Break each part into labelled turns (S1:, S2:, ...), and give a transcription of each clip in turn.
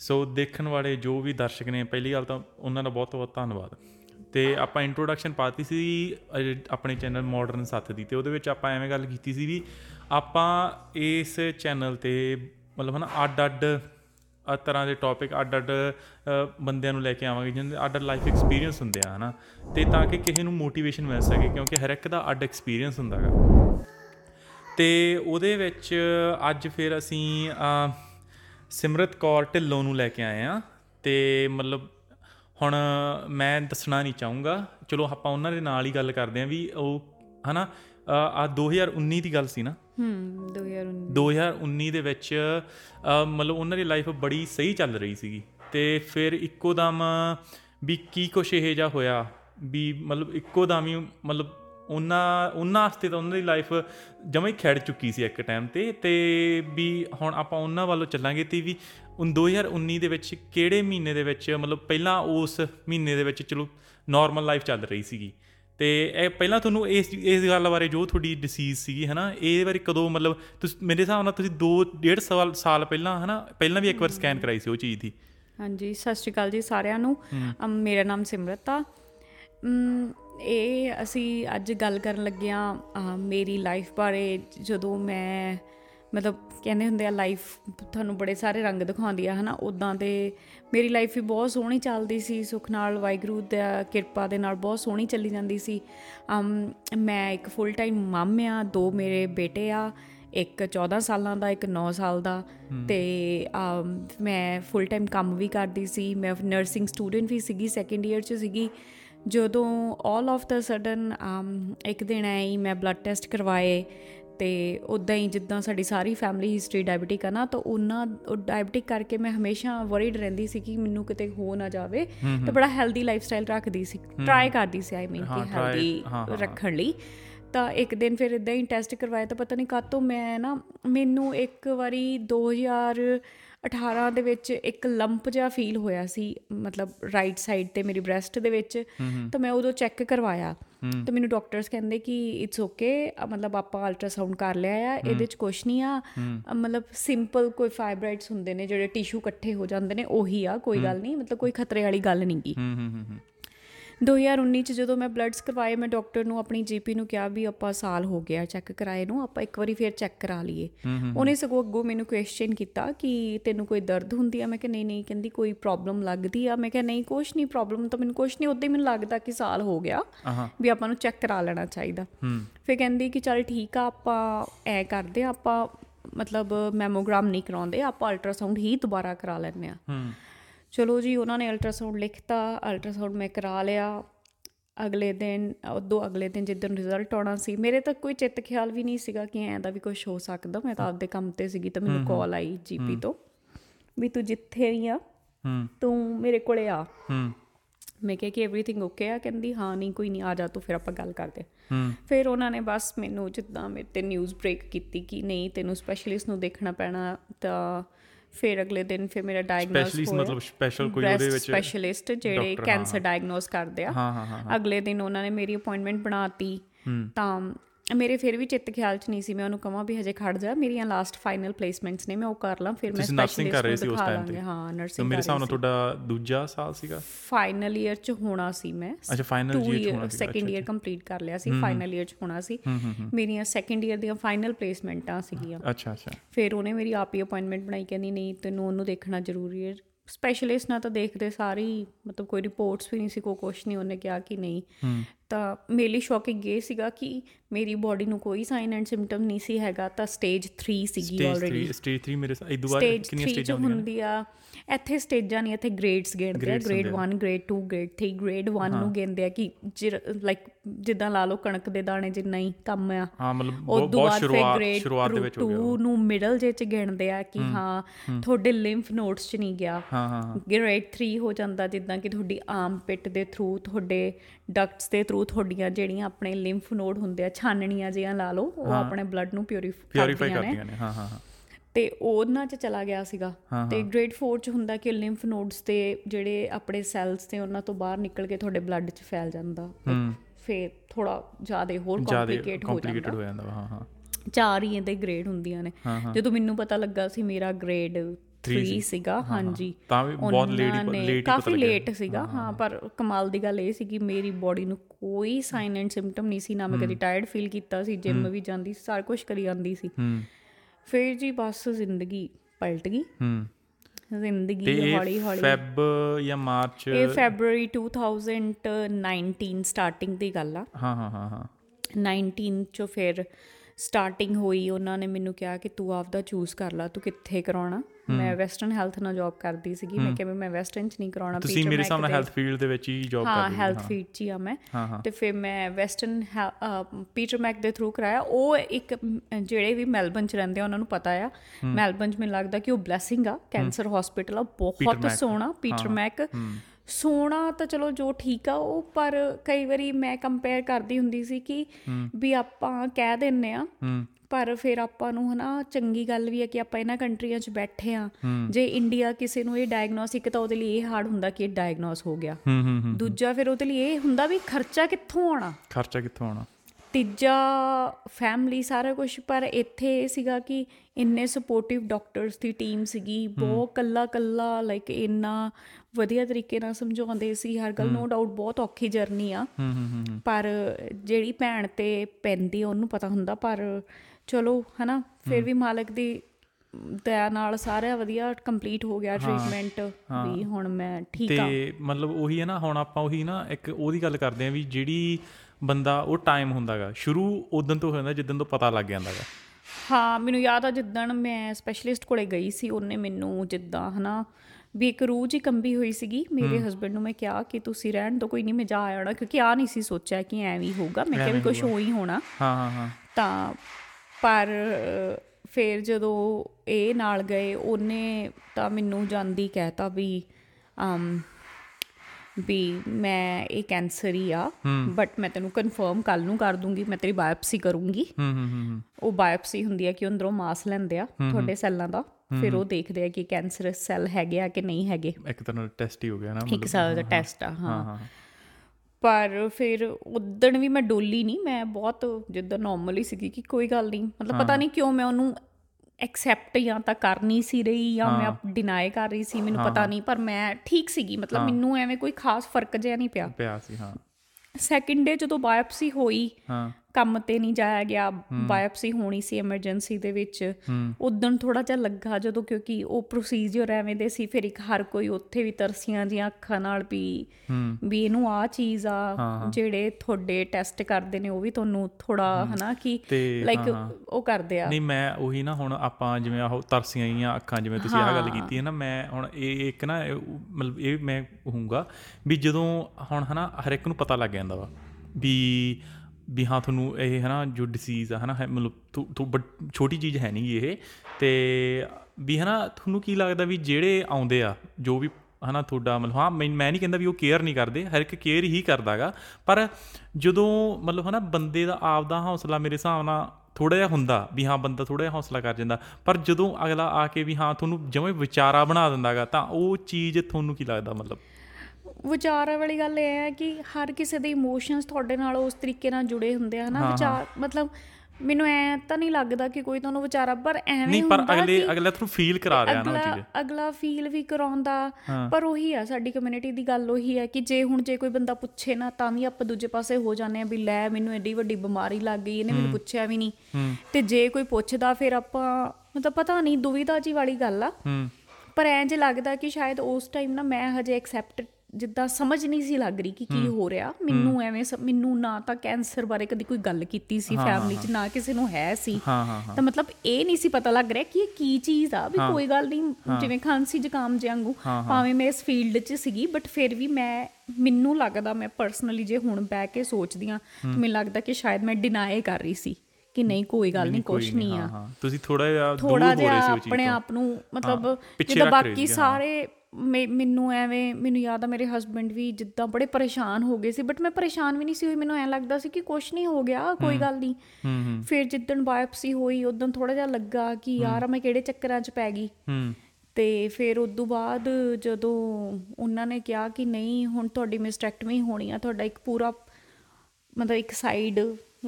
S1: ਸੋ ਦੇਖਣ ਵਾਲੇ ਜੋ ਵੀ ਦਰਸ਼ਕ ਨੇ ਪਹਿਲੀ ਗੱਲ ਤਾਂ ਉਹਨਾਂ ਦਾ ਬਹੁਤ ਬਹੁਤ ਧੰਨਵਾਦ। ਤੇ ਆਪਾਂ ਇੰਟਰੋਡਕਸ਼ਨ ਪਾਤੀ ਸੀ ਅਹ, ਆਪਣੇ ਚੈਨਲ ਮਾਡਰਨ ਸੱਤ ਦੀ ਤੇ ਉਹਦੇ ਵਿੱਚ ਆਪਾਂ ਐਵੇਂ ਗੱਲ ਕੀਤੀ ਸੀ ਵੀ ਆਪਾਂ ਇਸ ਚੈਨਲ ਤੇ ਮਤਲਬ ਹਨਾ ਅੱਡ ਅੱਡ ਅ ਤਰ੍ਹਾਂ ਦੇ ਟੌਪਿਕ ਅੱਡ ਅੱਡ ਅ, ਬੰਦਿਆਂ ਨੂੰ ਲੈ ਕੇ ਆਵਾਂਗੇ ਜਿਹਨਾਂ ਦੇ ਅੱਡ ਲਾਈਫ ਐਕਸਪੀਰੀਅੰਸ ਹੁੰਦੇ ਆ ਹਨਾ। ਤੇ ਤਾਂ ਕਿ ਕਿਸੇ ਨੂੰ ਮੋਟੀਵੇਸ਼ਨ ਮਿਲ ਸਕੇ ਕਿਉਂਕਿ ਹਰ ਇੱਕ ਦਾ ਅੱਡ ਐਕਸਪੀਰੀਅੰਸ ਹੁੰਦਾ ਗਾ। ਤੇ ਉਹਦੇ ਵਿੱਚ ਅੱਜ ਫਿਰ ਅਸੀਂ ਅ, ਸਿਮਰਤ ਕੌਰ ਢਿੱਲੋਂ ਨੂੰ ਲੈ ਕੇ ਆਏ ਆ ਤੇ ਮਤਲਬ ਹੁਣ ਮੈਂ ਦੱਸਣਾ ਨਹੀਂ ਚਾਹੂੰਗਾ। ਚਲੋ ਆਪਾਂ ਉਹਨਾਂ ਦੇ ਨਾਲ ਹੀ ਗੱਲ ਕਰਦੇ ਆ ਵੀ ਉਹ ਹਨਾ ਆ 2019 ਦੀ ਗੱਲ ਸੀ ਨਾ?
S2: ਹੂੰ 2019
S1: 2019 ਦੇ ਵਿੱਚ ਮਤਲਬ ਉਹਨਾਂ ਦੀ ਲਾਈਫ ਬੜੀ ਸਹੀ ਚੱਲ ਰਹੀ ਸੀਗੀ ਤੇ ਫਿਰ ਇੱਕੋ ਦਮ ਵੀ ਕੀ ਕੁਛ ਇਹ ਜਿਹਾ ਹੋਇਆ ਵੀ ਮਤਲਬ ਇੱਕੋ ਦਮ ਹੀ ਮਤਲਬ ਉਹਨਾਂ ਉਹਨਾਂ ਵਾਸਤੇ ਤਾਂ ਉਹਨਾਂ ਦੀ ਲਾਈਫ ਜਮਾਂ ਹੀ ਖੜ ਚੁੱਕੀ ਸੀ ਇੱਕ ਟਾਈਮ ਤੇ ਤੇ ਵੀ ਹੁਣ ਆਪਾਂ ਉਹਨਾਂ ਵੱਲੋਂ ਚੱਲਾਂਗੇ ਤੇ ਵੀ ਉਨ 2019 ਦੇ ਵਿੱਚ ਕਿਹੜੇ ਮਹੀਨੇ ਦੇ ਵਿੱਚ ਮਤਲਬ ਪਹਿਲਾਂ ਉਸ ਮਹੀਨੇ ਦੇ ਵਿੱਚ ਚਲੋ ਨਾਰਮਲ ਲਾਈਫ ਚੱਲ ਰਹੀ ਸੀਗੀ। ਤੇ ਇਹ ਪਹਿਲਾਂ ਤੁਹਾਨੂੰ ਇਸ ਇਸ ਗੱਲ ਬਾਰੇ ਜੋ ਤੁਹਾਡੀ ਡਿਸੀਜ਼ ਸੀਗੀ ਹਨਾ ਇਹ ਬਾਰੇ ਕਦੋਂ ਮਤਲਬ ਤੁਸੀਂ ਮੇਰੇ ਹਿਸਾਬ ਨਾਲ ਤੁਸੀਂ 2 1.5 ਸਾਲ ਸਾਲ ਪਹਿਲਾਂ ਹਨਾ ਪਹਿਲਾਂ ਵੀ ਇੱਕ ਵਾਰ ਸਕੈਨ ਕਰਾਈ ਸੀ ਉਹ ਚੀਜ਼ ਦੀ।
S2: ਹਾਂਜੀ ਸਤਿ ਸ਼੍ਰੀ ਅਕਾਲ ਜੀ ਸਾਰਿਆਂ ਨੂੰ। ਮੇਰਾ ਨਾਮ ਸਿਮਰਤ ਆ। ਇਹ ਅਸੀਂ ਅੱਜ ਗੱਲ ਕਰਨ ਲੱਗੇ ਆ ਮੇਰੀ ਲਾਈਫ ਬਾਰੇ ਜਦੋਂ ਮੈਂ ਮਤਲਬ ਕਹਿੰਦੇ ਹੁੰਦੇ ਆ ਲਾਈਫ ਤੁਹਾਨੂੰ ਬੜੇ ਸਾਰੇ ਰੰਗ ਦਿਖਾਉਂਦੀ ਆ ਹਨਾ ਉਦਾਂ ਦੇ ਮੇਰੀ ਲਾਈਫ ਵੀ ਬਹੁਤ ਸੋਹਣੀ ਚੱਲਦੀ ਸੀ ਸੁਖ ਨਾਲ ਵਾਹਿਗੁਰੂ ਦਾ ਕਿਰਪਾ ਦੇ ਨਾਲ ਬਹੁਤ ਸੋਹਣੀ ਚੱਲੀ ਜਾਂਦੀ ਸੀ। ਮੈਂ ਇੱਕ ਫੁੱਲ ਟਾਈਮ ਮਮ ਆ ਦੋ ਮੇਰੇ ਬੇਟੇ ਆ ਇੱਕ 14 ਸਾਲਾਂ ਦਾ ਇੱਕ 9 ਸਾਲ ਦਾ। ਤੇ ਮੈਂ ਫੁੱਲ ਟਾਈਮ ਕੰਮ ਵੀ ਕਰਦੀ ਸੀ ਮੈਂ ਨਰਸਿੰਗ ਸਟੂਡੈਂਟ ਵੀ ਸੀਗੀ ਸੈਕੰਡ ਇਅਰ 'ਚ ਸੀਗੀ। ਜਦੋਂ ਆਲ ਆਫ ਦਾ ਸਡਨ ਇੱਕ ਦਿਨ ਹੀ ਮੈਂ ਬਲੱਡ ਟੈਸਟ ਕਰਵਾਏ ਤੇ ਉਦਾਂ ਹੀ ਜਿੱਦਾਂ ਸਾਡੀ ਸਾਰੀ ਫੈਮਿਲੀ ਹਿਸਟਰੀ ਡਾਇਬੀਟਿਕ ਆ ਨਾ ਤਾਂ ਉਹਨਾਂ ਉਹ ਡਾਇਬੀਟਿਕ ਕਰਕੇ ਮੈਂ ਹਮੇਸ਼ਾ ਵਰੀਡ ਰਹਿੰਦੀ ਸੀ ਕਿ ਮੈਨੂੰ ਕਿਤੇ ਹੋ ਨਾ ਜਾਵੇ ਤੇ ਬੜਾ ਹੈਲਦੀ ਲਾਈਫ ਸਟਾਈਲ ਰੱਖਦੀ ਸੀ ਟਰਾਈ ਕਰਦੀ ਸੀ ਆਈ ਮੀਨ ਕਿ ਹੈਲਦੀ। ਰੱਖਣ ਲਈ। ਤਾਂ ਇੱਕ ਦਿਨ ਫਿਰ ਇਦਾਂ ਹੀ ਟੈਸਟ ਕਰਵਾਇਆ ਤਾਂ ਪਤਾ ਨਹੀਂ ਕਾਤੋਂ ਮੈਂ ਨਾ ਮੈਨੂੰ ਇੱਕ ਵਾਰੀ 2018 ਦੇ ਵਿੱਚ ਇੱਕ ਲੰਪ ਜਿਹਾ ਫੀਲ ਹੋਇਆ ਸੀ ਮਤਲਬ ਰਾਈਟ ਸਾਈਡ ਤੇ ਮੇਰੀ ਬ੍ਰੈਸਟ ਦੇ ਵਿੱਚ। ਤਾਂ ਮੈਂ ਉਦੋਂ ਚੈੱਕ ਕਰਵਾਇਆ। ਤਾਂ ਮੈਨੂੰ ਡਾਕਟਰਸ ਕਹਿੰਦੇ ਕਿ ਇਟਸ ਓਕੇ ਮਤਲਬ ਆਪਾਂ ਅਲਟਰਾਸਾਊਂਡ ਕਰ ਲਿਆ ਆ ਇਹਦੇ ਚ ਕੁਝ ਨਹੀਂ ਆ। ਮਤਲਬ ਸਿੰਪਲ ਕੋਈ ਫਾਈਬਰਾਈਡਸ ਹੁੰਦੇ ਨੇ ਜਿਹੜੇ ਟਿਸ਼ੂ ਇਕੱਠੇ ਹੋ ਜਾਂਦੇ ਨੇ ਉਹੀ ਆ ਕੋਈ ਗੱਲ ਨਹੀਂ ਮਤਲਬ ਕੋਈ ਖਤਰੇ ਵਾਲੀ ਗੱਲ ਨਹੀਂ
S1: ਹੂੰ
S2: 2019 ਚ ਜਦੋਂ ਮੈਂ ਬਲੱਡਸ ਕਰਵਾਏ ਮੈਂ ਡਾਕਟਰ ਨੂੰ ਆਪਣੀ ਜੀਪੀ ਨੂੰ ਕਿਹਾ ਵੀ ਆਪਾਂ ਸਾਲ ਹੋ ਗਿਆ ਚੈੱਕ ਕਰਾਏ ਨੂੰ ਆਪਾਂ ਇੱਕ ਵਾਰੀ ਫੇਰ ਚੈੱਕ ਕਰਾ ਲਈਏ। ਉਹਨੇ ਸਗੋਂ ਅੱਗੋਂ ਮੈਨੂੰ ਕੁਐਸਚਨ ਕੀਤਾ ਕਿ ਤੈਨੂੰ ਕੋਈ ਦਰਦ ਹੁੰਦੀ ਆ? ਮੈਂ ਕਿਹਾ ਨਹੀਂ ਨਹੀਂ ਕਹਿੰਦੀ ਕੋਈ ਪ੍ਰੋਬਲਮ ਲੱਗਦੀ ਆ? ਮੈਂ ਕਿਹਾ ਨਹੀਂ ਕੁਛ ਨਹੀਂ ਪ੍ਰੋਬਲਮ ਤਾਂ ਮੈਨੂੰ ਕੁਛ ਨਹੀਂ ਉਦੋਂ ਹੀ ਮੈਨੂੰ ਲੱਗਦਾ ਕਿ ਸਾਲ ਹੋ ਗਿਆ ਵੀ ਆਪਾਂ ਨੂੰ ਚੈੱਕ ਕਰਾ ਲੈਣਾ ਚਾਹੀਦਾ। ਫਿਰ ਕਹਿੰਦੀ ਕਿ ਚੱਲ ਠੀਕ ਆ ਆਪਾਂ ਐ ਕਰਦੇ ਆ ਆਪਾਂ ਮਤਲਬ ਮੈਮੋਗ੍ਰਾਮ ਨਹੀਂ ਕਰਾਉਂਦੇ ਆਪਾਂ ਅਲਟਰਾਸਾਊਂਡ ਹੀ ਦੁਬਾਰਾ ਕਰਾ ਲੈਂਦੇ ਆ। ਚਲੋ ਜੀ ਉਹਨਾਂ ਨੇ ਅਲਟਰਾਸਾਊਂਡ ਲਿਖਤਾ ਅਲਟਰਾਸਾਊਂਡ ਮੈਂ ਕਰਾ ਲਿਆ ਅਗਲੇ ਦਿਨ ਉਦੋਂ ਅਗਲੇ ਦਿਨ ਜਿੱਦਣ ਰਿਜ਼ਲਟ ਆਉਣਾ ਸੀ ਮੇਰੇ ਤਾਂ ਕੋਈ ਚਿੱਤ ਖਿਆਲ ਵੀ ਨਹੀਂ ਸੀਗਾ ਕਿ ਐਂ ਦਾ ਵੀ ਕੁਝ ਹੋ ਸਕਦਾ ਮੈਂ ਤਾਂ ਆਪਦੇ ਕੰਮ ਤੇ ਸੀਗੀ ਤਾਂ ਮੈਨੂੰ ਕਾਲ ਆਈ ਜੀਪੀ ਤੋਂ ਵੀ ਤੂੰ ਜਿੱਥੇ ਹੀ ਆ
S1: ਹੂੰ
S2: ਤੂੰ ਮੇਰੇ ਕੋਲੇ ਆ
S1: ਹੂੰ
S2: ਮੈਂ ਕਿਹਾ ਕਿ एवरीथिंग ਓਕੇ ਆ ਕਹਿੰਦੀ ਹਾਂ ਨਹੀਂ ਕੋਈ ਨਹੀਂ ਆ ਜਾ ਤੂੰ ਫਿਰ ਆਪਾਂ ਗੱਲ ਕਰਦੇ ਹਾਂ।
S1: ਹੂੰ
S2: ਫਿਰ ਉਹਨਾਂ ਨੇ ਬਸ ਮੈਨੂੰ ਜਿੱਦਾਂ ਮੇਰੇ ਤੇ ਨਿਊਜ਼ ਬ੍ਰੇਕ ਕੀਤੀ ਕਿ ਨਹੀਂ ਤੈਨੂੰ ਸਪੈਸ਼ਲਿਸਟ ਨੂੰ ਦੇਖਣਾ ਪੈਣਾ ਤਾਂ ਫਿਰ ਅਗਲੇ ਦਿਨ ਫਿਰ ਮੇਰਾ ਡਾਇਗਨੋਸ
S1: ਸਪੈਸ਼ਲਿਸਟ ਮਤਲਬ special ਕੋਈ ਉਹਦੇ ਵਿੱਚ
S2: ਸਪੈਸ਼ਲਿਸਟ ਜਿਹੜੇ ਕੈਂਸਰ ਡਾਇਗਨੋਸ ਕਰਦੇ ਆ।
S1: ਹਾਂ ਹਾਂ ਹਾਂ
S2: ਅਗਲੇ ਦਿਨ ਉਹਨਾਂ ਨੇ ਮੇਰੀ ਅਪਾਇੰਟਮੈਂਟ ਬਣਾਤੀ ਤਾਂ ਮੇਰੇ ਫਿਰ ਵੀ ਚਿੱਤ ਖਿਆਲ ਚ ਨਹੀਂ ਸੀ ਮੈਂ ਉਹਨੂੰ ਕਹਾਂ ਵੀ ਹਜੇ ਖੜ ਜਾ ਮੇਰੀਆਂ ਲਾਸਟ ਫਾਈਨਲ ਪਲੇਸਮੈਂਟਸ ਨੇ ਮੈਂ ਉਹ ਕਰ ਲਾਂ ਫਿਰ ਮੈਂ
S1: nursing ਕਰ ਰਹੇ ਸੀ ਉਸ time ਤੇ?
S2: ਹਾਂ ਨਰਸਿੰਗ
S1: ਮੇਰੇ ਹਿਸਾਬ ਨਾਲ ਤੁਹਾਡਾ ਦੂਜਾ ਸਾਲ ਸੀਗਾ?
S2: ਫਾਈਨਲ ਈਅਰ ਚ ਹੋਣਾ ਸੀ ਮੈਂ।
S1: ਅੱਛਾ ਫਾਈਨਲ ਜੀ ਹੋਣਾ ਸੀ।
S2: ਸੈਕੰਡ ਈਅਰ ਕੰਪਲੀਟ ਕਰ ਲਿਆ ਸੀ ਫਾਈਨਲ ਈਅਰ ਚ ਹੋਣਾ ਸੀ। ਮੇਰੀਆਂ ਸੈਕੰਡ ਈਅਰ ਦੀਆਂ ਫਾਈਨਲ ਪਲੇਸਮੈਂਟਾਂ ਸੀਗੀਆਂ।
S1: ਅੱਛਾ ਅੱਛਾ।
S2: ਫਿਰ ਉਹਨੇ ਮੇਰੀ ਆਪ ਹੀ ਅਪਾਇੰਟਮੈਂਟ ਬਣਾਈ ਕਹਿੰਦੀ ਨਹੀਂ ਤੈਨੂੰ ਉਹਨੂੰ ਦੇਖਣਾ ਜ਼ਰੂਰੀ ਹੈ। ਸਪੈਸ਼ਲਿਸਟ ਨਾਲ ਤਾਂ ਦੇਖਦੇ ਸਾਰੇ ਮਤਲਬ ਕੋਈ ਰਿਪੋਰਟਸ ਵੀ ਨਹੀਂ ਸੀ ਕੋਈ ਕੁਛ ਨਹੀਂ ਉਹਨੇ ਕਿਹਾ ਕਿ ਨਹੀਂ। ਤਾਂ ਮੇਰੇ ਲਈ ਸ਼ੌਕਿੰਗ ਇਹ ਸੀਗਾ ਕਿ ਮੇਰੀ ਬਾਡੀ ਨੂੰ ਕੋਈ ਸਾਈਨ ਐਂਡ ਸਿੰਪਟਮ ਨਹੀਂ ਸੀ ਹੈਗਾ ਤਾਂ ਸਟੇਜ 3 ਸੀਗੀ ਆਲਰੇਡੀ
S1: 3 ਸਟੇਜ 3 ਮੇਰੇ ਦੁਬਾਰਾ
S2: ਸਟੇਜ
S1: ਕਿੰਨੀਆਂ
S2: 3 ਚ
S1: ਸਟੇਜਾਂ?
S2: ਹੁੰਦੀ ਆ ਇੱਥੇ ਸਟੇਜਾਂ ਨਹੀਂ ਇੱਥੇ ਗ੍ਰੇਡਸ ਗਿਣਦੇ ਆ ਗ੍ਰੇਡ
S1: ਹੁੰਦੇ
S2: 1 ਗ੍ਰੇਡ 2 ਗ੍ਰੇਡ 3 ਗ੍ਰੇਡ 1 ਨੂੰ ਗਿਣਦੇ ਆ ਕਿ ਲਾਈਕ ਜਿੱਦਾਂ ਲਾ ਲਓ ਕਣਕ ਦੇ ਦਾਣੇ ਜਿੰਨਾ ਹੀ ਕੰਮ ਆ
S1: ਹਾਂ ਮਤਲਬ
S2: ਉਹ
S1: ਬਹੁਤ
S2: ਬਾਅਦ
S1: ਸ਼ੁਰੂਆਤ ਸ਼ੁਰੂਆਤ ਦੇ ਵਿੱਚ ਹੋ ਗਿਆ
S2: 2
S1: ਉਹ।
S2: ਨੂੰ ਮਿਡਲ ਜੇ ਚ ਗਿਣਦੇ ਆ ਕਿ ਹਾਂ ਤੁਹਾਡੇ ਲਿੰਫ ਨੋਡਸ ਚ ਨਹੀਂ ਗਿਆ।
S1: ਹਾਂ ਹਾਂ ਹਾਂ।
S2: ਗ੍ਰੇਡ 3 ਹੋ ਜਾਂਦਾ ਜਿੱਦਾਂ ਕਿ ਤੁਹਾਡੀ ਆਰਮ ਪਿਟ ਦੇ ਥਰੂ ਤੁਹਾਡੇ ਡਕਟਸ ਦੇ ਥਰੂ ਤੁਹਾਡੀਆਂ ਜਿਹੜੀਆਂ ਆਪਣੇ ਲਿੰਫ ਨੋਡ ਹੁੰਦੇ ਆ ਛਾਨਣੀਆਂ ਜਿਹੀਆਂ ਲਾ ਲਓ ਉਹ ਆਪਣੇ ਬਲੱਡ ਨੂੰ ਪਿਉਰੀਫਾਈ ਕਰਦੀਆਂ ਨੇ।
S1: ਹਾਂ ਹਾਂ ਹਾਂ।
S2: ਤੇ ਉਹਨਾਂ 'ਚ ਚਲਾ ਗਿਆ ਸੀਗਾ। ਤੇ ਗ੍ਰੇਡ 4 'ਚ ਹੁੰਦਾ ਕਿ ਲਿੰਫ ਨੋਡਸ ਤੇ ਜਿਹੜੇ ਆਪਣੇ ਸੈਲਸ ਤੇ ਉਹਨਾਂ ਤੋਂ ਬਾਹਰ ਨਿਕਲ ਕੇ ਤੁਹਾਡੇ ਬਲੱਡ 'ਚ ਫੈਲ ਜਾਂਦਾ। ਫੇਰ ਥੋੜਾ ਜ਼ਿਆਦਾ ਹੋਰ ਕੰਪਲਿਕੇਟ ਹੋ ਜਾਂਦਾ।
S1: ਹੋ ਹਾਂ
S2: ਚਾਰ ਹੀ ਇਹਦੇ ਗ੍ਰੇਡ ਹੁੰਦੀਆਂ ਨੇ। ਜਦੋਂ ਮੈਨੂੰ ਪਤਾ ਲੱਗਾ ਸੀ ਮੇਰਾ ਗ੍ਰੇਡ 3 ਸੀਗਾ ਹਾਂਜੀ।
S1: ਤਾਂ ਵੀ ਬਹੁਤ ਲੇਟ ਲੇਟ
S2: ਕਾਫੀ ਲੇਟ ਸੀਗਾ ਹਾਂ। ਪਰ ਕਮਾਲ ਦੀ ਗੱਲ ਇਹ ਸੀ ਕਿ ਮੇਰੀ ਬੋਡੀ ਨੂੰ ਕੋਈ ਸਾਈਨ ਐਂਡ ਸਿੰਪਟਮ ਨਹੀਂ ਸੀ ਨਾ ਮੈਂ ਕਦੀ ਟਾਇਰਡ ਫੀਲ ਕੀਤਾ ਸੀ ਜਿਮ ਵੀ ਜਾਂਦੀ ਸੀ ਸਾਰਾ ਕੁਝ ਕਰੀ ਜਾਂਦੀ ਸੀ।
S1: ਹੂੰ।
S2: ਫਿਰ ਜੀ ਬਸ ਜ਼ਿੰਦਗੀ ਪਲਟ ਗਈ। ਜ਼ਿੰਦਗੀ ਹੌਲੀ ਹੌਲੀ।
S1: ਫੈਬ ਜਾਂ ਮਾਰਚ
S2: ਇਹ ਫੈਬਰੂਅਰੀ 2019 ਸਟਾਰਟਿੰਗ ਦੀ ਗੱਲ ਆ।
S1: ਹਾਂ ਹਾਂ ਹਾਂ ਹਾਂ।
S2: 19 ਚੋਂ ਫਿਰ ਸਟਾਰਟਿੰਗ ਹੋਈ ਉਹਨਾਂ ਨੇ ਮੈਨੂੰ ਕਿਹਾ ਕਿ ਤੂੰ ਆਪਦਾ ਚੂਜ਼ ਕਰ ਲੈ ਤੂੰ ਕਿੱਥੇ ਕਰਾਉਣਾ? ਮੈਂ ਵੈਸਟਰਨ ਹੈਲਥ ਨਾਲ ਜੌਬ ਕਰਦੀ ਸੀਗੀ ਮੈਂ ਕਿਹਾ ਮੈਂ ਵੈਸਟਰਨ ਚ ਨਹੀਂ ਕਰਾਉਣਾ
S1: ਤੁਸੀਂ ਮੇਰੇ ਸਾਹਮਣੇ ਹੈਲਥ ਫੀਲਡ ਦੇ ਵਿੱਚ ਹੀ ਜੌਬ
S2: ਹਾਂ
S1: ਕਰਦੇ
S2: ਹੈਲਥ ਫੀਡ ਚ ਹੀ ਆ ਮੈਂ।
S1: ਹਾਂ, ਹਾਂ।
S2: ਤੇ ਫਿਰ ਮੈਂ ਵੈਸਟਰਨ ਪੀਟਰ ਮੈਕ ਦੇ ਥਰੂ ਕਰਾਇਆ। ਉਹ ਇੱਕ ਜਿਹੜੇ ਵੀ ਮੈਲਬਨ ਚ ਰਹਿੰਦੇ ਆ ਉਹਨਾਂ ਨੂੰ ਪਤਾ ਆ। ਮੈਲਬਨ ਚ ਮੈਨੂੰ ਲੱਗਦਾ ਕਿ ਉਹ ਬਲੇਸਿੰਗ ਆ ਕੈਂਸਰ ਹਸਪੀਟਲ ਆ ਬਹੁਤ ਸੋਹਣਾ ਪੀਟਰ ਮੈਕ ਸੋਹਣਾ ਤਾਂ ਚਲੋ ਜੋ ਠੀਕ ਆ ਉਹ ਪਰ ਕਈ ਵਾਰੀ ਮੈਂ ਕੰਪੇਅਰ ਕਰਦੀ ਹੁੰਦੀ ਸੀ ਕਿ ਵੀ ਆਪਾਂ ਕਹਿ ਦਿੰਨੇ ਆ
S1: ਹੂੰ।
S2: ਪਰ ਫਿਰ ਆਪਾਂ ਨੂੰ ਹਨਾ ਚੰਗੀ ਗੱਲ ਵੀ ਹੈ ਕਿ ਆਪਾਂ ਇਹਨਾਂ ਕੰਟਰੀਆਂ 'ਚ ਬੈਠੇ ਆ ਜੇ ਇੰਡੀਆ ਕਿਸੇ ਨੂੰ ਇਹ ਡਾਇਗਨੋਸ ਇੱਕ ਤਾਂ ਉਹਦੇ ਲਈ ਇਹ ਹਾਰਡ ਹੁੰਦਾ ਕਿ ਇਹ ਡਾਇਗਨੋਸ ਹੋ ਗਿਆ। ਦੂਜਾ ਫਿਰ ਉਹਦੇ ਲਈ ਇਹ ਹੁੰਦਾ ਵੀ ਖਰਚਾ ਕਿੱਥੋਂ ਆਉਣਾ?
S1: ਖਰਚਾ ਕਿੱਥੋਂ ਆਉਣਾ?
S2: ਤੀਜਾ ਫੈਮਿਲੀ ਸਾਰਾ ਕੁਝ ਪਰ ਇੱਥੇ ਇਹ ਸੀਗਾ ਕਿ ਇੰਨੇ ਸਪੋਰਟਿਵ ਡਾਕਟਰਸ ਦੀ ਟੀਮ ਸੀਗੀ। ਬਹੁਤ ਕੱਲਾ ਕੱਲਾ ਲਾਈਕ ਇੰਨਾ ਵਧੀਆ ਤਰੀਕੇ ਨਾਲ ਸਮਝਾਉਂਦੇ ਸੀ। ਹਰ ਗੱਲ ਨੋ ਡਾਊਟ ਬਹੁਤ ਔਖੀ ਜਰਨੀ ਆ। ਪਰ ਜਿਹੜੀ ਭੈਣ ਤੇ ਪੈਂਦੀ ਉਹਨੂੰ ਪਤਾ ਹੁੰਦਾ ਪਰ ਚਲੋ ਹਨਾ? ਫਿਰ ਵੀ ਮਾਲਕ ਦੀ ਦਇਆ ਨਾਲ ਸਾਰਾ ਵਧੀਆ ਕੰਪਲੀਟ ਹੋ ਗਿਆ ਟ੍ਰੀਟਮੈਂਟ ਵੀ ਹੁਣ ਮੈਂ ਠੀਕ ਆ
S1: ਤੇ ਮਤਲਬ ਉਹੀ ਹੈ ਨਾ ਹੁਣ ਆਪਾਂ ਉਹੀ ਨਾ ਇੱਕ ਉਹਦੀ ਗੱਲ ਕਰਦੇ ਆ ਵੀ ਜਿਹੜੀ ਬੰਦਾ ਉਹ ਟਾਈਮ ਹੁੰਦਾਗਾ ਸ਼ੁਰੂ ਉਦੋਂ ਤੋਂ ਹੋ ਜਾਂਦਾ ਜਿੱਦਣ ਤੋਂ ਪਤਾ ਲੱਗ ਜਾਂਦਾਗਾ
S2: ਹਾਂ ਮੈਨੂੰ ਯਾਦ ਆ ਜਿੱਦਣ ਮੈਂ ਸਪੈਸ਼ਲਿਸਟ ਕੋਲੇ ਗਈ ਸੀ ਉਹਨੇ ਮੈਨੂੰ ਜਿੱਦਾਂ ਹਨਾ ਵੀ ਇੱਕ ਰੂਹ ਜੀ ਕੰਬੀ ਹੋਈ ਸੀਗੀ ਮੇਰੇ ਹਸਬੰਡ ਨੂੰ ਮੈਂ ਕਿਹਾ ਕਿ ਤੁਸੀਂ ਰਹਿਣ ਦੋ ਕੋਈ ਨਹੀਂ ਮੈਂ ਜਾ ਆਣਾ ਕਿਉਂਕਿ ਆ ਨਹੀਂ ਸੀ ਸੋਚਿਆ ਕਿ ਐਵੇਂ ਹੀ ਹੋਊਗਾ। ਮੈਂ ਕਿਹਾ ਵੀ ਕੁਝ ਹੋ ਹੀ ਹੋਣਾ।
S1: ਹਾਂ ਹਾਂ ਹਾਂ।
S2: ਤਾਂ ਪਰ ਫਿਰ ਜਦੋਂ ਇਹ ਨਾਲ ਗਏ ਉਹਨੇ ਤਾਂ ਮੈਨੂੰ ਜਾਂਦੀ ਕਹਿਤਾ ਵੀ ਅਮ ਵੀ ਮੈਂ ਇਹ ਕੈਂਸਰ ਹੀ ਆ ਬਟ ਮੈਂ ਤੈਨੂੰ ਕਨਫਰਮ ਕੱਲ ਨੂੰ ਕਰ ਦੂੰਗੀ ਮੈਂ ਤੇਰੀ ਬਾਇਓਪਸੀ ਕਰੂੰਗੀ।
S1: ਹੂੰ ਹੂੰ ਹੂੰ ਹੂੰ।
S2: ਉਹ ਬਾਇਓਪਸੀ ਹੁੰਦੀ ਹੈ ਕਿ ਅੰਦਰੋਂ ਮਾਸ ਲੈਂਦੇ ਆ ਤੁਹਾਡੇ ਸੈੱਲਾਂ ਦਾ ਫਿਰ ਉਹ ਦੇਖਦੇ ਆ ਕਿ ਕੈਂਸਰ ਸੈੱਲ ਹੈਗੇ ਆ ਕਿ ਨਹੀਂ ਹੈਗੇ।
S1: ਇੱਕ ਤਰ੍ਹਾਂ ਦਾ ਟੈਸਟ ਹੀ ਹੋ ਗਿਆ ਨਾ
S2: ਇੱਕ ਸਾਲ ਦਾ ਟੈਸਟ ਆ ਹਾਂ
S1: ਹਾਂ।
S2: ਪਰ ਫਿਰ ਉਦਣ ਵੀ ਮੈਂ ਡੋਲੀ ਨਹੀਂ ਮੈਂ ਬਹੁਤ ਜਿੱਦਾਂ ਨਾਰਮਲ ਹੀ ਸੀਗੀ ਕਿ ਕੋਈ ਗੱਲ ਨਹੀਂ। ਮਤਲਬ ਪਤਾ ਨਹੀਂ ਕਿਉਂ ਮੈਂ ਉਹਨੂੰ ਐਕਸੈਪਟ ਜਾਂ ਤਾਂ ਕਰ ਨਹੀਂ ਸੀ ਰਹੀ ਜਾਂ ਮੈਂ ਡਿਨਾਈ ਕਰ ਰਹੀ ਸੀ ਮੈਨੂੰ ਪਤਾ ਨਹੀਂ ਪਰ ਮੈਂ ਠੀਕ ਸੀਗੀ। ਮਤਲਬ ਮੈਨੂੰ ਐਵੇਂ ਕੋਈ ਖਾਸ ਫ਼ਰਕ ਜਿਹਾ ਨਹੀਂ ਪਿਆ।
S1: ਪਿਆ ਸੀ ਹਾਂ।
S2: ਸੈਕਿੰਡ ਡੇ ਜਦੋਂ ਬਾਇਓਪਸੀ ਹੋਈ
S1: ਹਾਂ।
S2: ਕੰਮ ਤੇ ਨਹੀਂ ਜਾਇਆ ਗਿਆ ਬਾਇਓਪਸੀ ਹੋਣੀ ਸੀ ਐਮਰਜੈਂਸੀ ਦੇ ਵਿੱਚ। ਉਦੋਂ ਥੋੜਾ ਜਿਹਾ ਲੱਗਾ ਜਦੋਂ ਕਿਉਂਕਿ ਉਹ ਪ੍ਰੋਸੀਜਰ ਐਵੇਂ ਦੇ ਸੀ ਫਿਰ ਇੱਕ ਹਰ ਕੋਈ ਉੱਥੇ ਵੀ ਤਰਸੀਆਂ ਦੀਆਂ ਅੱਖਾਂ ਨਾਲ ਵੀ ਵੀ ਇਹਨੂੰ ਆ ਚੀਜ਼ ਆ ਜਿਹੜੇ ਤੁਹਾਡੇ ਟੈਸਟ ਕਰਦੇ ਨੇ ਉਹ ਵੀ ਤੁਹਾਨੂੰ ਥੋੜਾ ਹਨਾ ਕਿ ਲਾਈਕ ਉਹ ਕਰਦੇ ਆ।
S1: ਨਹੀਂ ਮੈਂ ਉਹੀ ਨਾ ਹੁਣ ਆਪਾਂ ਜਿਵੇਂ ਆਹ ਤਰਸੀਆਂ ਗਈਆਂ ਅੱਖਾਂ ਜਿਵੇਂ ਤੁਸੀਂ ਆਹ ਗੱਲ ਕੀਤੀ ਹੈ ਨਾ ਮੈਂ ਹੁਣ ਇਹ ਇੱਕ ਨਾ ਮਤਲਬ ਇਹ ਮੈਂ ਕਹੂੰਗਾ ਵੀ ਜਦੋਂ ਹੁਣ ਹਨਾ ਹਰ ਇੱਕ ਨੂੰ ਪਤਾ ਲੱਗ ਜਾਂਦਾ ਵਾ ਵੀ ਵੀ ਹਾਂ ਤੁਹਾਨੂੰ ਇਹ ਹਨਾ ਜੋ ਡਿਸੀਜ਼ ਆ ਹਨਾ, ਹੈ ਮਤਲਬ ਥੋ- ਥੋ- ਬਟ ਛੋਟੀ ਚੀਜ਼ ਹੈ ਨਹੀਂ ਇਹ। ਤੇ ਵੀ ਹਨਾ ਤੁਹਾਨੂੰ ਕੀ ਲੱਗਦਾ ਵੀ ਜਿਹੜੇ ਆਉਂਦੇ ਆ, ਜੋ ਵੀ ਹਨਾ ਤੁਹਾਡਾ ਮਤਲਬ, ਹਾਂ ਮੈਂ ਮੈਂ ਨਹੀਂ ਕਹਿੰਦਾ ਵੀ ਉਹ ਕੇਅਰ ਨਹੀਂ ਕਰਦੇ, ਹਰ ਇੱਕ ਕੇਅਰ ਹੀ ਕਰਦਾਗਾ। ਪਰ ਜਦੋਂ ਮਤਲਬ ਹਨਾ ਬੰਦੇ ਦਾ ਆਪਦਾ ਹੌਸਲਾ ਮੇਰੇ ਹਿਸਾਬ ਨਾਲ ਥੋੜਾ ਜਿਹਾ ਹੁੰਦਾ, ਵੀ ਹਾਂ ਬੰਦਾ ਥੋੜਾ ਜਿਹਾ ਹੌਸਲਾ ਕਰ ਜਾਂਦਾ, ਪਰ ਜਦੋਂ ਅਗਲਾ ਆ ਕੇ ਵੀ ਹਾਂ ਤੁਹਾਨੂੰ ਜਿਵੇਂ ਵਿਚਾਰਾ ਬਣਾ ਦਿੰਦਾਗਾ, ਤਾਂ ਉਹ ਚੀਜ਼ ਤੁਹਾਨੂੰ ਕੀ ਲੱਗਦਾ ਮਤਲਬ?
S2: ਵਿਚਾਰ ਵਾਲੀ ਗੱਲ ਇਹ ਹੈ ਕਿ ਹਰ ਕਿਸੇ ਦੇ ਇਮੋਸ਼ਨਸ ਤੁਹਾਡੇ ਨਾਲ ਉਸ ਤਰੀਕੇ ਨਾਲ ਜੁੜੇ ਹੁੰਦੇ ਆ ਹਨਾ ਵਿਚਾਰ ਮਤਲਬ ਮੈਨੂੰ ਐ ਤਾਂ ਨਹੀਂ ਲੱਗਦਾ ਕਿ ਕੋਈ ਤੁਹਾਨੂੰ ਵਿਚਾਰਾ ਪਰ ਐਵੇਂ
S1: ਨਹੀਂ ਪਰ
S2: ਹੁੰਦਾ
S1: ਅਗਲੇ ਅਗਲਾ ਤੁਹਾਨੂੰ ਫੀਲ ਕਰਾ ਰਿਹਾ ਨਾ ਉਹ ਚੀਜ਼।
S2: ਅਗਲਾ ਫੀਲ ਵੀ ਕਰਾਉਂਦਾ ਪਰ ਉਹੀ ਆ ਸਾਡੀ ਕਮਿਊਨਿਟੀ ਦੀ ਗੱਲ ਉਹੀ ਹੈ ਕਿ ਜੇ ਹੁਣ ਜੇ ਕੋਈ ਬੰਦਾ ਪੁੱਛੇ ਨਾ ਤਾਂ ਵੀ ਆਪਾਂ ਦੂਜੇ ਪਾਸੇ ਹੋ ਜਾਂਦੇ ਆ ਵੀ ਲੈ ਮੈਨੂੰ ਐਡੀ ਵੱਡੀ ਬਿਮਾਰੀ ਲੱਗ ਗਈ ਇਹਨੇ ਮੈਨੂੰ ਪੁੱਛਿਆ ਵੀ ਨਹੀਂ। ਤੇ ਜੇ ਕੋਈ ਪੁੱਛਦਾ ਫਿਰ ਆਪਾਂ ਮਤਲਬ ਪਤਾ ਨਹੀਂ ਦੁਵਿਧਾ ਜੀ ਵਾਲੀ ਗੱਲ ਆ। ਪਰ ਐਂ ਜੇ ਲੱਗਦਾ ਕਿ ਸ਼ਾਇਦ ਉਸ ਟਾਈਮ ਨਾ ਮੈਂ ਹਜੇ ਐਕਸੈਪਟ ਜਿੱਦਾਂ ਸਮਝ ਨਹੀਂ ਸੀ ਲੱਗ ਰਹੀ ਕਿ ਕੀ ਹੋ। ਰਿਹਾ। ਮੈਨੂੰ ਐਵੇਂ ਮੈਨੂੰ ਨਾ ਤਾਂ ਕੈਂਸਰ ਬਾਰੇ ਕਦੀ ਕੋਈ ਗੱਲ ਕੀਤੀ ਸੀ ਫੈਮਿਲੀ 'ਚ ਨਾ ਕਿਸੇ ਨੂੰ ਹੈ ਸੀ। ਤਾਂ ਮਤਲਬ ਇਹ ਨਹੀਂ ਸੀ ਪਤਾ ਲੱਗ ਰਿਹਾ ਕਿ ਇਹ ਕੀ ਚੀਜ਼ ਆ ਵੀ ਕੋਈ ਗੱਲ ਨਹੀਂ ਜਿਵੇਂ ਖਾਂਸੀ ਜ਼ੁਕਾਮ ਜਿਹਾਂਗੂ ਭਾਵੇਂ ਮੈਂ ਇਸ ਫੀਲਡ 'ਚ ਸੀਗੀ ਬਟ ਫਿਰ ਵੀ ਮੈਂ ਮੈਨੂੰ ਲੱਗਦਾ ਮੈਂ ਪਰਸਨਲੀ ਜੇ ਹੁਣ ਬਹਿ ਕੇ ਸੋਚਦੀ ਆ ਮੈਨੂੰ ਲੱਗਦਾ ਕਿ ਸ਼ਾਇਦ ਮੈਂ ਡਿਨਾਈ ਕਰ ਰਹੀ ਸੀ ਕਿ ਨਹੀਂ ਕੋਈ ਗੱਲ ਨਹੀਂ ਕੁਝ ਨਹੀਂ ਆ।
S1: ਤੁਸੀਂ ਥੋੜਾ ਜਿਹਾ ਦੂਰ ਹੋ ਰਹੇ ਸੀ
S2: ਆਪਣੇ ਆਪ ਨੂੰ ਮਤਲਬ ਜਿੱਦਾਂ ਬਾਕੀ। ਸਾਰੇ ਮੈਨੂੰ ਐਵੇਂ ਮੈਨੂੰ ਯਾਦ ਆ ਮੇਰੇ ਹਸਬੰਡ ਵੀ ਜਿੱਦਾਂ ਬੜੇ ਪਰੇਸ਼ਾਨ ਹੋ ਗਏ ਸੀ ਬਟ ਮੈਂ ਪਰੇਸ਼ਾਨ ਵੀ ਨਹੀਂ ਸੀ ਹੋਈ ਮੈਨੂੰ ਐਂ ਲੱਗਦਾ ਸੀ ਕਿ ਕੁਝ ਨਹੀਂ ਹੋ ਗਿਆ ਕੋਈ ਗੱਲ ਨਹੀਂ। ਫਿਰ ਜਿੱਦਣ ਬਾਇਓਪਸੀ ਹੋਈ ਉਦੋਂ ਥੋੜਾ ਜਿਹਾ ਲੱਗਾ ਕਿ ਯਾਰ ਮੈਂ ਕਿਹੜੇ ਚੱਕਰਾਂ 'ਚ ਪੈ ਗਈ।
S1: ਹੂੰ।
S2: ਤੇ ਫਿਰ ਉਸ ਤੋਂ ਬਾਅਦ ਜਦੋਂ ਉਹਨਾਂ ਨੇ ਕਿਹਾ ਕਿ ਨਹੀਂ ਹੁਣ ਤੁਹਾਡੀ ਮਿਸਟੈਕਟਮੀ ਹੋਣੀ ਆ ਤੁਹਾਡਾ ਇੱਕ ਪੂਰਾ ਮਤਲਬ ਇੱਕ ਸਾਈਡ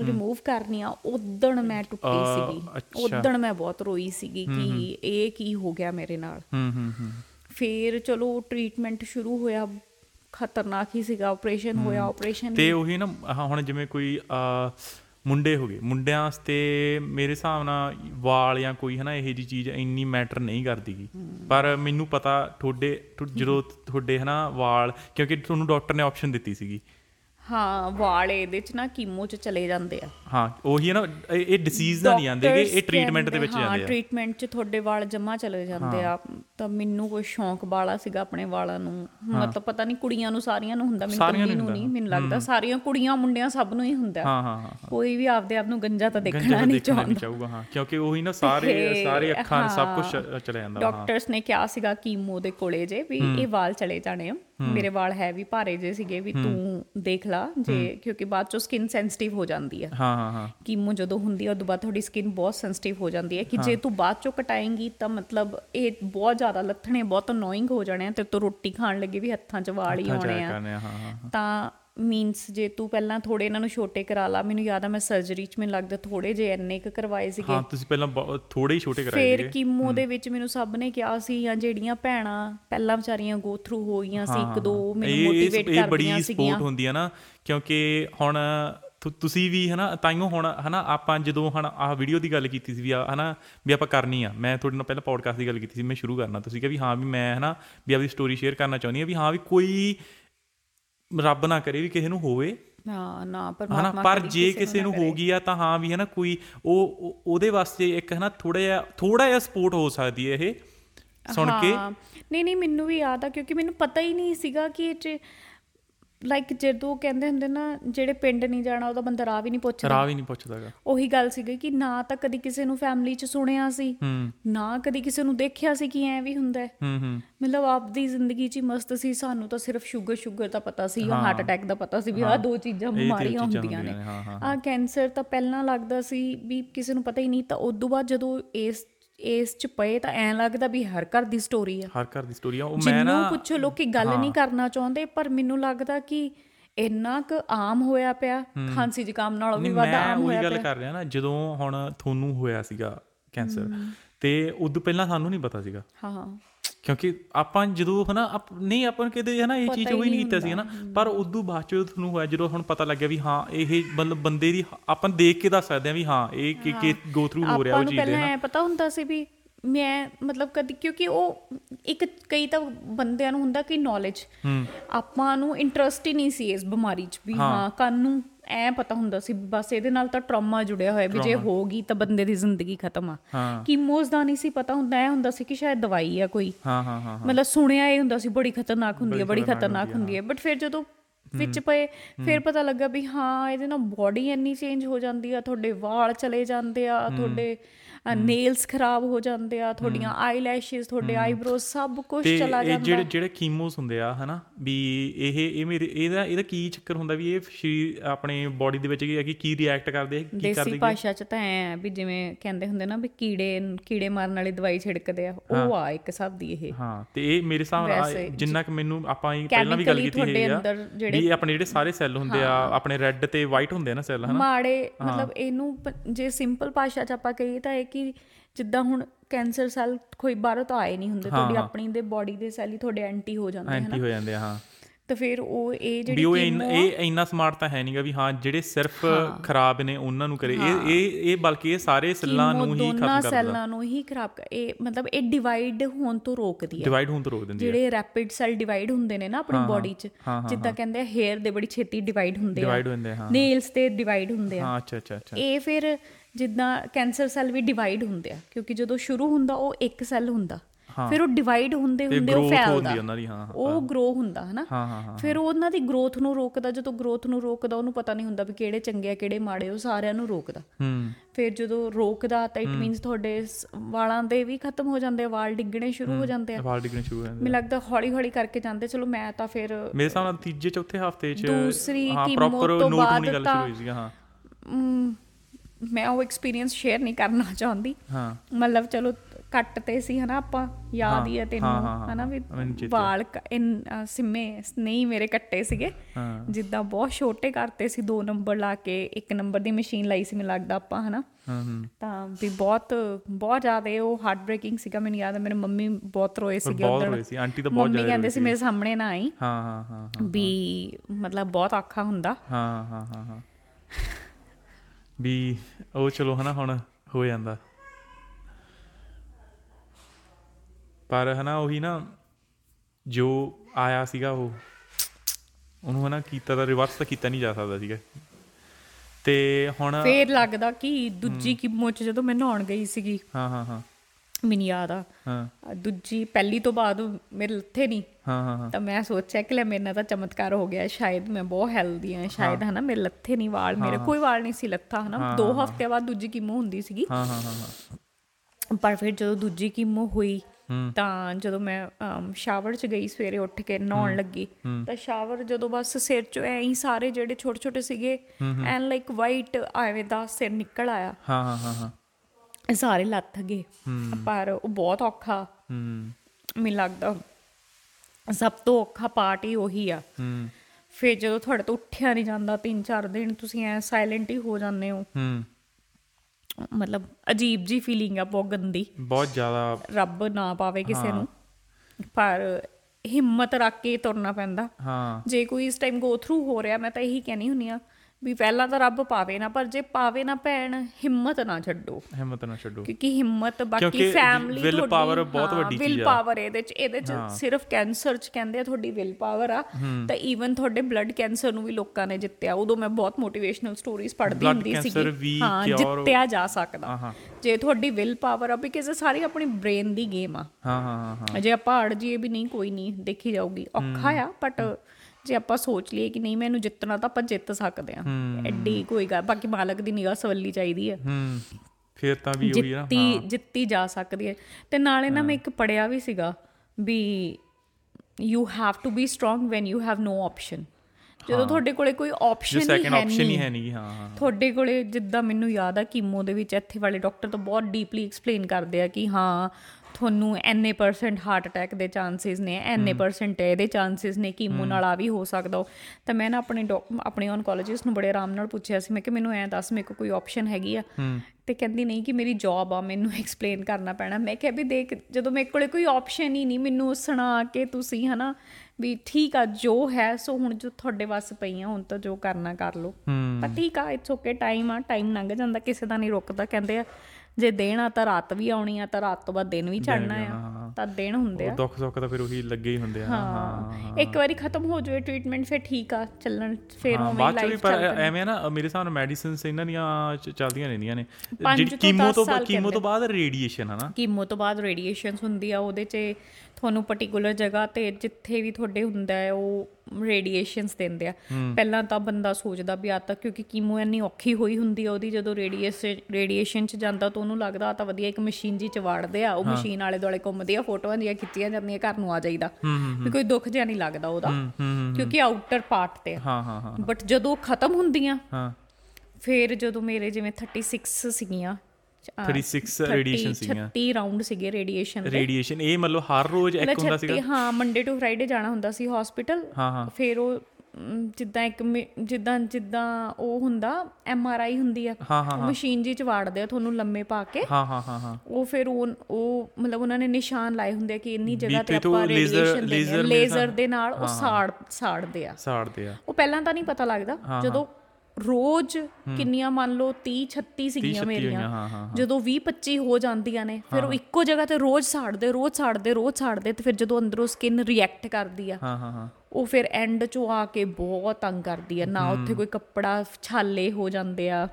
S2: ਰਿਮੂਵ ਕਰਨੀਆਂ ਉਦਣ ਮੈਂ ਟੁੱਟੀ ਸੀਗੀ। ਉਦਣ ਮੈਂ ਬਹੁਤ ਰੋਈ ਸੀਗੀ ਕਿ ਇਹ ਕੀ ਹੋ ਗਿਆ ਮੇਰੇ ਨਾਲ।
S1: ਹੂੰ ਹੂੰ ਹੂੰ।
S2: ਫਿਰ ਚਲੋ ਟ੍ਰੀਟਮੈਂਟ ਸ਼ੁਰੂ ਹੋਇਆ ਖਤਰਨਾਕ ਹੀ ਸੀਗਾ ਆਪਰੇਸ਼ਨ ਹੋਇਆ ਆਪਰੇਸ਼ਨ
S1: ਤੇ ਉਹੀ ਨਾ ਹੁਣ ਜਿਵੇਂ ਕੋਈ ਆ ਮੁੰਡੇ ਹੋ ਗਏ ਮੁੰਡਿਆਂ ਵਾਸਤੇ ਮੇਰੇ ਹਿਸਾਬ ਨਾਲ ਵਾਲ ਜਾਂ ਕੋਈ ਹਨਾ ਇਹੋ ਜੀ ਚੀਜ਼ ਇੰਨੀ ਮੈਟਰ ਨਹੀਂ ਕਰਦੀਗੀ ਪਰ ਮੈਨੂੰ ਪਤਾ ਤੁਹਾਡੇ ਜਦੋਂ ਤੁਹਾਡੇ ਹਨਾ ਵਾਲ ਕਿਉਂਕਿ ਤੁਹਾਨੂੰ ਡਾਕਟਰ ਨੇ ਆਪਸ਼ਨ ਦਿੱਤੀ ਸੀਗੀ।
S2: ਹਾਂ ਵਾਲ ਇਹਦੇ ਚ ਨਾ ਕੀਮੋ ਚ ਚਲੇ ਜਾਂਦੇ ਆ।
S1: ਹਾਂ ਉਹੀ ਹੈ ਨਾ ਇਹ- ਡਿਸੀਜ਼ ਦਾ ਨਹੀਂ ਆਂਦੇ ਕਿ ਇਹ ਟ੍ਰੀਟਮੈਂਟ ਦੇ ਵਿੱਚ ਜਾਂਦੇ
S2: ਹਾਂ
S1: ਆ।
S2: ਟ੍ਰੀਟਮੈਂਟ ਚ ਤੁਹਾਡੇ ਵਾਲ ਜਮਾ ਚਲੇ ਜਾਂਦੇ ਆ। ਤਾਂ ਮੈਨੂੰ ਕੋਈ ਸ਼ੌਂਕ ਵਾਲਾ ਸੀਗਾ ਆਪਣੇ ਵਾਲਾਂ ਨੂੰ। ਮਤਲਬ ਪਤਾ ਨਹੀਂ ਕੁੜੀਆਂ ਨੂੰ ਸਾਰੀਆਂ ਨੂੰ ਹੁੰਦਾ ਮੈਨੂੰ ਕੱਲੀ
S1: ਨੂੰ
S2: ਨਹੀਂ ਮੈਨੂੰ ਲੱਗਦਾ ਸਾਰੀਆਂ ਕੁੜੀਆਂ ਮੁੰਡਿਆਂ ਸਭ ਨੂੰ ਹੀ ਹੁੰਦਾ।
S1: ਹਾਂ ਹਾਂ ਹਾਂ
S2: ਕੋਈ ਵੀ ਆਪਦੇ ਆਪ ਨੂੰ ਗੰਜਾ ਤਾਂ ਦੇਖਣਾ ਨਹੀਂ ਚਾਹੁੰਦਾ।
S1: ਚਾਹੂਗਾ ਹਾਂ। ਕਿਉਂਕਿ ਉਹੀ ਨਾ ਸਾਰੇ ਸਾਰੇ ਅੱਖਾਂ ਸਭ
S2: ਹਾਂ,
S1: ਕੁਝ ਚਲੇ ਜਾਂਦਾ ਹਾਂ।
S2: ਡਾਕਟਰਸ ਨੇ ਕਿਹਾ ਸੀਗਾ ਕੀਮੋ ਦੇ ਕੋਲੇ ਜੇ ਵੀ ਇਹ ਵਾਲ ਚਲੇ ਜਾਣੇ ਆ। ਮੇਰੇ ਵਾਲ ਹੈ ਵੀ ਭਾਰੇ ਜੇ ਸੀਗੇ ਵੀ ਤੂੰ ਦੇਖ ਲਾ ਜੇ ਕਿਉਂਕਿ ਬਾਅਦ ਚੋਂ ਸਕਿਨ ਸੈਂਸਿਟਿਵ ਹੋ ਜਾਂਦੀ
S1: ਹਾਂ ਹਾਂ ਹਾਂ
S2: ਕੀਮੋ ਜਦੋਂ ਹੁੰਦੀ ਆ ਉਦੋਂ ਬਾਅਦ ਤੁਹਾਡੀ ਸਕਿਨ ਬਹੁਤ ਸੈਂਸਿਟਿਵ ਹੋ ਜਾਂਦੀ ਹੈ ਕਿ ਜੇ ਤੂੰ ਬਾਅਦ ਚੋਂ ਕਟਾਏਂਗੀ ਤਾਂ ਮਤਲਬ ਇਹ ਬਹੁਤ ਜ਼ਿਆਦਾ ਲੱਥਣੇ ਬਹੁਤ ਅਨੋਇੰਗ ਹੋ ਜਾਣੇ ਆ ਤੇ ਤੂੰ ਰੋਟੀ ਖਾਣ ਲੱਗੇ ਵੀ ਹੱਥਾਂ 'ਚ ਵਾਲ ਹੀ
S1: ਹਾਂ
S2: ਆਉਣੇ ਆ।
S1: ਆ, ਹਾਂ ਹਾਂ ਹਾਂ।
S2: ਤਾਂ ਮੀਨਸ ਜੇ ਤੂੰ ਪਹਿਲਾਂ ਥੋੜੇ ਇਹਨਾਂ ਨੂੰ ਛੋਟੇ ਕਰਾ ਲਾ ਮੈਨੂੰ ਯਾਦ ਆ ਮੈਂ ਸਰਜਰੀ 'ਚ ਮੈਨੂੰ ਲੱਗਦਾ ਥੋੜੇ ਜੇ ਇੰਨੇ ਕੁ ਕਰਵਾਏ ਸੀਗੇ।
S1: ਹਾਂ ਤੁਸੀਂ ਪਹਿਲਾਂ ਥੋੜੇ ਹੀ ਛੋਟੇ ਕਰਾਏ
S2: ਫੇਰ
S1: ਸੀਗੇ।
S2: ਕੀਮੋ ਦੇ ਵਿੱਚ ਮੈਨੂੰ ਸਭ ਨੇ ਕਿਹਾ ਸੀ ਜਾਂ ਜਿਹੜੀਆਂ ਭੈਣਾਂ ਪਹਿਲਾਂ ਵਿਚਾਰੀਆਂ ਗੋ ਥਰੂ ਹੋ ਗਈਆਂ ਸੀ ਇੱਕ ਦੋ ਮੈਨੂੰ
S1: ਇਹ-
S2: ਮੋਟੀਵੇਟ
S1: ਇਹ ਬੜੀ
S2: ਕਰਦੀਆਂ ਸੀਗੀਆਂ।
S1: ਸਪੋਰਟ ਹੁੰਦੀ ਹੈ ਨਾ ਕਿਉਂਕਿ ਹੁਣ ਤੁਸੀਂ ਵੀ ਹਨਾ ਤਾਈਓ ਹੁਣ ਹਨਾ ਆਪਾਂ ਜਦੋਂ ਹੁਣ ਆਹ ਵੀਡੀਓ ਦੀ ਗੱਲ ਕੀਤੀ ਸੀ ਵੀ ਆ ਹਨਾ ਵੀ ਆਪਾਂ ਕਰਨੀ ਆ ਮੈਂ ਤੁਹਾਡੇ ਨਾਲ ਪਹਿਲਾਂ ਪੋਡਕਾਸਟ ਦੀ ਗੱਲ ਕੀਤੀ ਸੀ ਮੈਂ ਸ਼ੁਰੂ ਕਰਨਾ ਤੁਸੀਂ ਕਿਹਾ ਵੀ ਹਾਂ ਵੀ ਮੈਂ ਹਨਾ ਵੀ ਆਪਦੀ ਸਟੋਰੀ ਸ਼ੇਅਰ ਕਰਨਾ ਚਾਹੁੰਦੀ ਆ ਵੀ ਹਾਂ ਵੀ ਕੋਈ ਰੱਬ ਨਾ ਕਰੇ ਵੀ ਕਿਸੇ ਨੂੰ ਹੋਵੇ
S2: ਨਾ
S1: ਹਨਾ
S2: ਪਰਮਾਤਮਾ
S1: ਪਰ ਜੇ
S2: ਕਿਸੇ ਨਾ
S1: ਨੂੰ। ਹੋ ਗਈ ਆ ਤਾਂ ਹਾਂ ਵੀ ਹਨਾ ਕੋਈ ਉਹ ਉਹ- ਉਹਦੇ ਵਾਸਤੇ ਇੱਕ ਹਨਾ ਥੋੜਾ ਜਿਹਾ ਥੋੜਾ ਜਿਹਾ ਸਪੋਰਟ ਹੋ ਸਕਦੀ ਹੈ ਇਹ ਸੁਣ ਕੇ।
S2: ਨਹੀਂ ਨਹੀਂ ਮੈਨੂੰ ਵੀ ਯਾਦ ਆ ਕਿਉਂਕਿ ਮੈਨੂੰ ਪਤਾ ਹੀ ਨਹੀਂ ਸੀਗਾ ਕਿ ਇਹ ਲਾਈਕ ਜਦੋਂ ਕਹਿੰਦੇ ਹੁੰਦੇ ਨਾ ਜਿਹੜੇ ਪਿੰਡ ਨਹੀਂ ਜਾਣਾ ਉਹਦਾ ਬੰਦਾ ਰਾਹ ਵੀ ਨਹੀਂ ਪੁੱਛਦਾ।
S1: ਰਾਹ ਵੀ ਨਹੀਂ ਪੁੱਛਦਾਗਾ।
S2: ਉਹੀ ਗੱਲ ਸੀਗੀ ਕਿ ਨਾ ਤਾਂ ਕਦੀ ਕਿਸੇ ਨੂੰ ਫੈਮਿਲੀ ਚ ਸੁਣਿਆ ਸੀ ਨਾ ਕਦੀ ਕਿਸੇ ਨੂੰ ਦੇਖਿਆ ਸੀ ਕਿ ਐ ਵੀ ਹੁੰਦਾ। ਹੈ
S1: ਹੂੰ। ਹੂੰ
S2: ਮਤਲਬ ਆਪਦੀ ਜ਼ਿੰਦਗੀ 'ਚ ਮਸਤ ਸੀ ਸਾਨੂੰ ਤਾਂ ਸਿਰਫ ਸ਼ੂਗਰ ਸ਼ੂਗਰ ਦਾ ਪਤਾ ਸੀ ਜਾਂ ਹਾਰਟ ਅਟੈਕ ਦਾ ਪਤਾ ਸੀ ਵੀ ਆਹ ਦੋ ਚੀਜ਼ਾਂ ਬਿਮਾਰੀਆਂ ਹੁੰਦੀਆਂ ਨੇ। ਆਹ ਕੈਂਸਰ ਤਾਂ ਪਹਿਲਾਂ ਲੱਗਦਾ ਸੀ ਵੀ ਕਿਸੇ ਨੂੰ ਪਤਾ ਹੀ ਨਹੀਂ ਤਾਂ ਉਸ ਤੋਂ ਬਾਅਦ ਜਦੋਂ ਇਸ ਇਸ 'ਚ ਪਏ ਤਾਂ ਐਂ ਲੱਗਦਾ ਵੀ ਹਰ ਘਰ ਦੀ ਸਟੋਰੀ ਆ।
S1: ਹਰ ਘਰ ਦੀ ਸਟੋਰੀ ਆ। ਉਹ ਮੈਂ
S2: ਜਿੰਨੂੰ
S1: ਨਾ
S2: ਪੁੱਛੋ ਲੋਕੀ ਗੱਲ ਨਹੀਂ ਕਰਨਾ ਚਾਹੁੰਦੇ ਪਰ ਮੈਨੂੰ ਲੱਗਦਾ ਕਿ ਇੰਨਾ ਕੁ ਆਮ ਹੋਇਆ ਪਿਆ ਖਾਂਸੀ ਜ਼ੁਕਾਮ ਨਾਲੋਂ ਵੀ ਵੱਧ
S1: ਮੈਂ
S2: ਆਮ ਹੋਇਆ
S1: ਗੱਲ
S2: ਪਿਆ।
S1: ਕਰ ਰਿਹਾ ਨਾ ਜਦੋਂ ਹੁਣ ਤੁਹਾਨੂੰ ਹੋਇਆ ਸੀਗਾ ਕੈਂਸਰ ਤੇ ਉਦੋਂ ਪਹਿਲਾਂ ਸਾਨੂੰ ਨਹੀਂ ਪਤਾ ਸੀਗਾ।
S2: ਹਾਂ।
S1: ਕਿਉਂਕਿ ਆਪਾਂ ਜਦੋਂ ਹਨਾ ਨਹੀਂ ਆਪਾਂ ਕਿਤੇ ਹਨਾ ਇਹ ਚੀਜ਼
S2: ਹੀ
S1: ਉਹ ਹੀ ਨਹੀਂ ਕੀਤਾ ਸੀ ਹਨਾ। ਪਰ ਉਦੋਂ ਬਾਅਦ ਚ ਤੁਹਾਨੂੰ ਹੋਇਆ ਜਦੋਂ ਹੁਣ ਪਤਾ ਲੱਗਿਆ ਵੀ ਹਾਂ ਇਹ ਮਤਲਬ ਬੰਦੇ ਦੀ ਆਪਾਂ ਦੇਖ ਕੇ ਦੱਸ ਸਕਦੇ ਆ ਵੀ ਹਾਂ ਇਹ ਕਿ ਕਿ ਗੋ ਥਰੂ ਹੋ ਰਿਹਾ ਉਹ ਚੀਜ਼
S2: ਪਹਿਲਾਂ
S1: ਨਾ
S2: ਐ ਪਤਾ ਹੁੰਦਾ ਸੀ ਵੀ ਮੈਂ ਮਤਲਬ ਕਦੀ ਕਿਉਂਕਿ ਉਹ ਇੱਕ ਕਈ ਤਾਂ ਬੰਦਿਆਂ ਨੂੰ ਹੁੰਦਾ ਕਿ ਨੌਲੇਜ ਆਪਾਂ ਨੂੰ ਇੰਟਰਸਟ ਹੀ ਨਹੀਂ ਸੀ ਇਸ ਬਿਮਾਰੀ 'ਚ ਵੀ ਹਾਂ। ਕੰਨ ਨੂੰ ਐ ਪਤਾ ਹੁੰਦਾ ਸੀ ਬਸ ਇਹਦੇ ਨਾਲ ਤਾਂ ਟਰਾਮਾ ਜੁੜਿਆ ਹੋਇਆ ਵੀ ਜੇ ਹੋ ਗਈ ਤਾਂ ਬੰਦੇ ਦੀ ਜ਼ਿੰਦਗੀ ਖਤਮ ਆ। ਕੀਮੋਸ ਦਾ ਨਹੀਂ ਸੀ ਪਤਾ ਹੁੰਦਾ ਐ ਹੁੰਦਾ ਸੀ ਕਿ ਸ਼ਾਇਦ ਦਵਾਈ ਆ ਕੋਈ।
S1: ਹਾਂ ਹਾਂ ਹਾਂ
S2: ਮਤਲਬ ਸੁਣਿਆ ਇਹ ਹੁੰਦਾ ਸੀ ਬੜੀ ਖਤਰਨਾਕ ਹੁੰਦੀ ਹੈ ਬੜੀ ਖਤਰਨਾਕ ਹੁੰਦੀ ਹੈ। ਬਟ ਫਿਰ ਜਦੋਂ ਵਿੱਚ ਪਏ ਫਿਰ ਪਤਾ ਲੱਗਾ ਵੀ ਹਾਂ ਇਹਦੇ ਨਾਲ ਬਾਡੀ ਇੰਨੀ ਚੇਂਜ ਹੋ ਜਾਂਦੀ ਆ ਤੁਹਾਡੇ ਵਾਲ ਚਲੇ ਜਾਂਦੇ ਆ ਤੁਹਾਡੇ ਨੇਲਸ ਖਰਾਬ ਹੋ ਜਾਂਦੇ ਆ ਤੁਹਾਡੀਆਂ ਆਈਲੈਸ਼ਸ ਤੁਹਾਡੇ ਆਈਬ੍ਰੋਜ਼ ਸਭ ਕੁਝ
S1: ਤੇ
S2: ਚਲਾ
S1: ਇਹ
S2: ਜਾਂਦਾ।
S1: ਜਿਹੜੇ ਜਿਹੜੇ ਕੀਮੋਸ ਹੁੰਦੇ ਆ ਹਨਾ ਵੀ ਇਹ ਇਹ ਮੇਰੇ ਇਹਦਾ ਇਹਦਾ ਕੀ ਚੱਕਰ ਹੁੰਦਾ ਵੀ ਇਹ ਸਰੀਰ ਆਪਣੇ ਬਾਡੀ ਦੇ ਵਿੱਚ ਕੀ ਕੀ ਰਿਐਕਟ ਕਰਦੇ ਆ, ਕੀ
S2: ਦੇਸੀ
S1: ਕਰਦੇ
S2: ਭਾਸ਼ਾ ਚ ਤਾਂ ਐ ਵੀ ਜਿਵੇਂ ਕਹਿੰਦੇ ਹੁੰਦੇ ਨਾ ਵੀ ਕੀੜੇ ਕੀੜੇ ਮਾਰਨ ਵਾਲੀ ਦਵਾਈ ਛਿੜਕਦੇ ਆ ਉਹ ਆ ਇੱਕ ਹਿਸਾਬ ਦੀ ਇਹ।
S1: ਹਾਂ ਤੇ ਇਹ ਮੇਰੇ ਹਿਸਾਬ ਨਾਲ ਆ- ਜਿੰਨਾ ਕਿ ਮੈਨੂੰ ਆਪਾਂ ਪਹਿਲਾਂ ਵੀ ਗੱਲ ਕੀਤੀ
S2: ਤੁਹਾਡੇ
S1: ਹੈ
S2: ਅੰਦਰ ਜਿਹੜੇ-
S1: ਵੀ ਆਪਣੇ ਜਿਹੜੇ ਸਾਰੇ ਸੈੱਲ ਹੁੰਦੇ ਆ ਆਪਣੇ ਰੈੱਡ ਤੇ ਵਾਈਟ ਹੁੰਦੇ ਆ ਨਾ ਸੈੱਲ ਹਨਾ?
S2: ਮਾੜੇ ਮਤਲਬ ਇਹਨੂੰ ਜੇ ਸਿੰਪਲ ਭਾਸ਼ਾ ਚ ਆਪਾਂ ਕਹੀਏ ਤਾਂ ਇਹ ਕਿ ਜਿੱਦਾਂ ਹੁਣ ਕੈਂਸਰ ਸੈੱਲ ਕੋਈ ਬਾਹਰੋਂ ਤਾਂ ਆਏ ਨਹੀਂ ਹੁੰਦੇ ਤੁਹਾਡੀ ਆਪਣੀ ਦੇ ਬਾਡੀ ਦੇ ਸੈੱਲ ਹੀ ਤੁਹਾਡੇ ਐਂਟੀ ਹੋ ਜਾਂਦੇ ਹਨ।
S1: ਐਂਟੀ ਹੋ ਜਾਂਦੇ ਹਾਂ।
S2: ਤਾਂ ਫਿਰ ਉਹ ਇਹ
S1: ਵੀ
S2: ਜਿਹੜੀ
S1: ਇੰਨ- ਇਹ ਇੰਨਾ ਸਮਾਰਟ ਤਾਂ ਹੈ ਨਹੀਂਗਾ ਵੀ ਹਾਂ ਜਿਹੜੇ ਸਿਰਫ ਖਰਾਬ ਨੇ ਉਹਨਾਂ ਨੂੰ ਕਰੇ। ਇਹ ਇਹ ਇਹ ਬਲਕਿ ਇਹ ਸਾਰੇ ਸੈੱਲਾਂ ਨੂੰ ਹੀ ਖਤਮ
S2: ਦੋਨਾਂ
S1: ਕਰਦਾ
S2: ਸੈੱਲਾਂ ਨੂੰ ਹੀ ਖਰਾਬ ਕਰ ਇਹ ਮਤਲਬ ਇਹ ਡਿਵਾਈਡ ਹੋਣ ਤੋਂ ਰੋਕਦੀ ਹੈ
S1: ਡਿਵਾਈਡ ਹੋਣ ਤੋਂ ਰੋਕ ਦਿੰਦੀ ਹੈ
S2: ਜਿਹੜੇ ਰੈਪਿਡ ਸੈੱਲ ਡਿਵਾਈਡ ਹੁੰਦੇ ਨੇ ਨਾ ਆਪਣੀ ਬਾਡੀ 'ਚ ਜਿੱਦਾਂ ਕਹਿੰਦੇ ਆ ਹੇਅਰ ਦੇ ਬੜੀ ਛੇਤੀ ਡਿਵਾਈਡ ਹੁੰਦੇ ਆ।
S1: ਡਿਵਾਈਡ ਹੁੰਦੇ ਹਾਂ
S2: ਨੇਲਸ ਤੇ ਡਿਵਾਈਡ ਹੁੰਦੇ ਆ।
S1: ਹਾਂ ਅੱਛਾ ਅੱਛਾ ਅੱਛਾ।
S2: ਇਹ ਫਿਰ ਜਿੱਦਾਂ ਕੈਂਸਰ ਸੈੱਲ ਵੀ ਡਿਵਾਈਡ ਹੁੰਦੇ ਆ ਕਿਉਂਕਿ ਜਦੋਂ ਸ਼ੁਰੂ ਹੁੰਦਾ ਉਹ ਇੱਕ ਸੈੱਲ ਹੁੰਦਾ। ਫਿਰ ਉਹ ਡਿਵਾਈਡ ਹੁੰਦੇ ਹੁੰਦੇ ਉਹ ਫੈਲਦਾ।
S1: ਹੁੰਦੀ ਉਹਨਾਂ ਦੀ, ਹਾਂ, ਹਾਂ,
S2: ਉਹ ਗਰੋ ਹੁੰਦਾ ਹਨਾ? ਫਿਰ ਉਹ ਉਹਨਾਂ ਦੀ ਗਰੋਥ ਨੂੰ ਰੋਕਦਾ ਜਦੋਂ ਗਰੋਥ ਨੂੰ ਰੋਕਦਾ ਉਹਨੂੰ ਪਤਾ ਨਹੀਂ ਹੁੰਦਾ ਵੀ ਕਿਹੜੇ ਚੰਗੇ ਆ ਕਿਹੜੇ ਮਾੜੇ ਉਹ ਸਾਰਿਆਂ ਨੂੰ ਰੋਕਦਾ। ਫਿਰ ਜਦੋਂ ਰੋਕਦਾ ਤਾਂ ਇਟ ਮੀਨਸ ਤੁਹਾਡੇ ਵਾਲਾਂ ਦੇ ਵੀ ਖਤਮ ਹੋ ਜਾਂਦੇ ਆ ਵਾਲ ਡਿੱਗਣੇ ਸ਼ੁਰੂ ਹੋ ਜਾਂਦੇ ਆ।
S1: ਵਾਲ ਡਿੱਗਣੇ ਸ਼ੁਰੂ ਹੋ ਜਾਂਦੇ
S2: ਮੈਨੂੰ ਲੱਗਦਾ ਹੌਲੀ ਹੌਲੀ ਕਰਕੇ ਜਾਂਦੇ ਚਲੋ ਮੈਂ ਤਾਂ ਫਿਰ
S1: ਮੇਰੇ ਹਿਸਾਬ ਨਾਲ ਤੀਜੇ ਚੌਥੇ ਹਫ਼ਤੇ 'ਚ
S2: ਦੂਸਰੀ ਕੀਮੋ ਤੋਂ ਬਾਅਦ ਤਾਂ- ਮ, ਉਹ ਐਕਸਪੀਰੀਅੰਸ ਸ਼ੇਅਰ ਨਹੀਂ ਕਰਨਾ ਚਾਹੁੰਦੀ।
S1: ਹਾਂ।
S2: ਮਤਲਬ ਚਲੋ ਕੱਟ ਤੇ ਸੀ ਹਨਾ ਆਪਾਂ ਯਾਦ ਹੀ ਹੈ ਤੈਨੂੰ ਹਨਾ ਵੀ। ਵਾਲ ਇਨ- ਸਿੰਮੇ ਨਹੀਂ ਮੇਰੇ ਕੱਟੇ ਸੀਗੇ। ਜਿੱਦਾਂ ਬਹੁਤ ਛੋਟੇ ਕਰਤੇ ਸੀ ਦੋ ਨੰਬਰ ਲਾ ਕੇ ਇੱਕ ਨੰਬਰ ਦੀ ਮਸ਼ੀਨ ਲਾਈ ਸੀ ਮੈਨੂੰ ਲੱਗਦਾ ਆਪਾਂ ਹਨਾ। ਤਾਂ ਵੀ ਬਹੁਤ ਬਹੁਤ ਜ਼ਿਆਦਾ ਉਹ ਹਾਰਟ ਬ੍ਰੇਕਿੰਗ ਸੀਗਾ ਮੈਨੂੰ ਯਾਦ ਹੈ ਮੇਰੇ ਮੰਮੀ ਬਹੁਤ ਰੋਏ ਸੀਗੇ
S1: ਬਹੁਤ ਰੋਏ ਸੀ ਆਂਟੀ ਤਾਂ ਬਹੁਤ ਜ਼ਿਆਦਾ
S2: ਕਹਿੰਦੇ ਸੀ ਮੇਰੇ ਸਾਹਮਣੇ ਨਾ ਆਈ।
S1: ਹਾਂ ਹਾਂ ਹਾਂ।
S2: ਵੀ ਮਤਲਬ ਬਹੁਤ ਔਖਾ ਹੁੰਦਾ।
S1: ਹਾਂ ਹਾਂ ਹਾਂ ਹਾਂ। ਵੀ ਉਹ ਚਲੋ ਹਨਾ ਹੁਣ ਹੋ ਜਾਂਦਾ। ਪਰ ਹਨਾ ਉਹੀ ਨਾ ਜੋ ਆਇਆ ਸੀਗਾ ਉਹ ਉਹਨੂੰ ਹਨਾ ਕੀਤਾ ਤਾਂ ਰਿਵਰਸ ਤਾਂ ਕੀਤਾ ਨਹੀਂ ਜਾ ਸਕਦਾ ਸੀਗਾ। ਤੇ ਹੁਣ
S2: ਫੇਰ ਲੱਗਦਾ ਕਿ ਦੂਜੀ ਕਿਮੋ ਚ ਜਦੋਂ ਮੈਂ ਨਹਾਉਣ ਗਈ ਸੀਗੀ
S1: ਹਾਂ ਹਾਂ ਹਾਂ।
S2: ਮੈਨੂੰ ਯਾਦ ਆ।
S1: ਹਾਂ।
S2: ਦੂਜੀ ਪਹਿਲੀ ਤੋਂ ਬਾਅਦ ਮੇਰੇ ਲੱਥੇ ਨਹੀਂ
S1: ਹਾਂ ਹਾਂ
S2: ਤਾਂ ਮੈਂ ਸੋਚਿਆ ਕਿ ਲੈ ਮੇਰੇ ਨਾਲ ਤਾਂ ਚਮਤਕਾਰ ਹੋ ਗਿਆ। ਸ਼ਾਇਦ ਮੈਂ ਬਹੁਤ ਹੈਲਦੀ ਹਾਂ ਸ਼ਾਇਦ ਹਨਾ ਮੇਰੇ ਲੱਥੇ ਨਹੀਂ ਵਾਲ ਮੇਰੇ ਕੋਈ ਵਾਲ ਨਹੀਂ ਸੀ ਲੱਥਾ ਹਨਾ। ਦੋ ਹਫ਼ਤੇ ਬਾਅਦ ਦੂਜੀ ਕੀਮੋ ਹੁੰਦੀ ਸੀਗੀ।
S1: ਹਾਂ ਹਾਂ ਹਾਂ
S2: ਪਰ ਫਿਰ ਜਦੋਂ ਦੂਜੀ ਕੀਮੋ ਹੋਈ। ਤਾਂ ਜਦੋਂ ਮੈਂ ਸ਼ਾਵਰ 'ਚ ਗਈ ਸਵੇਰੇ ਉੱਠ ਕੇ ਨਹਾਉਣ ਲੱਗੀ ਤਾਂ ਸ਼ਾਵਰ ਜਦੋਂ ਬਸ ਸਿਰ 'ਚੋਂ ਐਂ ਹੀ ਸਾਰੇ ਜਿਹੜੇ ਛੋਟੇ ਛੋਟੇ ਸੀਗੇ ਐਨ ਲਾਈਕ ਵਾਈਟ ਐਵੇਂ ਦਾ ਸਿਰ ਨਿਕਲ ਆਇਆ।
S1: ਹਾਂ ਹਾਂ ਹਾਂ।
S2: ਸਾਰੇ ਲੱਥ ਗਏ। ਪਰ ਉਹ ਬਹੁਤ ਔਖਾ।
S1: ਹੂੰ।
S2: ਮੈਨੂੰ ਲੱਗਦਾ ਸਭ ਤੋਂ ਔਖਾ ਪਾਰਟ ਹੀ ਉਹੀ ਆ।
S1: ਹੂੰ।
S2: ਫਿਰ ਜਦੋਂ ਤੁਹਾਡੇ ਤੋਂ ਉੱਠਿਆ ਨਹੀਂ ਜਾਂਦਾ ਤਿੰਨ ਚਾਰ ਦਿਨ ਤੁਸੀਂ ਐ ਸਾਇਲੈਂਟ ਹੀ ਹੋ ਜਾਂਦੇ ਹੋ।
S1: ਹੂੰ।
S2: ਮਤਲਬ ਅਜੀਬ ਜੀ ਫੀਲਿੰਗ ਆ ਬਹੁਤ ਗੰਦੀ।
S1: ਬਹੁਤ ਜ਼ਿਆਦਾ
S2: ਰੱਬ ਨਾ ਪਾਵੇ ਕਿਸੇ ਨੂੰ। ਪਰ ਹਿੰਮਤ ਰੱਖ ਕੇ ਤੁਰਨਾ ਪੈਂਦਾ।
S1: ਹਾਂ।
S2: ਜੇ ਕੋਈ ਇਸ ਟਾਈਮ ਗੋ ਥਰੂ ਹੋ ਰਿਹਾ ਮੈਂ ਤਾਂ ਇਹੀ ਕਹਿਣੀ ਹੁੰਨੀ ਆ ਵੀ ਪਹਿਲਾਂ ਤਾਂ ਰੱਬ ਪਾਵੇ ਨਾ ਪਰ ਜੇ ਪਾਵੇ ਨਾ ਭੈਣ ਹਿੰਮਤ ਨਾ ਛੱਡੋ।
S1: ਹਿੰਮਤ ਨਾ ਛੱਡੋ।
S2: ਕਿਉਂਕਿ ਹਿੰਮਤ ਬਾਕੀ ਫੈਮਿਲੀ
S1: will power ਬਹੁਤ ਵੱਡੀ ਚੀਜ਼
S2: ਵਿਲ
S1: ਆ।
S2: ਪਾਵਰ ਇਹਦੇ ਚ ਇਹਦੇ ਚ ਸਿਰਫ ਕੈਂਸਰ ਚ ਕਹਿੰਦੇ ਆ ਤੁਹਾਡੀ ਵਿਲ ਪਾਵਰ ਆ। ਤਾਂ ਈਵਨ ਤੁਹਾਡੇ ਬਲੱਡ ਕੈਂਸਰ ਨੂੰ ਵੀ ਲੋਕਾਂ ਨੇ ਜਿੱਤਿਆ। ਉਦੋਂ ਮੈਂ ਬਹੁਤ ਮੋਟੀਵੇਸ਼ਨਲ ਸਟੋਰੀਜ਼ ਪੜ੍ਹਦੀ ਹੁੰਦੀ ਸੀਗੀ। ਹਾਂ ਜਿੱਤਿਆ ਜਾ ਸਕਦਾ। ਜੇ ਤੁਹਾਡੀ ਵਿਲ ਪਾਵਰ ਆ ਬਿਕਾਜ਼ ਇਹ ਸਾਰੀ ਆਪਣੀ ਬ੍ਰੇਨ ਦੀ ਗੇਮ ਆ।
S1: ਹਾਂ ਹਾਂ ਹਾਂ ਹਾਂ।
S2: ਜੇ ਆਪਾਂ ਅੜ ਜੀਏ ਵੀ ਨਹੀਂ ਕੋਈ ਨਹੀਂ ਦੇਖੀ ਜਾਊਗੀ। ਔਖਾ ਆ ਬਟ ਜੇ ਆਪਾਂ ਸੋਚ ਲਈਏ ਕਿ ਨਹੀਂ ਮੈਨੂੰ ਜਿੱਤਣਾ ਤਾਂ ਆਪਾਂ ਜਿੱਤ ਸਕਦੇ ਆ ਐਡੀ ਕੋਈ ਗੱਲ ਬਾਕੀ ਮਾਲਕ ਦੀ ਨਿਗਾਹ ਸਵੱਲੀ ਚਾਹੀਦੀ ਹੈ।
S1: ਹੂੰ ਫਿਰ ਤਾਂ ਵੀ ਉਹੀ ਆ ਨਾ
S2: ਜਿੱਤੀ ਜਿੱਤੀ ਜਾ ਸਕਦੀ ਹੈ। ਤੇ ਨਾਲੇ ਨਾ ਮੈਂ ਇੱਕ ਪੜਿਆ ਵੀ ਸੀਗਾ ਵੀ you have to be strong when you have no option ਜਦੋਂ ਤੁਹਾਡੇ ਕੋਲੇ ਕੋਈ ਆਪਸ਼ਨ ਹੀ
S1: ਸੈਕੰਡ ਆਪਸ਼ਨ ਹੀ
S2: ਨਹੀਂ।
S1: ਹੈ ਨਹੀਂ ਹਾਂ ਹਾਂ।
S2: ਤੁਹਾਡੇ ਕੋਲੇ ਜਿੱਦਾਂ ਮੈਨੂੰ ਯਾਦ ਆ ਕੀਮੋ ਦੇ ਵਿੱਚ ਇੱਥੇ ਵਾਲੇ ਡਾਕਟਰ ਤਾਂ ਬਹੁਤ ਡੀਪਲੀ ਐਕਸਪਲੇਨ ਕਰਦੇ ਆ ਕਿ ਹਾਂ ਤੁਹਾਨੂੰ ਐਨੇ ਪਰਸੈਂਟ ਹਾਰਟ ਅਟੈਕ ਦੇ ਚਾਂਸਸ ਨੇ ਐਨੇ ਪਰਸੈਂਟ ਇਹਦੇ ਚਾਂਸਸ ਨੇ ਕੀਮੋ ਨਾਲ ਆ ਵੀ ਹੋ ਸਕਦਾ। ਤਾਂ ਮੈਂ ਨਾ ਆਪਣੇ ਆਪਣੇ ਓਨਕੋਲੋਜਿਸਟ ਨੂੰ ਬੜੇ ਆਰਾਮ ਨਾਲ ਪੁੱਛਿਆ ਸੀ ਮੈਂ ਕਿ ਮੈਨੂੰ ਐਂ ਦੱਸ ਮੇਰੇ ਕੋਲ ਕੋਈ ਆਪਸ਼ਨ ਹੈਗੀ ਆ। ਤੇ ਕਹਿੰਦੀ ਨਹੀਂ ਕਿ ਮੇਰੀ ਜੌਬ ਆ ਮੈਨੂੰ ਐਕਸਪਲੇਨ ਕਰਨਾ ਪੈਣਾ। ਮੈਂ ਕਿਹਾ ਵੀ ਦੇਖ ਜਦੋਂ ਮੇਰੇ ਕੋਲੇ ਕੋਈ ਆਪਸ਼ਨ ਹੀ ਨਹੀਂ ਮੈਨੂੰ ਸੁਣਾ ਕੇ ਤੁਸੀਂ ਹਨਾ ਵੀ ਠੀਕ ਆ ਜੋ ਹੈ ਸੋ ਹੁਣ ਜੋ ਤੁਹਾਡੇ ਵੱਸ ਪਈਆਂ ਹੁਣ ਤਾਂ ਜੋ ਕਰਨਾ ਕਰ ਲਓ। ਪਰ ਠੀਕ ਆ ਇਟਸ ਓਕੇ ਟਾਈਮ ਆ ਟਾਈਮ ਲੰਘ ਜਾਂਦਾ ਕਿਸੇ ਦਾ ਨਹੀਂ ਰੁਕਦਾ ਕਹਿੰਦੇ ਆ ਜੇ ਦਿਨ ਆ ਤਾਂ ਰਾਤ ਵੀ ਆਉਣੀ ਆ ਤਾਂ ਰਾਤ ਤੋਂ ਬਾਅਦ ਦਿਨ ਵੀ ਚੜਨਾ ਆ ਤਾਂ ਦਿਨ ਹੁੰਦੇ ਆ।
S1: ਦੁੱਖ ਸੁੱਖ ਤਾਂ ਫਿਰ ਉਹੀ ਲੱਗੇ ਹੀ ਹੁੰਦੇ ਆ ਹਾਂ
S2: ਹਾਂ ਇੱਕ ਵਾਰੀ ਖਤਮ ਹੋ ਜਾਵੇ ਟ੍ਰੀਟਮੈਂਟ ਫਿਰ ਠੀਕ ਆ ਚੱਲਣ ਫਿਰ
S1: ਹਾਂ
S2: ਉਵੇਂ ਲਾਈਫ
S1: ਪਰ
S2: ਚੱਲ
S1: ਐਵੇਂ ਆ ਨਾ ਮੇਰੇ ਹਿਸਾਬ ਨਾਲ ਮੈਡੀਸਿਨਸ ਇਹਨਾਂ ਦੀਆਂ ਚੱਲਦੀਆਂ ਰਹਿੰਦੀਆਂ ਨੇ। ਜਿਹੜੀ ਕੀਮੋ ਤੋਂ ਕੀਮੋ ਤੋਂ ਬਾਅਦ ਰੇਡੀਏਸ਼ਨ ਹਨਾ
S2: ਕੀਮੋ ਤੋਂ ਬਾਅਦ ਰੇਡੀਏਸ਼ਨਸ ਹੁੰਦੀ ਆ ਉਹਦੇ 'ਚ ਤੁਹਾਨੂੰ ਪਾਰਟਿਕੂਲਰ ਜਗ੍ਹਾ ਤੇ ਜਿੱਥੇ ਵੀ ਤੁਹਾਡੇ ਹੁੰਦਾ ਹੈ ਉਹ ਰੇਡੀਏਸ਼ਨਸ ਦਿੰਦੇ ਆ। ਪਹਿਲਾਂ ਤਾਂ ਬੰਦਾ ਸੋਚਦਾ ਵੀ ਆ ਤਾਂ ਕਿਉਂਕਿ ਕੀਮੋ ਇੰਨੀ ਔਖੀ ਹੋਈ ਹੁੰਦੀ ਆ ਉਹਦੀ ਜਦੋਂ ਰੇਡੀਏਸ਼ਨ ਰੇਡੀਏਸ਼ਨ 'ਚ ਜਾਂਦਾ ਤਾਂ ਉਹਨੂੰ ਲੱਗਦਾ ਆ ਤਾਂ ਵਧੀਆ ਇੱਕ ਮਸ਼ੀਨ ਜੀ ਚ ਵਾੜਦੇ ਆ। ਉਹ ਮਸ਼ੀਨ ਆਲੇ ਦੁਆਲੇ ਘੁੰਮਦੀ ਆ ਫੋਟੋਆਂ ਦੀਆਂ ਖਿੱਚੀਆਂ ਜਾਂਦੀਆਂ ਘਰ ਨੂੰ ਆ ਜਾਈਦਾ। ਵੀ ਕੋਈ ਦੁੱਖ ਜਿਹਾ ਨਹੀਂ ਲੱਗਦਾ ਉਹਦਾ। ਕਿਉਂਕਿ ਆਊਟਰ ਪਾਰਟ ਤੇ
S1: ਹਾਂ ਹਾਂ ਹਾਂ
S2: ਬਟ ਜਦੋਂ ਖਤਮ ਹੁੰਦੀਆਂ
S1: ਹਾਂ।
S2: ਫਿਰ ਜਦੋਂ ਮੇਰੇ ਜਿਵੇਂ 36 ਸੀਗੀਆਂ
S1: 36 radiation ਸੀਗੀਆਂ।
S2: 36 ਰਾਉਂਡ ਸੀਗੇ ਰੇਡੀਏਸ਼ਨ ਦੇ।
S1: ਰੇਡੀਏਸ਼ਨ ਇਹ ਮਤਲਬ ਹਰ ਰੋਜ਼ ਇੱਕ ਹੁੰਦਾ ਸੀਗਾ।
S2: 36 ਹਾਂ ਮੰਡੇ ਟੂ ਫਰਾਈਡੇ ਜਾਣਾ ਹੁੰਦਾ ਸੀ ਹਸਪੀਟਲ ਫਿਰ ਉਹ ਜਿੱਦਾਂ ਇੱਕ ਜਿੱਦਾਂ ਜਿੱਦਾਂ ਉਹ ਹੁੰਦਾ ਐਮ ਆਰ ਆਈ ਹੁੰਦੀ ਆ। ਮਸ਼ੀਨ ਜੀ ਚ ਵਾੜਦੇ ਆ ਤੁਹਾਨੂੰ ਲੰਮੇ ਪਾ ਕੇ।
S1: ਹਾਂ ਹਾਂ ਹਾਂ ਹਾਂ।
S2: ਉਹ ਫਿਰ ਉਹ ਉਹ ਮਤਲਬ ਉਹਨਾਂ ਨੇ ਨਿਸ਼ਾਨ ਲਾਏ ਹੁੰਦੇ ਆ ਕਿ ਇੰਨੀ ਜਗ੍ਹਾ ਤੇ ਆਪਾਂ
S1: laser-
S2: ਰੇਡੀਏਸ਼ਨ ਲੇਜ਼ਰ
S1: ਹਿਸਾਬ-
S2: ਦੇ ਨਾਲ ਉਹ ਸਾੜ ਸਾੜਦੇ ਆ।
S1: ਸਾੜਦੇ ਆ।
S2: ਉਹ ਪਹਿਲਾਂ ਤਾਂ ਨਹੀਂ ਪਤਾ ਲੱਗਦਾ। ਜਦੋਂ ਰੋਜ਼ ਕਿੰਨੀਆਂ ਮੰਨ ਲਓ 30 36 ਸੀਗੀਆਂ
S1: 36
S2: ਮੇਰੀਆਂ। ਜਦੋਂ 20 25 ਹੋ ਜਾਂਦੀਆਂ ਨੇ ਫਿਰ ਉਹ ਇੱਕੋ ਜਗ੍ਹਾ ਤੇ ਰੋਜ਼ ਸਾੜਦੇ ਰੋਜ਼ ਸਾੜਦੇ ਰੋਜ਼ ਸਾੜਦੇ ਤੇ ਫਿਰ ਜਦੋਂ ਅੰਦਰੋਂ ਸਕਿਨ ਰਿਐਕਟ ਕਰਦੀ ਆ।
S1: ਹਾਂ ਹਾਂ ਹਾਂ।
S2: ਉਹ ਫਿਰ ਐਂਡ ਚੋਂ ਆ ਕੇ ਬਹੁਤ ਤੰਗ ਕਰਦੀ ਆ ਨਾ ਉੱਥੇ ਕੋਈ ਕੱਪੜਾ ਛਾਲੇ ਹੋ ਜਾਂਦੇ ਆ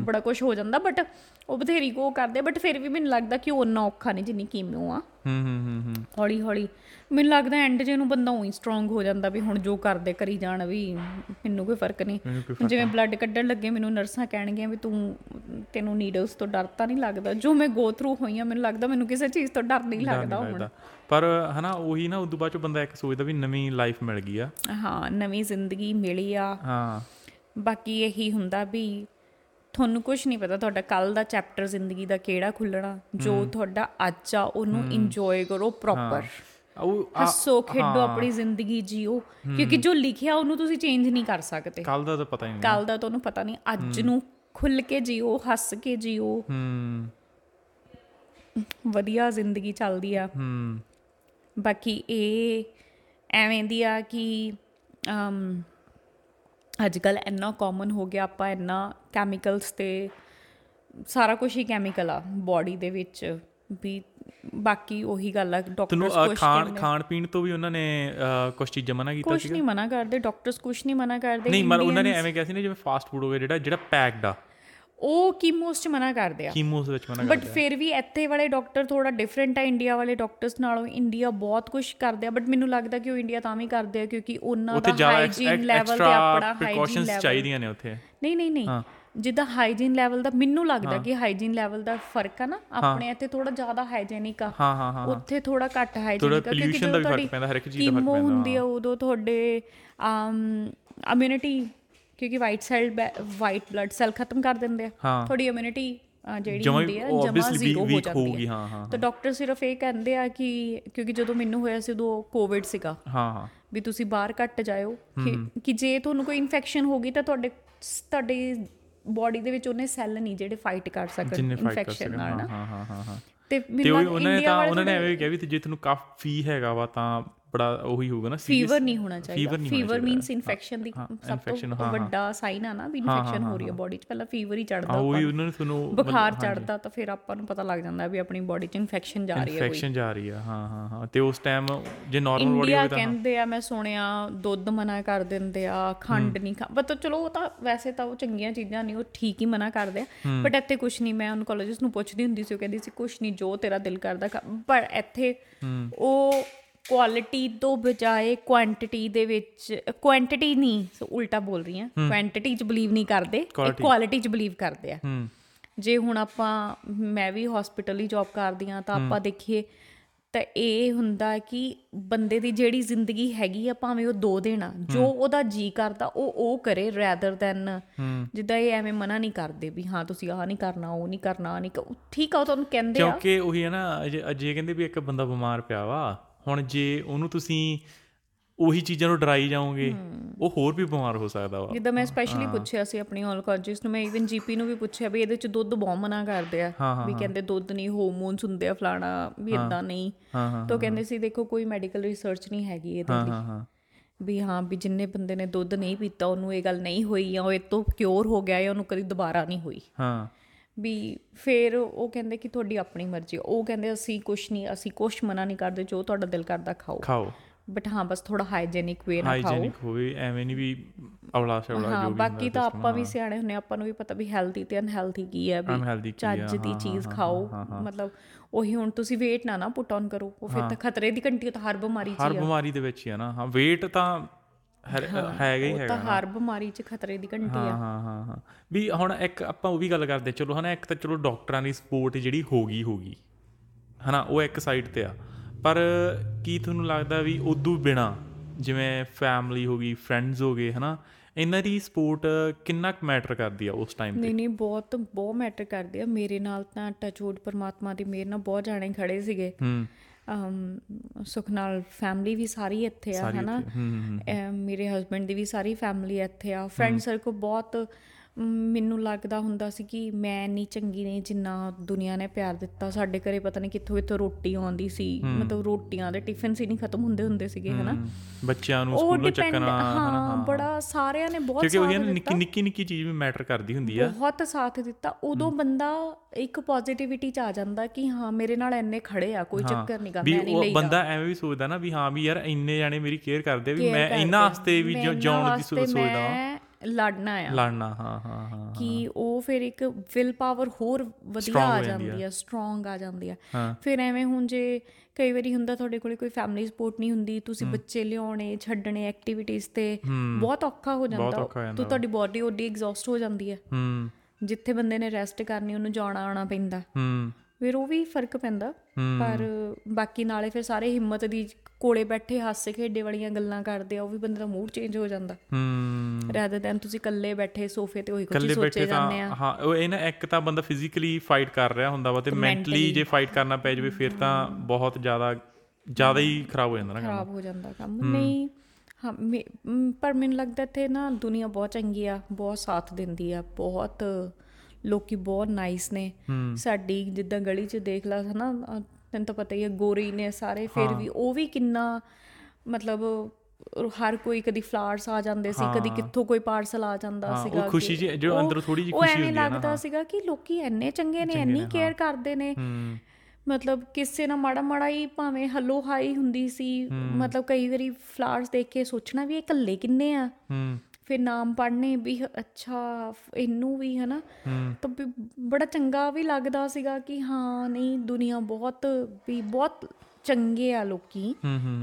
S2: ਬੜਾ ਕੁਝ ਹੋ ਜਾਂਦਾ ਬਟ ਉਹ ਬਥੇਰੀ ਕੋ ਕਰਦੇ ਬਟ ਫਿਰ ਵੀ ਮੈਨੂੰ ਲੱਗਦਾ ਕਿ ਉਹ ਉਨਾ ਔਖਾ ਨਹੀਂ ਜਿੰਨੀ ਕੀਮੋ ਆ
S1: ਹੂੰ। ਹੂੰ ਹੂੰ
S2: ਹੌਲੀ ਹੌਲੀ। ਮੈਨੂੰ ਲੱਗਦਾ ਐਂਡ ਜੇ ਨੂੰ ਬੰਦਾ ਉਹੀ ਸਟਰੋਂਗ ਹੋ ਜਾਂਦਾ ਵੀ ਹੁਣ ਜੋ ਕਰਦੇ ਕਰੀ ਜਾਣ ਵੀ ਮੈਨੂੰ ਕੋਈ ਫ਼ਰਕ ਨਹੀਂ ਜਿਵੇਂ ਬਲੱਡ ਕੱਢਣ ਲੱਗੇ ਮੈਨੂੰ ਨਰਸਾਂ ਕਹਿਣਗੀਆਂ ਵੀ ਤੂੰ ਤੈਨੂੰ ਨੀਡਲਸ ਤੋਂ ਡਰ ਤਾਂ ਨਹੀਂ ਲੱਗਦਾ। ਜੋ ਮੈਂ ਗੋ ਥਰੂ ਹੋਈ ਆ ਮੈਨੂੰ ਲੱਗਦਾ ਮੈਨੂੰ ਕਿਸੇ ਚੀਜ਼ ਤੋਂ ਡਰ ਨਹੀਂ ਲੱਗਦਾ ਹੁਣ।
S1: ਪਰ ਹਨਾ ਉਹੀ ਨਾ ਉਦੋਂ ਬਾਅਦ ਚ ਬੰਦਾ ਇੱਕ ਸੋਚਦਾ ਵੀ ਨਵੀਂ ਲਾਈਫ ਮਿਲ ਗਈ ਆ।
S2: ਹਾਂ ਨਵੀਂ ਜ਼ਿੰਦਗੀ ਮਿਲੀ ਆ।
S1: ਹਾਂ।
S2: ਬਾਕੀ ਇਹੀ ਹੁੰਦਾ ਵੀ ਤੁਹਾਨੂੰ ਕੁਝ ਨਹੀਂ ਪਤਾ ਤੁਹਾਡਾ ਕੱਲ ਦਾ ਚੈਪਟਰ ਜ਼ਿੰਦਗੀ ਦਾ ਕਿਹੜਾ ਖੁੱਲਣਾ ਜੋ ਤੁਹਾਡਾ ਅੱਜ ਆ ਉਹਨੂੰ ਇੰਜੋਏ ਕਰੋ ਪ੍ਰੋਪਰ ਹੱਸੋ ਖੇਡੋ ਆਪਣੀ ਜ਼ਿੰਦਗੀ ਜੀਓ। ਕਿਉਂਕਿ ਜੋ ਲਿਖਿਆ ਉਹਨੂੰ ਤੁਸੀਂ ਚੇਂਜ ਨਹੀਂ ਕਰ ਸਕਦੇ।
S1: ਕੱਲ ਦਾ ਤਾਂ ਪਤਾ ਹੀ ਨਹੀਂ।
S2: ਕੱਲ ਦਾ ਤੁਹਾਨੂੰ ਪਤਾ ਨਹੀਂ। ਅੱਜ ਨੂੰ ਖੁੱਲ ਕੇ ਜੀਓ ਹੱਸ ਕੇ ਜੀਓ।
S1: ਹੂੰ।
S2: ਵਧੀਆ ਜ਼ਿੰਦਗੀ ਚੱਲਦੀ ਆ।
S1: ਹੂੰ।
S2: ਬਾਕੀ ਇਹ ਐਵੇਂ ਦੀ ਆ ਕਿ ਅਮ ਅੱਜ ਕੱਲ ਇੰਨਾ ਕਾਮਨ ਹੋ ਗਿਆ ਆਪਾਂ ਇੰਨਾ ਕੈਮੀਕਲਸ ਤੇ ਸਾਰਾ ਕੁਝ ਹੀ ਕੈਮੀਕਲ ਆ ਬਾਡੀ ਦੇ ਵਿੱਚ ਵੀ ਬਾਕੀ ਉਹੀ ਗੱਲ ਆ ਡਾਕਟਰਸ ਕੁਝ
S1: ਖਾਣ ਖਾਣ ਪੀਣ ਤੋਂ ਵੀ ਉਹਨਾਂ ਨੇ ਕੁਝ ਚੀਜ਼ਾਂ ਮਨਾ ਕੀਤਾ
S2: ਕੁਝ
S1: ਸੀਗਾ?
S2: ਨਹੀਂ ਮਨਾ ਕਰਦੇ ਡਾਕਟਰਸ ਕੁਝ ਨਹੀਂ ਮਨਾ ਕਰਦੇ
S1: ਨਹੀਂ ਮਰ ਉਹਨਾਂ ਨੇ ਐਵੇਂ ਕਿਹਾ ਸੀ ਨਾ ਜਿਵੇਂ ਫਾਸਟ ਫੂਡ ਹੋ ਗਿਆ ਜਿਹੜਾ ਜਿਹੜਾ ਪੈਕਡ ਆ।
S2: ਉਹ ਕੀਮੋਸ ਚ ਮਨਾ ਕਰਦੇ ਆ।
S1: ਕੀਮੋਸ ਵਿੱਚ ਮਨਾ
S2: ਬਟ
S1: ਕਰਦੇ
S2: ਫਿਰ ਵੀ ਇੱਥੇ ਵਾਲੇ ਡਾਕਟਰ ਥੋੜਾ ਡਿਫਰੈਂਟ ਆ ਇੰਡੀਆ ਵਾਲੇ ਡਾਕਟਰਸ ਨਾਲੋਂ ਇੰਡੀਆ ਬਹੁਤ ਕੁਝ ਕਰਦੇ ਆ ਬਟ ਮੈਨੂੰ ਲੱਗਦਾ ਕਿ ਉਹ ਇੰਡੀਆ ਤਾਂ ਵੀ ਕਰਦੇ ਆ ਕਿਉਂਕਿ ਉਹਨਾਂ ਦਾ ਹਾਈਜੀਨ ਲੈਵਲ ਤੇ ਆਪਣਾ ਹਾਈਜੀਨ ਲੈਵਲ
S1: ਚਾਹੀਦੀਆਂ ਨੇ ਉੱਥੇ।
S2: ਨਹੀਂ ਨਹੀਂ ਨਹੀਂ। ਜਿੱਦਾਂ ਹਾਈਜੀਨ ਲੈਵਲ ਦਾ ਮੈਨੂੰ ਲੱਗਦਾ ਕਿ ਹਾਈਜੀਨ ਲੈਵਲ ਦਾ ਫ਼ਰਕ ਆ ਨਾ ਆਪਣੇ ਇੱਥੇ ਥੋੜਾ ਜ਼ਿਆਦਾ ਹਾਈਜੀਨਿਕ ਆ।
S1: ਹਾਂ ਹਾਂ ਹਾਂ
S2: ਉੱਥੇ ਥੋੜਾ ਘੱਟ ਹਾਈਜੀਨਿਕ ਆ
S1: pollution ਦਾ ਵੀ ਫ਼ਰਕ ਪੈਂਦਾ, ਹਰ ਇੱਕ ਚੀਜ਼ ਦਾ ਫ਼ਰਕ
S2: ਕੀਮੋ ਹੁੰਦੀ ਆ ਉਦੋਂ ਤੁਹਾਡੇ ਇਮਿਊਨਿਟੀ ਕਿਉਂਕਿ white cell white blood cell ਖਤਮ ਕਰ ਦਿੰਦੇ ਆ।
S1: ਹਾਂ।
S2: ਤੁਹਾਡੀ ਇਮਿਊਨਿਟੀ ਜਿਹੜੀ
S1: ਹੀ
S2: ਹੁੰਦੀ ਆ
S1: ਉਹ
S2: ਜਮਾ ਜ਼ੀਰੋ ਹੋ ਜਾਂਦੀ ਹੈ
S1: ਹਾਂ, ਹਾਂ,
S2: ਤਾਂ ਡਾਕਟਰ ਸਿਰਫ ਇਹ ਕਹਿੰਦੇ ਆ ਕਿ ਕਿਉਂਕਿ ਜਦੋਂ ਮੈਨੂੰ ਹੋਇਆ ਸੀ ਉਦੋਂ ਕੋਵਿਡ ਸੀਗਾ।
S1: ਹਾਂ ਹਾਂ।
S2: ਵੀ ਤੁਸੀਂ ਬਾਹਰ ਘੱਟ ਜਾਇਓ। ਕਿ ਜੇ ਤੁਹਾਨੂੰ ਕੋਈ ਇਨਫੈਕਸ਼ਨ ਹੋ ਗਈ ਤਾਂ ਤੁਹਾਡੇ ਤੁਹਾਡੇ ਬਾਡੀ ਦੇ ਵਿੱਚ ਉਹਨੇ ਸੈੱਲ ਨਹੀਂ ਜਿਹੜੇ ਫਾਈਟ ਕਰ ਸਕਣ ਇਨਫੈਕਸ਼ਨ ਨਾਲ
S1: ਹਾਂ ਹਾਂ ਹਾਂ ਹਾਂ ਹਾਂ।
S2: ਤੇ ਮੈਨੂੰ ਇੰਡੀਆ
S1: ਤਾਂ
S2: ਵਾਲੇ
S1: ਉਹਨਾਂ ਨੇ ਐਵੇਂ ਕਿਹਾ ਵੀ ਜੇ ਤੁਹਾਨੂੰ ਕਾਫੀ ਹੈਗਾ ਵਾ ਤਾਂ ਬੜਾ ਉਹੀ ਹੋਊਗਾ ਨਾ
S2: ਫੀਵਰ ਨਹੀਂ ਹੋਣਾ ਚਾਹੀਦਾ। ਫੀਵਰ। ਮੀਨਸ ਇਨਫੈਕਸ਼ਨ ਦੀ ਸਭ ਤੋਂ
S1: ਹਾਂ,
S2: ਵੱਡਾ ਸਾਈਨ ਆ ਨਾ ਵੀ ਇਨਫੈਕਸ਼ਨ ਹੋ ਰਹੀ ਹੈ। ਬਾਡੀ 'ਚ। ਪਹਿਲਾਂ ਫੀਵਰ ਹੀ ਚੜਦਾ
S1: ਹਾਂ ਉਹੀ ਉਹਨਾਂ ਨੇ ਤੁਹਾਨੂੰ
S2: ਬੁਖਾਰ ਚੜਦਾ ਤਾਂ ਫਿਰ ਆਪਾਂ ਨੂੰ ਪਤਾ ਲੱਗ ਜਾਂਦਾ ਵੀ ਆਪਣੀ ਬਾਡੀ 'ਚ ਇਨਫੈਕਸ਼ਨ ਜਾ ਰਹੀ ਹੈ ਕੋਈ।
S1: ਇਨਫੈਕਸ਼ਨ ਜਾ ਰਹੀ ਆ ਹਾਂ ਹਾਂ ਹਾਂ। ਤੇ ਉਸ ਟਾਈਮ ਜੇ ਨਾਰਮਲ ਬੋਡੀ ਹੋਵੇ ਤਾਂ
S2: ਕਹਿੰਦੇ ਆ ਮੈਂ ਸੁਣਿਆ ਦੁੱਧ ਮਨਾ ਕਰ ਦਿੰਦੇ ਆ ਖੰਡ ਨਹੀਂ ਖਾ ਬਟ ਚਲੋ ਉਹ ਤਾਂ ਵੈਸੇ ਤਾਂ ਉਹ ਚੰਗੀਆਂ ਚੀਜ਼ਾਂ ਨਹੀਂ ਉਹ ਠੀਕ ਹੀ ਮਨਾ ਕਰਦੇ ਆ। ਬਟ ਇੱਥੇ ਕੁਝ ਨਹੀਂ ਮੈਂ ਓਨਕੋਲੋਜਿਸਟ ਨੂੰ ਪੁੱਛਦੀ ਹੁੰਦੀ ਸੀ ਉਹ ਕਹਿੰਦੀ ਸੀ ਕੁਝ ਨਹੀਂ ਜੋ ਤੇਰਾ ਦਿਲ ਕਰਦਾ। ਪਰ ਇੱਥੇ ਉਹ ਕੁਆਲਿਟੀ ਤੋਂ ਬਜਾਏ ਕੁਆਂਟੀਟੀ ਦੇ ਵਿੱਚ ਕੁਆਂਟੀਟੀ ਨਹੀਂ ਸੋ ਉਲਟਾ ਬੋਲ ਰਹੀ ਹਾਂ। ਕੁਆਂਟੀਟੀ 'ਚ ਬਲੀਵ ਨਹੀਂ ਕਰਦੇ ਕੁਆਲਿਟੀ 'ਚ ਬਲੀਵ ਕਰਦੇ ਆ। ਜੇ ਹੁਣ ਆਪਾਂ ਮੈਂ ਵੀ ਹਸਪੀਟਲ ਹੀ ਜੌਬ ਕਰਦੀ ਆ ਤਾਂ ਆਪਾਂ ਦੇਖੀਏ ਤਾਂ ਇਹ ਹੁੰਦਾ ਕਿ ਬੰਦੇ ਦੀ ਜਿਹੜੀ ਜ਼ਿੰਦਗੀ ਹੈਗੀ ਆ ਭਾਵੇਂ ਉਹ ਦੋ ਦਿਨ ਆ ਜੋ ਉਹਦਾ ਜੀ ਕਰਦਾ ਉਹ ਉਹ ਕਰੇ ਰੈਦਰ ਦੈਨ ਜਿੱਦਾਂ ਇਹ ਐਵੇਂ ਮਨਾ ਨਹੀਂ ਕਰਦੇ ਵੀ ਹਾਂ ਤੁਸੀਂ ਆਹ ਨਹੀਂ ਕਰਨਾ ਉਹ ਨਹੀਂ ਕਰਨਾ ਨਹੀਂ ਠੀਕ ਆ ਉਹ ਤੁਹਾਨੂੰ ਕਹਿੰਦੇ ਆ।
S1: ਕਿਉਂਕਿ ਉਹੀ ਹੈ ਨਾ ਅਜੇ ਕਹਿੰਦੇ ਵੀ ਇੱਕ ਬੰਦਾ ਬਿਮਾਰ ਪਿਆ ਵਾ ਹੁਣ ਜੇ ਉਹਨੂੰ ਤੁਸੀਂ ਉਹੀ ਚੀਜ਼ਾਂ ਨੂੰ ਡਰਾਈ ਜਾਓਗੇ ਉਹ ਹੋਰ ਵੀ ਬਿਮਾਰ ਹੋ ਸਕਦਾ ਵਾ।
S2: ਜਿੱਦਾਂ ਮੈਂ ਸਪੈਸ਼ਲੀ ਪੁੱਛਿਆ ਸੀ ਆਪਣੀ ਆਨਕੋਲੋਜਿਸਟ ਨੂੰ ਮੈਂ ਇਵਨ ਜੀਪੀ ਨੂੰ ਵੀ ਪੁੱਛਿਆ ਵੀ ਇਹਦੇ ਚ ਦੁੱਧ ਬਹੁਤ ਮਨਾ ਕਰਦੇ ਆ। ਵੀ ਕਹਿੰਦੇ ਦੁੱਧ ਨਹੀਂ ਹਾਰਮੋਨਸ ਹੁੰਦੇ ਆ ਫਲਾਣਾ ਵੀ ਇਦਾਂ ਨਹੀਂ। ਤਾਂ ਕਹਿੰਦੇ ਸੀ ਦੇਖੋ ਕੋਈ ਮੈਡੀਕਲ ਰਿਸਰਚ ਨਹੀਂ ਹੈਗੀ ਇਹਦੇ ਲਈ। ਵੀ ਹਾਂ ਵੀ ਜਿੰਨੇ ਬੰਦੇ ਨੇ ਦੁੱਧ ਨਹੀਂ ਪੀਤਾ ਉਹਨੂੰ ਇਹ ਗੱਲ ਨਹੀਂ ਹੋਈ ਜਾਂ ਉਹ ਇਹ ਤੋਂ ਕਿਉਰ ਹੋ ਗਿਆ ਜਾਂ ਉਹਨੂੰ ਕਦੀ ਦੁਬਾਰਾ ਨਹੀਂ ਹੋਈ।
S1: ਹਾਂ।
S2: ਵੀ ਫਿਰ ਉਹ ਕਹਿੰਦੇ ਕਿ ਤੁਹਾਡੀ ਆਪਣੀ ਮਰਜ਼ੀ। ਉਹ ਕਹਿੰਦੇ ਅਸੀਂ ਕੁਛ ਨਹੀਂ ਅਸੀਂ ਕੁਛ ਮਨਾ ਨਹੀਂ ਕਰਦੇ ਜੋ ਤੁਹਾਡਾ ਦਿਲ ਕਰਦਾ ਖਾਓ।
S1: ਖਾਓ।
S2: ਬਟ ਹਾਂ ਬਸ ਥੋੜਾ ਹਾਈਜੀਨਿਕ ਵੇ ਨਾਲ ਖਾਓ।
S1: ਹਾਈਜੀਨਿਕ ਹੋਵੇ ਐਵੇਂ ਨਹੀਂ ਵੀ ਅਵਲਾ ਸ਼ਵਲਾ ਜੋ ਵੀ
S2: ਬਾਕੀ ਤਾਂ ਆਪਾਂ ਵੀ ਸਿਆਣੇ ਹੁੰਨੇ ਆਪਾਂ ਨੂੰ ਵੀ ਪਤਾ ਵੀ ਹੈਲਥੀ ਤੇ ਅਨਹੈਲਥੀ ਕੀ ਹੈ ਵੀ ਚੱਜ ਦੀ ਚੀਜ਼ ਖਾਓ। ਮਤਲਬ ਉਹੀ ਹੁਣ ਤੁਸੀਂ weight ਨਾ ਨਾ ਪੁੱਟ ਔਨ ਕਰੋ। ਉਹ ਫਿਰ ਤਾਂ ਖਤਰੇ ਦੀ ਘੰਟੀ ਤਾਂ ਹਰ ਬਿਮਾਰੀ 'ਚ
S1: ਹਰ
S2: ਹੀ ਆ।
S1: ਬਿਮਾਰੀ ਦੇ ਵਿੱਚ ਹੀ ਆ ਨਾ। ਹਾਂ weight ਤਾਂ ਹਰ- ਹੈਗਾ ਹੀ ਹੈਗਾ
S2: ਤਾਂ ਹਰ ਬਿਮਾਰੀ 'ਚ ਖਤਰੇ ਦੀ ਘੰਟੀ ਆ।
S1: ਹਾਂ ਹਾਂ ਹਾਂ। ਵੀ ਹੁਣ ਇੱਕ ਆਪਾਂ ਉਹ ਵੀ ਗੱਲ ਕਰਦੇ ਚਲੋ ਹਨਾ ਇੱਕ ਤਾਂ ਚਲੋ ਡਾਕਟਰਾਂ ਦੀ ਸਪੋਰਟ ਜਿਹੜੀ ਹੋ ਗਈ ਹੋ ਗਈ। ਹਨਾ ਉਹ ਇੱਕ ਸਾਈਡ ਤੇ ਆ। ਪਰ ਕੀ ਤੁਹਾਨੂੰ ਲੱਗਦਾ ਵੀ ਉਦੋਂ ਬਿਨਾ ਜਿਵੇਂ ਫੈਮਿਲੀ ਹੋ ਗਈ ਫਰੈਂਡਸ ਹੋ ਗਏ ਹਨਾ ਇਹਨਾਂ ਦੀ ਸਪੋਰਟ ਕਿੰਨਾ ਕੁ ਮੈਟਰ ਕਰਦੀ ਆ ਉਸ ਟਾਈਮ ਤੇ?
S2: ਨਹੀਂ ਨਹੀਂ ਬਹੁਤ ਬਹੁਤ ਮੈਟਰ ਕਰਦੇ ਆ। ਮੇਰੇ ਨਾਲ ਤਾਂ ਟਚਵੁੱਡ ਪਰਮਾਤਮਾ ਦੀ ਮਿਹਰ ਨਾਲ ਬਹੁਤ ਜਾਣੇ ਖੜੇ ਸੀਗੇ।
S1: ਹੂੰ।
S2: ਸੁਖ ਨਾਲ ਫੈਮਿਲੀ ਵੀ ਸਾਰੀ ਇੱਥੇ ਆ ਹਨਾ? ਮੇਰੇ ਹਸਬੰਡ ਦੀ ਵੀ ਸਾਰੀ ਫੈਮਿਲੀ ਇੱਥੇ ਆ। ਫਰੈਂਡ ਸਰਕਲ ਬਹੁਤ ਮੈਨੂੰ ਲੱਗਦਾ ਹੁੰਦਾ ਸੀ ਕਿ ਮੈਂ ਨਹੀਂ ਚੰਗੀ ਨਹੀਂ ਜਿੰਨਾ ਦੁਨੀਆ ਨੇ ਪਿਆਰ ਦਿੱਤਾ। ਸਾਡੇ ਘਰੇ ਪਤਾ ਨਹੀਂ ਕਿੱਥੋਂ ਕਿੱਥੋਂ ਰੋਟੀ ਆਉਂਦੀ ਸੀ। ਮਤਲਬ ਰੋਟੀਆਂ ਦੇ ਟਿਫਿਨ ਹੀ ਨਹੀਂ ਖਤਮ ਹੁੰਦੇ ਹੁੰਦੇ ਸੀਗੇ ਹਨਾ।
S1: ਬੱਚਿਆਂ ਨੂੰ
S2: ਉਹ
S1: ਸਕੂਲੋਂ ਚੱਕਣਾ
S2: ਹਾਂ ਬੜਾ ਸਾਰਿਆਂ ਨੇ ਬਹੁਤ
S1: ਕਿਉਂਕਿ ਉਹ
S2: ਸਾਥ
S1: ਹੈ ਨਾ
S2: ਦਿੱਤਾ
S1: ਨਿੱਕੀ ਨਿੱਕੀ ਨਿੱਕੀ ਚੀਜ਼ ਵੀ ਮੈਟਰ ਕਰਦੀ ਹੁੰਦੀ ਆ।
S2: ਬਹੁਤ ਸਾਥ ਦਿੱਤਾ। ਉਦੋਂ ਬੰਦਾ ਇੱਕ ਪੋਜ਼ਿਟਿਵਿਟੀ ਚ ਆ ਜਾਂਦਾ ਕਿ ਹਾਂ ਮੇਰੇ ਨਾਲ ਇੰਨੇ ਖੜੇ ਆ ਕੋਈ ਚੱਕਰ ਨਹੀਂਗਾ
S1: ਵੀ
S2: ਮੈਂ ਨਹੀਂ
S1: ਉਹ
S2: ਲਈਦਾ
S1: ਬੰਦਾ ਐਵੇਂ ਵੀ ਸੋਚਦਾ ਨਾ ਵੀ ਹਾਂ ਵੀ ਯਾਰ ਇੰਨੇ ਜਾਣੇ ਮੇਰੀ ਕੇਅਰ ਕਰਦੇ ਵੀ ਮੈਂ
S2: ਆ।
S1: ਵਾਸਤੇ ਵੀ ਜਿਉਣ ਦੀ ਸੋਚਦਾ
S2: ਲੜਨਾ ਆ।
S1: ਲੜਨਾ ਹਾਂ ਹਾਂ ਹਾਂ
S2: ਕਿ ਉਹ ਫਿਰ ਇੱਕ ਵਿਲ ਪਾਵਰ ਹੋਰ ਵਧੀਆ ਆ
S1: ਜਾਂਦੀ
S2: ਆ। ਸਟਰੋਂਗ ਆ ਜਾਂਦੀ ਆ। ਫਿਰ ਐਵੇਂ ਹੁਣ ਜੇ ਕਈ ਵਾਰੀ ਹੁੰਦਾ ਤੁਹਾਡੇ ਕੋਲੇ ਕੋਈ ਫੈਮਿਲੀ ਸਪੋਰਟ ਨਹੀਂ ਹੁੰਦੀ ਤੁਸੀਂ ਬੱਚੇ ਲਿਆਉਣੇ ਛੱਡਣੇ ਐਕਟੀਵਿਟੀਜ਼ ਤੇ ਬਹੁਤ ਔਖਾ ਹੋ ਜਾਂਦਾ। ਤੋ ਤੁਹਾਡੀ ਬਾਡੀ ਓਡੀ ਐਗਜ਼ੌਸਟ ਹੋ ਜਾਂਦੀ ਹੂੰ। ਜਿੱਥੇ ਬੰਦੇ ਨੇ ਰੈਸਟ ਕਰਨੀ ਉਹਨੂੰ ਜਾਣਾ ਆਉਣਾ ਪੈਂਦਾ।
S1: ਹੂੰ।
S2: ਫਿਰ ਉਹ ਵੀ ਫ਼ਰਕ ਪੈਂਦਾ। ਪਰ ਬਾਕੀ ਨਾਲੇ ਫਿਰ ਸਾਰੇ ਹਿੰਮਤ ਦੀ ਕੋਲੇ ਬੈਠੇ ਹਾਸੇ ਖੇਡੇ ਵਾਲੀਆਂ ਗੱਲਾਂ ਕਰਦੇ ਆ ਉਹ ਵੀ ਬੰਦੇ ਦਾ ਮੂਡ ਚੇਂਜ ਹੋ ਜਾਂਦਾ।
S1: ਹੂੰ।
S2: ਰਾਦਰ ਦੈਨ ਤੁਸੀਂ ਇਕੱਲੇ ਬੈਠੇ ਸੋਫੇ ਤੇ ਉਹੀ ਕੁਝ ਸੋਚੇ ਜਾਂਦੇ ਆ।
S1: ਹਾਂ ਉਹ ਇਹ ਨਾ ਇੱਕ ਤਾਂ ਬੰਦਾ ਫਿਜ਼ੀਕਲੀ ਫਾਈਟ ਕਰ ਰਿਹਾ ਹੁੰਦਾ ਵਾ ਤੇ ਮੈਂਟਲੀ ਜੇ ਫਾਈਟ ਕਰਨਾ ਪੈ ਜਾਵੇ ਫਿਰ ਤਾਂ ਬਹੁਤ ਜ਼ਿਆਦਾ ਜ਼ਿਆਦਾ ਹੀ ਖਰਾਬ ਹੋ ਜਾਂਦਾ ਨਾ ਕੰਮ।
S2: ਖਰਾਬ ਹੋ ਜਾਂਦਾ ਕੰਮ। ਨਹੀਂ ਹਾਂ ਪਰ ਮੈਨੂੰ ਲੱਗਦਾ ਇੱਥੇ ਨਾ ਦੁਨੀਆ ਬਹੁਤ ਚੰਗੀ ਆ ਬਹੁਤ ਸਾਥ ਦਿੰਦੀ ਆ ਬਹੁਤ ਲੋਕੀ ਬਹੁਤ ਨਾਈਸ ਨੇ। ਸਾਡੀ ਜਿੱਦਾਂ ਗਲੀ 'ਚ ਦੇਖ ਲਾ ਹਨਾ ਤੈਨੂੰ ਤਾਂ ਪਤਾ ਹੀ ਹੈ ਗੋਰੀ ਨੇ ਸਾਰੇ ਫਿਰ ਵੀ ਉਹ ਵੀ ਕਿੰਨਾ ਮਤਲਬ ਹਰ ਕੋਈ ਕਦੀ ਫਲਾਵਰਸ ਆ ਜਾਂਦੇ ਸੀ ਕਦੀ ਕਿੱਥੋਂ ਕੋਈ ਪਾਰਸਲ ਆ ਜਾਂਦਾ
S1: ਹਾਂ, ਉਹ
S2: ਸੀਗਾ
S1: ਖੁਸ਼ੀ ਜੋ
S2: ਉਹ-
S1: ਅੰਦਰੋਂ ਥੋੜ੍ਹੀ ਜਿਹੀ
S2: ਉਹ
S1: ਖੁਸ਼ੀ
S2: ਐਵੇਂ
S1: ਹੁੰਦੀ ਹੈ ਨਾ,
S2: ਲੱਗਦਾ ਸੀਗਾ ਕਿ ਲੋਕੀ ਇੰਨੇ ਚੰਗੇ ਨੇ ਇੰਨੀ ਕੇਅਰ ਕਰਦੇ ਨੇ। ਮਤਲਬ ਕਿਸੇ ਨਾਲ ਮਾੜਾ ਮਾੜਾ ਹੀ ਭਾਵੇਂ ਹਲੋ ਹਾਈ ਹੁੰਦੀ ਸੀ ਮਤਲਬ ਕਈ ਵਾਰੀ ਫਲਾਵਰਸ ਦੇਖ ਕੇ ਸੋਚਣਾ ਵੀ ਇਹ ਇਕੱਲੇ ਕਿੰਨੇ ਆ। ਫਿਰ ਨਾਮ ਪੜ੍ਹਨੇ ਵੀ ਅੱਛਾ ਇਹਨੂੰ ਵੀ ਹਨਾ? ਤਾਂ ਵੀ ਬੜਾ ਚੰਗਾ ਵੀ ਲੱਗਦਾ ਸੀਗਾ ਕਿ ਹਾਂ ਨਹੀਂ ਦੁਨੀਆ ਬਹੁਤ ਵੀ ਬਹੁਤ ਚੰਗੇ ਆ ਲੋਕੀ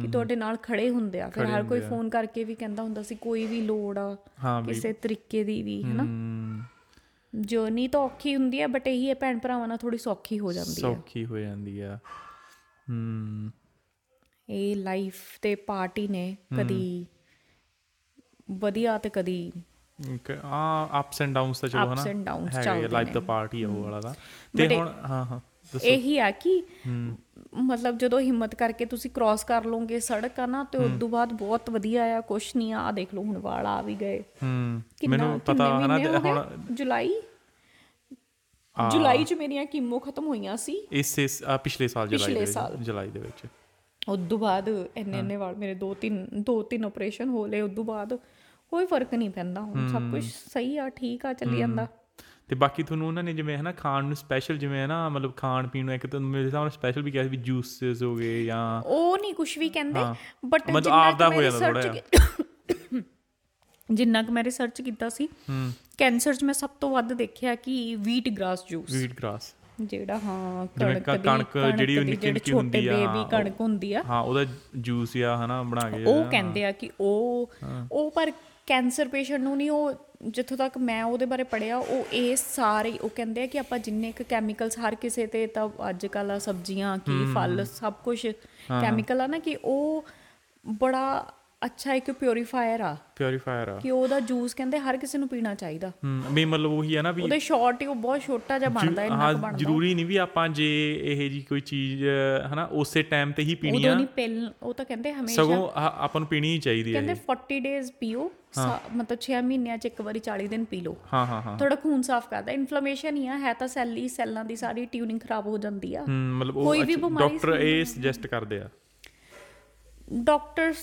S2: ਕਿ ਤੁਹਾਡੇ ਨਾਲ ਖੜੇ ਹੁੰਦੇ ਆ। ਫਿਰ ਹਰ ਕੋਈ ਫੋਨ ਕਰਕੇ ਵੀ ਕਹਿੰਦਾ ਹੁੰਦਾ ਸੀ ਕੋਈ ਵੀ ਲੋੜ ਆ ਕਿਸੇ ਤਰੀਕੇ ਦੀ ਵੀ ਹਨਾ? ਜਰਨੀ ਤਾਂ ਔਖੀ ਹੁੰਦੀ ਹੈ ਬਟ ਇਹੀ ਹੈ ਭੈਣ ਭਰਾਵਾਂ ਨਾਲ ਥੋੜੀ ਸੌਖੀ ਹੋ ਜਾਂਦੀ ਹੈ
S1: ਸੌਖੀ ਹੋ ਜਾਂਦੀ ਆ। ਹੂੰ।
S2: ਇਹ ਲਾਈਫ ਤੇ ਪਾਰਟੀ ਨੇ ਕਦੀ ਵਧੀਆ ਤੇ ਕਦੀ
S1: ਆ ਅਪਸ ਐਂਡ ਡਾਊਨਸ ਤਾਂ ਚਲੋ ਹਨਾ।
S2: and downs
S1: ਹੈਗਾ
S2: ਚੱਲਦੇ ਨੇ।
S1: ਦਾ ਪਾਰਟੀ ਉਹ ਵਾਲਾ ਦਾ ਤੇ ਹੁਣ ਹਾਂ ਹਾਂ ਦੱਸੋ।
S2: ਇਹੀ ਆ ਕਿ ਮਤਲਬ ਜਦੋਂ ਹਿੰਮਤ ਕਰਕੇ ਤੁਸੀਂ ਕ੍ਰਾਸ ਕਰ ਲਓਗੇ ਸੜਕ ਆ ਨਾ ਤੇ ਉਸ ਤੋਂ ਬਾਅਦ ਬਹੁਤ ਵਧੀਆ ਆ ਕੁਛ ਨਹੀਂ ਆ ਦੇਖ ਲਓ ਹੁਣ ਵਾਲ ਆ ਵੀ ਗਏ।
S1: ਹੂੰ। ਮੈਨੂੰ ਪਤਾ ਹਨਾ? ਹੁਣ
S2: ਜੁਲਾਈ? ਜੁਲਾਈ ਚ ਮੇਰੀਆਂ ਕੀਮੋ ਖਤਮ ਹੋਈਆਂ ਸੀ।
S1: ਇਸ ਇਸ ਪਿਛਲੇ ਸਾਲ ਜੁਲਾਈ ਦੇ। ਜੁਲਾਈ ਦੇ ਵਿੱਚ।
S2: ਉਸ ਤੋਂ ਬਾਅਦ ਇੰਨੇ ਇੰਨੇ ਵਾਲ ਮੇਰੇ ਦੋ ਤਿੰਨ ਦੋ ਤਿੰਨ ਆਪਰੇਸ਼ਨ ਹੋ ਲਏ ਉਸ ਤੋਂ ਬਾਅਦ ਕੋਈ ਫ਼ਰਕ ਨਹੀਂ ਪੈਂਦਾ ਹੁਣ ਸਭ ਕੁਝ ਸਹੀ ਆ ਠੀਕ ਆ ਚੱਲੀ ਜਾਂਦਾ।
S1: ਤੇ ਬਾਕੀ ਤੁਹਾਨੂੰ ਉਹਨਾਂ ਨੇ ਜਿਵੇਂ ਹਨਾ ਖਾਣ ਨੂੰ ਸਪੈਸ਼ਲ ਜਿਵੇਂ ਹੈ ਨਾ ਮਤਲਬ ਖਾਣ ਪੀਣ ਨੂੰ ਇੱਕ ਤਾਂ ਮੇਰੇ ਹਿਸਾਬ ਨਾਲ ਸਪੈਸ਼ਲ ਵੀ ਕਿਹਾ ਸੀ ਵੀ ਜੂਸਸ ਹੋ ਗਏ ਜਾਂ
S2: ਉਹ ਨਹੀਂ ਕੁਝ ਵੀ ਕਹਿੰਦੇ ਬਟ ਜਿੰਨਾ ਕੁ
S1: ਹੋ
S2: ਮੈਂ ਰਿਸਰਚ ਜਿੰਨਾ ਕਿ ਮੈਂ ਰਿਸਰਚ ਕੀਤਾ ਸੀ
S1: ਹੂੰ।
S2: ਕੈਂਸਰ 'ਚ ਮੈਂ ਸਭ ਤੋਂ ਵੱਧ ਦੇਖਿਆ ਕਿ wheat grass juice
S1: wheat grass
S2: ਜਿਹੜਾ ਹਾਂ ਕਣਕ ਦੀ
S1: ਕਣਕ ਜਿਹੜੀ ਨਿੱਕੀ ਨਿੱਕੀ ਹੁੰਦੀ ਆ,
S2: ਬੇਬੀ
S1: ਹਾਂ,
S2: ਕਣਕ ਹੁੰਦੀ ਆ।
S1: ਹਾਂ ਉਹਦਾ ਜੂਸ ਆ ਹਨਾ ਬਣਾ ਕੇ
S2: ਉਹ ਕਹਿੰਦੇ ਆ ਕਿ ਉਹ ਉਹ ਪਰ ਕੈਂਸਰ ਪੇਸ਼ੈਂਟ ਨੂੰ ਨਹੀਂ ਉਹ ਜਿੱਥੋਂ ਤੱਕ ਮੈਂ ਉਹਦੇ ਬਾਰੇ ਪੜਿਆ ਉਹ ਇਹ ਸਾਰੇ ਉਹ ਕਹਿੰਦੇ ਆ ਕਿ ਆਪਾਂ ਜਿੰਨੇ ਕੁ ਕੈਮੀਕਲਸ ਹਰ ਕਿਸੇ ਤੇ ਤਾਂ ਅੱਜ ਕੱਲ੍ਹ ਆ ਸਬਜ਼ੀਆਂ ਕੀ ਫਲ ਸਭ ਕੁਝ ਕੈਮੀਕਲ ਆ ਨਾ ਕਿ ਉਹ ਬੜਾ ਅੱਛਾ ਇੱਕ ਪਿਉਰੀਫਾਇਰ ਆ।
S1: ਪਿਉਰੀਫਾਇਰ ਆ।
S2: ਕਿ ਉਹਦਾ ਜੂਸ ਕਹਿੰਦੇ ਹਰ ਕਿਸੇ ਨੂੰ ਪੀਣਾ ਚਾਹੀਦਾ।
S1: ਹੂੰ ਵੀ ਮਤਲਬ ਉਹੀ ਹੈ ਨਾ ਵੀ
S2: ਉਹਦੇ ਸ਼ਾਰਟ ਹੀ ਉਹ ਬਹੁਤ ਛੋਟਾ ਜਿਹਾ ਬਣਦਾ ਇੰਨਾ ਕੁ ਬਣਦਾ।
S1: ਜ਼ਰੂਰੀ ਨਹੀਂ ਵੀ ਆਪਾਂ ਜੇ ਇਹ ਜੀ ਕੋਈ ਚੀਜ਼ ਹਨਾ ਉਸੇ ਟਾਈਮ ਤੇ ਹੀ ਪੀਣੀ ਆ।
S2: ਨਹੀਂ ਪਿਲ ਉਹ ਤਾਂ ਕਹਿੰਦੇ ਹਮੇਸ਼ਾ
S1: ਸਗੋਂ ਆਪਾਂ ਨੂੰ ਪੀਣੀ ਹੀ ਚਾਹੀਦੀ ਹੈ
S2: ਕਹਿੰਦੇ 40 ਡੇਜ਼ ਪੀਓ ਮਤਲਬ 6 ਮਹੀਨਿਆਂ ਚ ਇੱਕ ਵਾਰੀ 40 ਦਿਨ ਪੀ ਲਓ।
S1: ਹਾਂ ਹਾਂ ਹਾਂ।
S2: ਥੋੜਾ ਖੂਨ ਸਾਫ਼ ਕਰਦਾ ਇਨਫਲੇਮੇਸ਼ਨ ਹੀ ਆ ਹੈ ਤਾਂ ਸੈੱਲ ਹੀ ਸੈੱਲਾਂ ਦੀ ਸਾਰੀ ਟਿਊਨਿੰਗ ਖਰਾਬ ਹੋ ਜਾਂਦੀ ਆ।
S1: ਹੂੰ ਮਤਲਬ ਉਹ ਡਾਕਟਰ ਇਹ ਸੁਜੈਸਟ ਕਰਦੇ ਆ।
S2: ਡਾਕਟਰਸ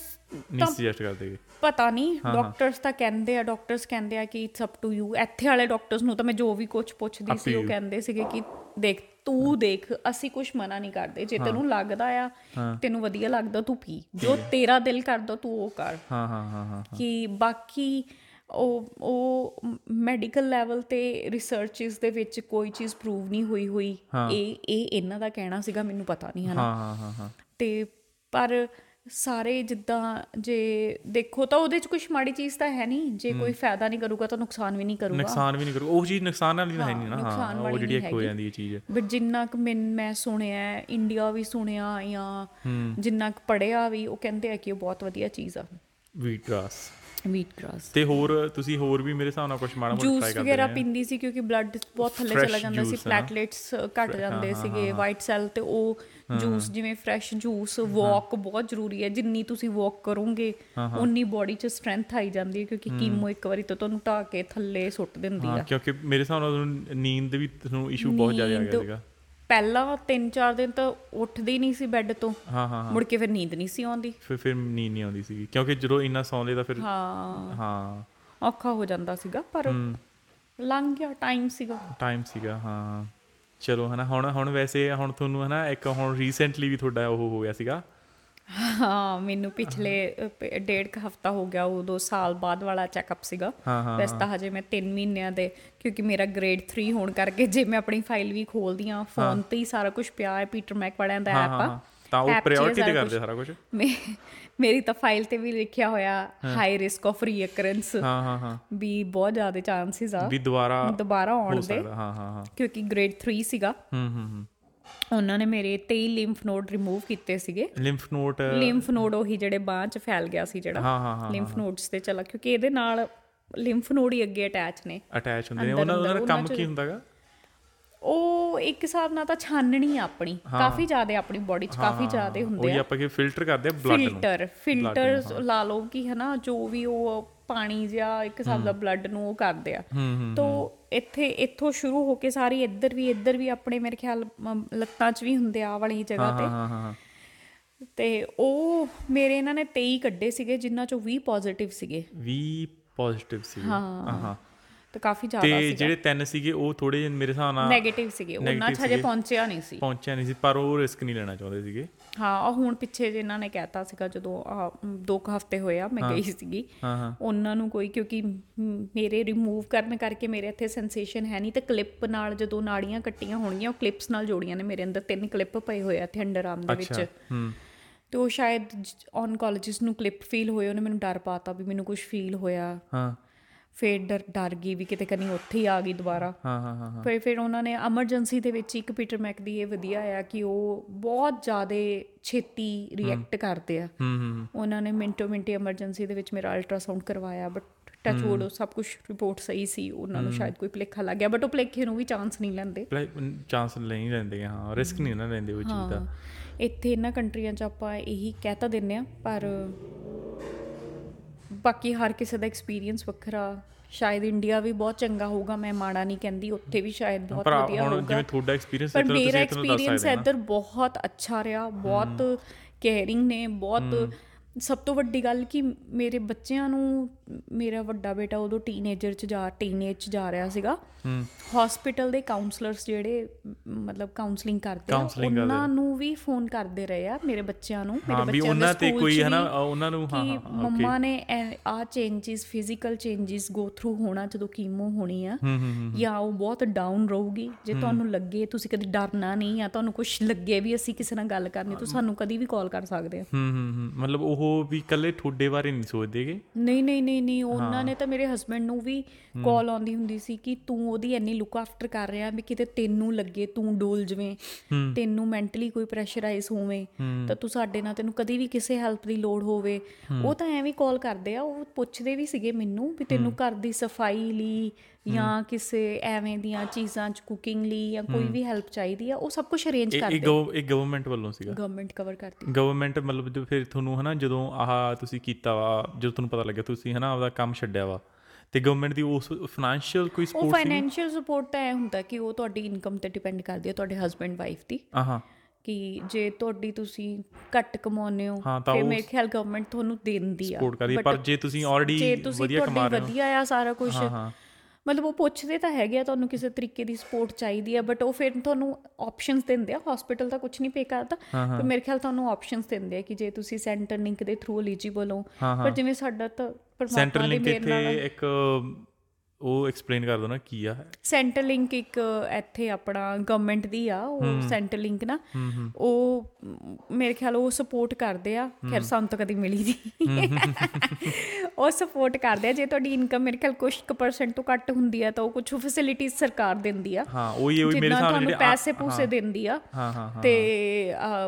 S1: ਨਹੀਂ ਸੁਜੈਸਟ ਕਰਦੇ ਗੇ।
S2: ਪਤਾ ਨਹੀਂ ਡਾਕਟਰਸ ਤਾਂ ਕਹਿੰਦੇ ਆ ਡਾਕਟਰਸ ਕਹਿੰਦੇ ਆ ਕਿ ਇਟਸ ਅਪ ਟੂ ਯੂ ਇੱਥੇ ਵਾਲੇ ਡਾਕਟਰਸ ਨੂੰ ਤਾਂ ਮੈਂ ਜੋ ਵੀ ਕੁਝ ਪੁੱਛਦੀ ਸੀ ਉਹ. ਕਹਿੰਦੇ ਸੀਗੇ ਕਿ ਦੇਖ ਤੂੰ ਦੇਖ ਅਸੀਂ ਕੁਝ ਮਨਾ ਨਹੀਂ ਕਰਦੇ। ਜੇ ਤੈਨੂੰ ਲੱਗਦਾ ਆ ਤੈਨੂੰ ਵਧੀਆ ਲੱਗਦਾ ਤੂੰ ਪੀ। ਜੋ ਤੇਰਾ ਦਿਲ ਕਰਦਾ ਤੂੰ ਉਹ ਕਰ।
S1: ਹਾਂ ਹਾਂ ਹਾਂ ਹਾਂ
S2: ਕਿ ਬਾਕੀ ਉਹ ਉਹ ਮੈਡੀਕਲ ਲੈਵਲ ਤੇ ਰਿਸਰਚਸ ਦੇ ਵਿੱਚ ਕੋਈ ਚੀਜ਼ ਪ੍ਰੂਵ ਨਹੀਂ ਹੋਈ ਹੋਈ। ਇਹ ਇਹ ਇਹਨਾਂ ਦਾ ਕਹਿਣਾ ਸੀਗਾ ਮੈਨੂੰ ਪਤਾ ਨਹੀਂ ਹਨਾ।
S1: ਹਾਂ ਹਾਂ ਹਾਂ।
S2: ਤੇ ਪਰ ਸਾਰੇ ਜਿੱਦਾਂ ਜੇ ਦੇਖੋ ਤਾਂ ਉਹਦੇ ਚ ਕੁਝ ਮਾੜੀ ਚੀਜ਼ ਤਾਂ ਹੈ ਨਹੀਂ ਜੇ ਕੋਈ ਫਾਇਦਾ ਨਹੀਂ ਕਰੂਗਾ ਤਾਂ ਨੁਕਸਾਨ ਵੀ ਨਹੀਂ ਕਰੂਗਾ।
S1: ਨੁਕਸਾਨ ਵੀ ਨਹੀਂ ਕਰੂ ਉਹ ਚੀਜ਼ ਨੁਕਸਾਨ ਵਾਲੀ ਤਾਂ ਹੈ ਨਹੀਂ ਨਾ ਹਾਂ ਉਹ ਜਿਹੜੀ ਇੱਕ ਹੋ। ਜਾਂਦੀ ਹੈ ਚੀਜ਼।
S2: ਬਟ ਜਿੰਨਾ ਕੁ ਮੈਂ ਮੈਂ ਸੁਣਿਆ ਇੰਡੀਆ ਵੀ ਸੁਣਿਆ ਜਾਂ ਜਿੰਨਾ ਕੁ ਪੜਿਆ ਵੀ ਉਹ ਕਹਿੰਦੇ ਆ ਕਿ ਉਹ ਬਹੁਤ ਵਧੀਆ ਚੀਜ਼ ਆ।
S1: ਵੀਟ ਗ੍ਰਾਸ
S2: ਵੀਟ ਗ੍ਰਾਸ
S1: ਤੇ ਹੋਰ ਤੁਸੀਂ ਹੋਰ ਵੀ ਮੇਰੇ ਹਿਸਾਬ ਨਾਲ ਕੁਝ ਮਾੜਾ ਮੋਟਾ
S2: ਜੂਸ
S1: ਟਰਾਈ ਕਰਦੇ
S2: ਵਗੈਰਾ
S1: ਰਹੇ?
S2: ਪੀਂਦੀ ਸੀ ਕਿਉਂਕਿ ਬਲੱਡ ਬਹੁਤ ਥੱਲੇ ਚਲਾ ਜਾਂਦਾ ਸੀ। ਪਲੇਟਲੇਟਸ ਘਟ ਜਾਂਦੇ ਸੀਗੇ ਵਾਈਟ ਸੈੱਲ ਤੇ ਉਹ ਜੂਸ ਜਿਵੇਂ ਫਰੈਸ਼ ਜੂਸ ਵਾਕ ਬਹੁਤ ਜ਼ਰੂਰੀ ਹੈ ਜਿੰਨੀ ਤੁਸੀਂ ਵਾਕ ਕਰੋਗੇ ਉਨੀ ਬਾਡੀ 'ਚ ਸਟਰੈਂਥ ਆਈ ਜਾਂਦੀ ਹੈ ਕਿਉਂਕਿ ਕੀਮੋ ਇੱਕ ਵਾਰੀ ਤਾਂ ਤੁਹਾਨੂੰ ਢਾ ਕੇ ਥੱਲੇ ਸੁੱਟ ਦਿੰਦੀ ਆ।
S1: ਕਿਉਂਕਿ ਮੇਰੇ ਹਿਸਾਬ ਨਾਲ ਨੀਂਦ ਵੀ ਤੁਹਾਨੂੰ ਇਸ਼ੂ ਬਹੁਤ ਜ਼ਿਆਦਾ ਆ ਗਿਆ ਸੀਗਾ।
S2: ਪਹਿਲਾਂ 3-4 ਦਿਨ ਤਾਂ ਉੱਠਦੀ ਨਹੀਂ ਸੀ ਬੈੱਡ ਤੋਂ।
S1: ਹਾਂ ਹਾਂ
S2: ਮੁੜ ਕੇ ਫਿਰ ਨੀਂਦ ਨਹੀਂ ਸੀ ਆਉਂਦੀ।
S1: ਫਿਰ ਫਿਰ ਨੀਂਦ ਨਹੀਂ ਆਉਂਦੀ ਸੀਗੀ ਕਿਉਂਕਿ ਜਦੋਂ ਇੰਨਾ ਸੌਂਦੇ ਤਾਂ ਫਿਰ
S2: ਹਾਂ।
S1: ਹਾਂ।
S2: ਔਖਾ ਹੋ ਜਾਂਦਾ ਸੀਗਾ ਪਰ ਲੰਘ ਗਿਆ ਟਾਈਮ ਸੀਗਾ।
S1: ਟਾਈਮ ਸੀਗਾ ਹਾਂ। ਚਲੋ ਹਨਾ ਹੁਣ ਹੁਣ ਵੈਸੇ ਹੁਣ ਤੁਹਾਨੂੰ ਹਨਾ ਇੱਕ ਹੁਣ ਰੀਸੈਂਟਲੀ ਵੀ ਤੁਹਾਡਾ ਉਹ ਹੋ ਗਿਆ ਸੀਗਾ।
S2: ਹਾਂ ਮੈਨੂੰ ਪਿਛਲੇ ਡੇਢ ਕ ਹਫਤਾ ਹੋ ਗਿਆ ਉਦੋਂ ਸਾਲ ਬਾਅਦ ਵਾਲਾ ਚੈੱਕਅਪ ਸੀਗਾ। ਵੈਸੇ ਤਾਂ ਹਜੇ ਮੈਂ 3 ਮਹੀਨਿਆਂ ਦੇ ਕਿਉਂਕਿ ਮੇਰਾ ਗ੍ਰੇਡ 3 ਹੋਣ ਕਰਕੇ ਜੇ ਮੈਂ ਆਪਣੀ ਫਾਈਲ ਵੀ ਖੋਲਦੀ ਆ ਫੋਨ ਤੇ ਹੀ ਸਾਰਾ ਕੁਝ ਪਿਆ ਹੈ ਪੀਟਰ ਮੈਕ ਵਾਲਿਆਂ ਦਾ ਐਪ ਆ।
S1: ਤਾਂ ਉਹ ਪ੍ਰਾਇੋਰਟੀ ਤੇ ਕਰਦੇ ਸਾਰਾ ਕੁਝ
S2: ਮੇ- ਮੇਰੀ ਤਾਂ ਫਾਈਲ ਤੇ ਵੀ ਲਿਖਿਆ ਹੋਇਆ ਹਾਈ ਰਿਸਕ ਆਫ ਰੀਅਕਰੈਂਸ
S1: ਹਾਂ ਹਾਂ ਹਾਂ।
S2: ਵੀ ਬਹੁਤ ਜ਼ਿਆਦਾ ਚਾਂਸਸ ਆ।
S1: ਵੀ ਦੁਬਾਰਾ
S2: ਦੁਬਾਰਾ ਆਉਣ ਦੇ।
S1: ਹਾਂ ਹਾਂ ਹਾਂ।
S2: ਕਿਉਂਕਿ ਗ੍ਰੇਡ 3 ਸੀਗਾ।
S1: ਹੂੰ ਹੂੰ ਹੂੰ।
S2: ਉਹਨਾਂ ਨੇ ਮੇਰੇ 23 ਲਿੰਫ ਨੋਡ ਰਿਮੂਵ ਕੀਤੇ ਸੀਗੇ।
S1: ਲਿੰਫ ਨੋਟ
S2: ਲਿੰਫ ਨੋਡ ਉਹੀ ਜਿਹੜੇ ਬਾਹ 'ਚ ਫੈਲ ਗਿਆ ਸੀ ਜਿਹੜਾ।
S1: ਹਾਂ ਹਾਂ ਹਾਂ
S2: ਲਿੰਫ ਨੋਡਸ ਤੇ ਚਲਾ। ਕਿਉਂਕਿ ਇਹਦੇ ਨਾਲ ਲਿੰਫ ਨੋਡ ਹੀ ਅੱਗੇ ਅਟੈਚ ਨੇ।
S1: ਅਟੈਚ ਹੁੰਦੇ ਨੇ। ਉਹਨਾਂ ਦਾ ਕੰਮ ਕੀ ਹੁੰਦਾਗਾ?
S2: ਉਹ ਇੱਕ ਹਿਸਾਬ ਨਾਲ ਤਾਂ ਛਾਨਣੀ ਆਪਣੀ। ਕਾਫੀ ਜ਼ਿਆਦਾ ਆਪਣੀ ਬਾਡੀ 'ਚ ਕਾਫੀ ਜ਼ਿਆਦਾ ਹੁੰਦੇ
S1: ਉਹੀ
S2: ਆ।
S1: ਆਪਾਂ ਕਿ ਫਿਲਟਰ ਕਰਦੇ ਆ ਬਲੱਡ ਨੂੰ।
S2: ਫਿਲਟਰ ਫਿਲਟਰ ਲਾ ਲਓ ਕਿ ਹਨਾ ਜੋ ਵੀ ਉਹ ਪਾਣੀ ਜਾਂ ਇੱਕ ਹਿਸਾਬ ਦਾ ਬਲੱਡ ਨੂੰ ਉਹ ਕਰਦੇ ਆ। ਤੋ ਇੱਥੇ ਇੱਥੋਂ ਸ਼ੁਰੂ ਹੋ ਕੇ ਸਾਰੀ ਇੱਧਰ ਵੀ ਇੱਧਰ ਵੀ ਆਪਣੇ ਮੇਰੇ ਖਿਆਲ ਲੱਤਾਂ 'ਚ ਵੀ ਹੁੰਦੇ ਆ ਵਾਲੀ ਜਗ੍ਹਾ ਤੇ।
S1: ਹਾਂ ਹਾਂ ਹਾਂ।
S2: ਤੇ ਉਹ ਮੇਰੇ ਇਹਨਾਂ ਨੇ 23 ਕੱਢੇ ਸੀਗੇ ਜਿਨ੍ਹਾਂ ਚੋਂ 20 ਪੋਜ਼ਿਟਿਵ ਸੀਗੇ।
S1: 20 ਪੋਜ਼ਿਟਿਵ ਸੀ ਹਾਂ। ਹਾਂ
S2: ਤੇ ਕਾਫੀ ਜ਼ਿਆਦਾ
S1: ਤੇ
S2: ਸੀਗਾ।
S1: ਜਿਹੜੇ ਤਿੰਨ ਸੀਗੇ ਉਹ ਥੋੜੇ ਜਿਹੇ ਮੇਰੇ ਹਿਸਾਬ ਨਾਲ
S2: 네ਗੇਟਿਵ ਸੀਗੇ। ਉਹਨਾਂ 'ਚ ਹਜੇ ਪਹੁੰਚਿਆ ਨਹੀਂ ਸੀ।
S1: ਪਹੁੰਚਿਆ ਨਹੀਂ ਸੀ ਪਰ ਉਹ ਰਿਸਕ ਨਹੀਂ ਲੈਣਾ ਚਾਹੁੰਦੇ ਸੀਗੇ।
S2: ਹਾਂ ਉਹ ਹੁਣ ਪਿੱਛੇ ਜੇ ਇਹਨਾਂ ਨੇ ਕਹਿਤਾ ਸੀਗਾ ਜਦੋਂ ਦੋ ਕੁ ਹਫ਼ਤੇ ਹੋਇਆ ਮੈਂ ਗਈ ਸੀਗੀ। ਉਹਨਾਂ ਨੂੰ ਕੋਈ ਕਿਉਂਕਿ ਮੇਰੇ ਰਿਮੂਵ ਕਰਨ ਕਰਕੇ ਮੇਰੇ ਇੱਥੇ ਸੈਂਸੇਸ਼ਨ ਹੈ ਨਹੀਂ ਤੇ ਕਲਿੱਪ ਨਾਲ ਜਦੋਂ ਨਾੜੀਆਂ ਕੱਟੀਆਂ ਹੋਣਗੀਆਂ ਉਹ ਕਲਿੱਪਸ ਨਾਲ ਜੋੜੀਆਂ ਨੇ ਮੇਰੇ ਅੰਦਰ। ਤਿੰਨ ਕਲਿੱਪ ਪਏ ਹੋਏ ਆ ਇੱਥੇ ਅੰਡਰ ਆਰਮ ਦੇ ਵਿੱਚ।
S1: ਹੂੰ।
S2: ਤੇ ਉਹ ਸ਼ਾਇਦ ਔਨਕੋਲੋਜਿਸਟ ਨੂੰ ਕਲਿੱਪ ਫੀਲ ਹੋਏ ਉਹਨੇ ਮੈਨੂੰ ਡਰ ਪਾਤਾ ਵੀ ਮੈਨੂੰ ਕੁਝ ਫੀਲ ਹੋਇਆ।
S1: ਹਾਂ।
S2: ਫੇਰ ਡਰ ਡਰ ਗਈ ਵੀ ਕਿਤੇ ਕਨੀ ਉੱਥੇ ਹੀ ਆ ਗਈ ਦੁਬਾਰਾ।
S1: ਹਾਂ ਹਾਂ ਹਾਂ
S2: ਫਿਰ ਫਿਰ ਉਹਨਾਂ ਨੇ ਐਮਰਜੈਂਸੀ ਦੇ ਵਿੱਚ ਇੱਕ ਪੀਟਰ ਮੈਕ ਦੀ ਇਹ ਵਧੀਆ ਆ ਕਿ ਉਹ ਬਹੁਤ ਜ਼ਿਆਦਾ ਛੇਤੀ ਰਿਐਕਟ ਕਰਦੇ ਆ।
S1: ਹੂੰ ਹੂੰ
S2: ਉਹਨਾਂ ਨੇ ਮਿੰਟੋ ਮਿੰਟੀ ਐਮਰਜੈਂਸੀ ਦੇ ਵਿੱਚ ਮੇਰਾ ਅਲਟਰਾਸਾਊਂਡ ਕਰਵਾਇਆ ਬਟ ਟੱਚ ਵੁੱਡ ਉਹ ਸਭ ਕੁਝ ਰਿਪੋਰਟ ਸਹੀ ਸੀ। ਉਹਨਾਂ ਨੂੰ ਸ਼ਾਇਦ ਕੋਈ ਭੁਲੇਖਾ ਲੱਗ ਗਿਆ ਬਟ ਉਹ ਭੁਲੇਖੇ ਨੂੰ ਵੀ ਚਾਂਸ ਨਹੀਂ ਲੈਂਦੇ।
S1: ਚਾਂਸ ਨਹੀਂ ਲੈਂਦੇ ਹਾਂ। ਰਿਸਕ ਨਹੀਂ ਨਾ ਲੈਂਦੇ ਉਹ ਚੀਜ਼ ਦਾ।
S2: ਇੱਥੇ ਇਹਨਾਂ ਕੰਟਰੀਆਂ 'ਚ ਆਪਾਂ ਇਹੀ ਕਹਿ ਤਾਂ ਦਿੰਨੇ ਆ ਪਰ ਬਾਕੀ ਹਰ ਕਿਸੇ ਦਾ ਐਕਸਪੀਰੀਅੰਸ ਵੱਖਰਾ। ਸ਼ਾਇਦ ਇੰਡੀਆ ਵੀ ਬਹੁਤ ਚੰਗਾ ਹੋਊਗਾ ਮੈਂ ਮਾੜਾ ਨਹੀਂ ਕਹਿੰਦੀ ਉੱਥੇ ਵੀ ਸ਼ਾਇਦ ਬਹੁਤ
S1: ਪਰ
S2: ਵਧੀਆ
S1: ਹੁਣ
S2: ਹੋਊਗਾ।
S1: ਜਿਵੇਂ ਤੁਹਾਡਾ ਐਕਸਪੀਰੀਅੰਸ
S2: ਪਰ
S1: ਹੈ ਤਾਂ
S2: ਮੇਰਾ
S1: ਤੁਸੀਂ ਤੁਹਾਨੂੰ ਦੱਸ
S2: ਐਕਸਪੀਰੀਅੰਸ
S1: ਸਕਦੇ
S2: ਇੱਧਰ ਬਹੁਤ ਅੱਛਾ ਰਿਹਾ ਬਹੁਤ ਕੇਅਰਿੰਗ ਨੇ ਬਹੁਤ ਸਭ ਤੋਂ ਵੱਡੀ ਗੱਲ ਕਿ ਮੇਰੇ ਬੱਚਿਆਂ ਨੂੰ ਮੇਰਾ ਵੱਡਾ ਬੇਟਾ ਉਦੋਂ ਟੀਨੇਜਰ ਚ ਜਾ ਟੀਨੇਜ ਚ ਜਾ ਰਿਹਾ ਸੀਗਾ। ਹਸਪੀਟਲ ਦੇ ਕਾਉਂਸਲਰਸ ਜਿਹੜੇ ਮਤਲਬ ਕਾਉਂਸਲਿੰਗ ਕਰਦੇ ਆ ਉਹਨਾਂ ਨੂੰ ਵੀ ਫੋਨ ਕਰਦੇ ਰਹੇ ਆ ਮੇਰੇ ਬੱਚਿਆਂ ਨੂੰ। ਮੇਰੇ ਬੱਚਿਆਂ ਦੇ
S1: ਉਹਨਾਂ ਤੇ
S2: ਸਕੂਲ
S1: ਕੋਈ ਹੈ ਨਾ ਉਹਨਾਂ ਨੂੰ ਹਾਂ ਹਾਂ ਓਕੇ
S2: ਮੰਮਾ ਨੇ ਆ changes physical changes go through ਹੋਣਾ ਜਦੋਂ ਕੀਮੋ ਹੋਣੀ ਆ। ਜਾਂ ਉਹ ਬਹੁਤ ਡਾਊਨ ਰਹੂਗੀ ਜੇ ਤੁਹਾਨੂੰ ਲੱਗੇ ਤੁਸੀਂ ਕਦੀ ਡਰਨਾ ਨਹੀਂ ਆ ਤੁਹਾਨੂੰ ਕੁਝ ਲੱਗੇ ਵੀ ਅਸੀਂ ਕਿਸੇ ਨਾਲ ਗੱਲ ਕਰਨੀ ਤਾਂ ਸਾਨੂੰ ਕਦੀ ਵੀ ਕਾਲ ਕਰ ਸਕਦੇ ਆ।
S1: ਹੂੰ ਹੂੰ ਮਤਲਬ ਉਹ ਵੀ ਇਕੱਲੇ ਤੁਹਾਡੇ ਬਾਰੇ ਨਹੀਂ ਸੋਚਦੇਗੇ?
S2: ਨਹੀਂ ਨਹੀਂ ਨਹੀਂ ਨਹੀਂ ਉਹਨਾਂ ਨੇ ਤਾਂ ਮੇਰੇ ਹਸਬੰਡ ਨੂੰ ਵੀ ਕਾਲ ਆਉਂਦੀ ਹੁੰਦੀ ਸੀ ਕਿ ਤੂੰ ਉਹਦੀ ਇੰਨੀ ਲੁੱਕ ਆਫਟਰ ਕਰ ਰਿਹਾ ਵੀ ਕਿਤੇ ਤੈਨੂੰ ਲੱਗੇ ਤੂੰ ਡੋਲ ਜਵੇਂ ਤੈਨੂੰ ਮੈਂਟਲੀ ਕੋਈ ਪ੍ਰੈਸ਼ਰਾਈਜ਼ ਹੋਵੇ ਤਾਂ ਤੂੰ ਸਾਡੇ ਨਾਲ ਤੈਨੂੰ ਕਦੀ ਵੀ ਕਿਸੇ ਹੈਲਪ ਦੀ ਲੋੜ ਹੋਵੇ। ਉਹ ਤਾਂ ਐਵੇਂ ਕਾਲ ਕਰਦੇ ਆ ਉਹ ਪੁੱਛਦੇ ਵੀ ਸੀਗੇ ਮੈਨੂੰ ਵੀ ਤੈਨੂੰ ਘਰ ਦੀ ਸਫ਼ਾਈ ਲਈ ਜਾਂ ਕਿਸੇ ਐਵੇਂ ਦੀਆਂ ਚੀਜ਼ਾਂ ਚ ਕੁਕਿੰਗ ਲਈ ਜਾਂ ਕੋਈ ਵੀ ਹੈਲਪ ਚਾਹੀਦੀ ਆ ਉਹ ਸਭ ਕੁਝ ਅਰੇਂਜ ਕਰਦੇ।
S1: ਇਹ ਇਹ ਗਵਰਨਮੈਂਟ ਵੱਲੋਂ ਸੀਗਾ।
S2: ਗਵਰਨਮੈਂਟ ਕਵਰ ਕਰਦੀ
S1: ਗਵਰਨਮੈਂਟ ਮਤਲਬ ਜੋ ਫਿਰ ਤੁਹਾਨੂੰ ਹਨਾ ਜਦੋਂ ਆਹ ਤੁਸੀਂ ਕੀਤਾ ਵਾ ਜਦੋਂ ਤੁਹਾਨੂੰ ਪਤਾ ਲੱਗਿਆ ਤੁਸੀਂ ਹਨਾ ਆਪਦਾ ਕੰਮ ਛੱਡਿਆ ਵਾ ਤੇ ਗਵਰਨਮੈਂਟ ਦੀ ਉਸ ਫਾਈਨੈਂਸ਼ੀਅਲ ਕੋਈ
S2: ਉਹ
S1: ਸਪੋਰਟ ਸੀ?
S2: ਫਾਈਨੈਂਸ਼ੀਅਲ ਸਪੋਰਟ ਤਾਂ ਇਹ ਹੁੰਦਾ ਕਿ ਉਹ ਤੁਹਾਡੀ ਇਨਕਮ ਤੇ ਡਿਪੈਂਡ ਕਰਦੀ ਹੈ ਤੁਹਾਡੇ ਹਸਬੰਡ ਵਾਈਫ ਦੀ।
S1: ਆਹਾਂ।
S2: ਕਿ ਜੇ ਤੁਹਾਡੀ ਤੁਸੀਂ ਘੱਟ ਕਮਾਉਂਦੇ ਹੋ
S1: ਹਾਂ, ਤਾਂ ਉਹ
S2: ਮੇਰੇ ਖਿਆਲ ਗਵਰਨਮੈਂਟ ਤੁਹਾਨੂੰ ਦਿੰਦੀ ਆ।
S1: ਸਪੋਰਟ ਕਰਦੀ ਪਰ ਜੇ ਤੁਸੀਂ ਆਲਰੇਡੀ
S2: ਜੇ ਤੁਸੀਂ
S1: ਵਧੀਆ ਕਮਾ ਰਹੇ ਹੋ।
S2: ਵਧੀਆ ਆ ਸਾਰਾ ਕੁਝ
S1: ਹਾਂ ਹਾਂ।
S2: ਮਤਲਬ ਉਹ ਪੁੱਛਦੇ ਤਾਂ ਹੈਗੇ ਆ ਤੁਹਾਨੂੰ ਕਿਸੇ ਤਰੀਕੇ ਦੀ ਸਪੋਰਟ ਚਾਹੀਦੀ ਆ ਬਟ ਉਹ ਫਿਰ ਤੁਹਾਨੂੰ ਆਪਸ਼ਨਸ ਦਿੰਦੇ ਆ। ਹਸਪੀਟਲ ਤਾਂ ਕੁਝ ਨਹੀਂ ਪੇ ਕਰਦਾ ਪਰ ਮੇਰੇ ਖਿਆਲ ਤੁਹਾਨੂੰ ਆਪਸ਼ਨਸ ਦਿੰਦੇ ਆ ਕਿ ਜੇ ਤੁਸੀਂ ਸੈਂਟਰ ਲਿੰਕ ਦੇ ਥਰੂ ਐਲੀਜੀਬਲ ਹੋ। ਪਰ ਜਿਵੇਂ ਸਾਡਾ ਤਾਂ ਪਰਮਾਤਮਾ ਦੀ ਮਿਹਰ ਨਾਲ
S1: ਇੱਕ ਉਹ ਐਕਸਪਲੇਨ ਕਰ ਦੋ ਨਾ ਕੀ ਆ।
S2: ਸੈਂਟਰ ਲਿੰਕ ਇੱਕ ਇੱਥੇ ਆਪਣਾ ਗਵਰਨਮੈਂਟ ਦੀ ਆ ਉਹ ਸੈਂਟਰ ਲਿੰਕ ਨਾ। ਉਹ ਮੇਰੇ ਖਿਆਲ ਉਹ ਸਪੋਰਟ ਕਰਦੇ ਆ। ਖੈਰ ਸਾਨੂੰ ਤਾਂ ਕਦੀ ਮਿਲੀ ਨਹੀਂ। ਉਹ ਸਪੋਰਟ ਕਰਦੇ ਆ। ਜੇ ਤੁਹਾਡੀ ਇਨਕਮ ਮੇਰੇ ਖਿਆਲ ਕੁਝ ਕੁ ਪਰਸੈਂਟ ਤੋਂ ਘੱਟ ਹੁੰਦੀ ਆ ਤਾਂ ਉਹ ਕੁਝ ਫੈਸਿਲਿਟੀਜ਼ ਸਰਕਾਰ ਦਿੰਦੀ ਆ।
S1: ਹਾਂ ਉਹੀ ਉਹੀ ਮੇਰੇ ਸਾਹਮਣੇ ਜਿਹੜੇ
S2: ਪੈਸੇ ਪੂਸੇ ਦਿੰਦੀ ਆ।
S1: ਹਾਂ ਹਾਂ ਹਾਂ
S2: ਤੇ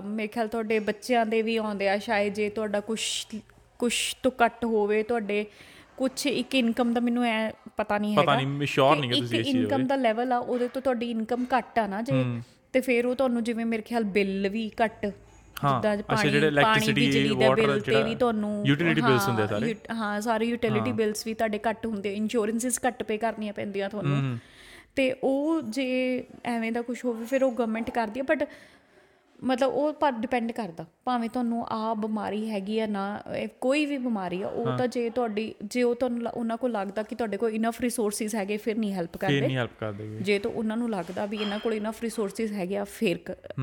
S2: ਮੇਰੇ ਖਿਆਲ ਤੁਹਾਡੇ ਬੱਚਿਆਂ ਦੇ ਵੀ ਆਉਂਦੇ ਆ। ਸ਼ਾਇਦ ਜੇ ਤੁਹਾਡਾ ਕੁਝ ਕੁਝ ਤੋਂ ਘੱਟ ਹੋਵੇ ਤੁਹਾਡੇ ਕੁਝ ਇੱਕ ਇਨਕਮ ਦਾ ਮੈਨੂੰ ਐ ਪਤਾ ਨਹੀਂ ਹੈਗਾ।
S1: ਪਤਾ ਨਹੀਂ ਸ਼ੋਰ ਨਹੀਂ
S2: ਕਿ
S1: ਤੁਸੀਂ ਇਸ
S2: ਇਨਕਮ ਦਾ ਲੈਵਲ ਆ ਉਹਦੇ ਤੋਂ ਤੁਹਾਡੀ ਇਨਕਮ ਘੱਟ ਆ ਨਾ ਜੇ ਤੇ ਫਿਰ ਉਹ ਤੁਹਾਨੂੰ ਜਿਵੇਂ ਮੇਰੇ ਖਿਆਲ ਬਿੱਲ ਵੀ ਘੱਟ
S1: ਹਾਂ,
S2: ਜਿੱਦਾਂ ਪਾਣੀ
S1: ਜਿਹੜੇ water
S2: ਬਿੱਲ ਤੇ ਵੀ ਤੁਹਾਨੂੰ
S1: bills
S2: ਹਾਂ,
S1: ਹੁੰਦੇ ਸਾਰੇ।
S2: ਹਾਂ ਸਾਰੇ ਯੂਟਿਲਿਟੀ ਬਿਲਸ ਵੀ ਤੁਹਾਡੇ ਘੱਟ ਹੁੰਦੇ ਇੰਸ਼ੋਰੈਂਸਸ ਘੱਟ ਪੇ ਕਰਨੀਆਂ ਪੈਂਦੀਆਂ ਤੁਹਾਨੂੰ। ਤੇ ਉਹ ਜੇ ਐਵੇਂ ਦਾ ਕੁਝ ਹੋਵੇ ਫਿਰ ਉਹ ਗਵਰਨਮੈਂਟ ਕਰਦੀ ਹੈ ਬਟ ਮਤਲਬ ਉਹ ਪਰ ਡਿਪੈਂਡ ਕਰਦਾ। ਭਾਵੇਂ ਤੁਹਾਨੂੰ ਆ ਬਿਮਾਰੀ ਹੈਗੀ ਆ ਨਾ ਕੋਈ ਵੀ ਬਿਮਾਰੀ ਆ ਉਹ ਤਾਂ ਜੇ ਤੁਹਾਡੀ ਜੇ ਉਹ ਤੁਹਾਨੂੰ ਉਹਨਾਂ ਕੋਲ ਲੱਗਦਾ ਕਿ ਤੁਹਾਡੇ ਕੋਲ ਇਨਫ ਰਿਸੋਰਸਿਸ ਹੈਗੇ ਫਿਰ ਨਹੀਂ ਹੈਲਪ
S1: ਫੇਰ
S2: ਕਰਦੇ।
S1: ਨਹੀਂ ਹੈਲਪ ਕਰਦੇ।
S2: ਜੇ ਤਾਂ ਉਹਨਾਂ ਨੂੰ ਲੱਗਦਾ ਵੀ ਇਹਨਾਂ ਕੋਲ ਇਨਫ ਰਿਸੋਰਸਿਸ ਹੈਗੇ ਆ ਫਿਰ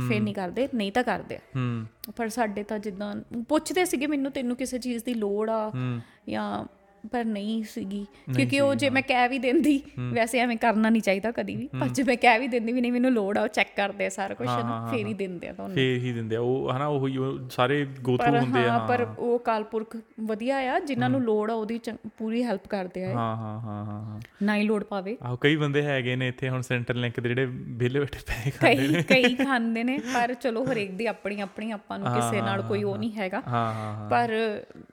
S2: ਫਿਰ ਨਹੀਂ ਕਰਦੇ ਨਹੀਂ ਤਾਂ ਕਰਦੇ।
S1: ਹੂੰ।
S2: ਪਰ ਸਾਡੇ ਤਾਂ ਜਿੱਦਾਂ ਪੁੱਛਦੇ ਸੀਗੇ ਮੈਨੂੰ ਤੈਨੂੰ ਕਿਸੇ ਚੀਜ਼ ਦੀ ਲੋੜ ਆ ਜਾਂ ਪਰ ਨਹੀਂ ਸੀਗੀ। ਕਿਉਂਕਿ ਉਹ ਜੇ ਮੈਂ ਕਹਿ ਵੀ ਦਿੰਦੀ ਵੈਸੇ ਐਵੇਂ ਕਰਨਾ ਨਹੀਂ ਚਾਹੀਦਾ ਕਦੀ ਵੀ। ਪਰ ਜੇ ਮੈਂ ਕਹਿ ਵੀ ਦਿੰਦੀ ਵੀ ਨਹੀਂ ਮੈਨੂੰ ਲੋੜ ਆ ਉਹ ਚੈੱਕ ਕਰਦੇ ਆ ਸਾਰਾ ਕੁਝ ਫੇਰ ਹੀ ਦਿੰਦੇ ਆ ਤੁਹਾਨੂੰ
S1: ਫੇਰ ਹੀ ਦਿੰਦੇ ਆ। ਉਹ ਹਨਾ ਉਹ ਸਾਰੇ ਗੋ ਥਰੂ
S2: ਪਰ
S1: ਹੁੰਦੇ ਆ
S2: ਹਾਂ ਪਰ ਉਹ ਕਾਲਪੁਰਖ ਵਧੀਆ ਆ ਜਿਨ੍ਹਾਂ ਨੂੰ ਲੋੜ ਆ ਉਹਦੀ ਪੂਰੀ ਹੈਲਪ ਕਰਦੇ ਆ।
S1: ਹਾਂ ਹਾਂ ਹਾਂ ਹਾਂ
S2: ਨਾ ਹੀ ਲੋੜ ਪਾਵੇ।
S1: ਆਹੋ ਕਈ ਬੰਦੇ ਹੈਗੇ ਨੇ ਇੱਥੇ ਹੁਣ ਸੈਂਟਰ ਲਿੰਕ ਦੇ ਜਿਹੜੇ ਵਿਹਲੇ ਬੈਠੇ ਪੈਸੇ ਖਾਂਦੇ
S2: ਕਈ ਕਈ ਖਾਂਦੇ ਨੇ ਪਰ ਚਲੋ ਹਰੇਕ ਦੀ ਆਪਣੀ ਆਪਣੀ ਆਪਾਂ ਨੂੰ ਕਿਸੇ ਨਾਲ ਕੋਈ ਉਹ ਨਹੀਂ ਹੈਗਾ।
S1: ਹਾਂ ਹਾਂ ਹਾਂ।
S2: ਪਰ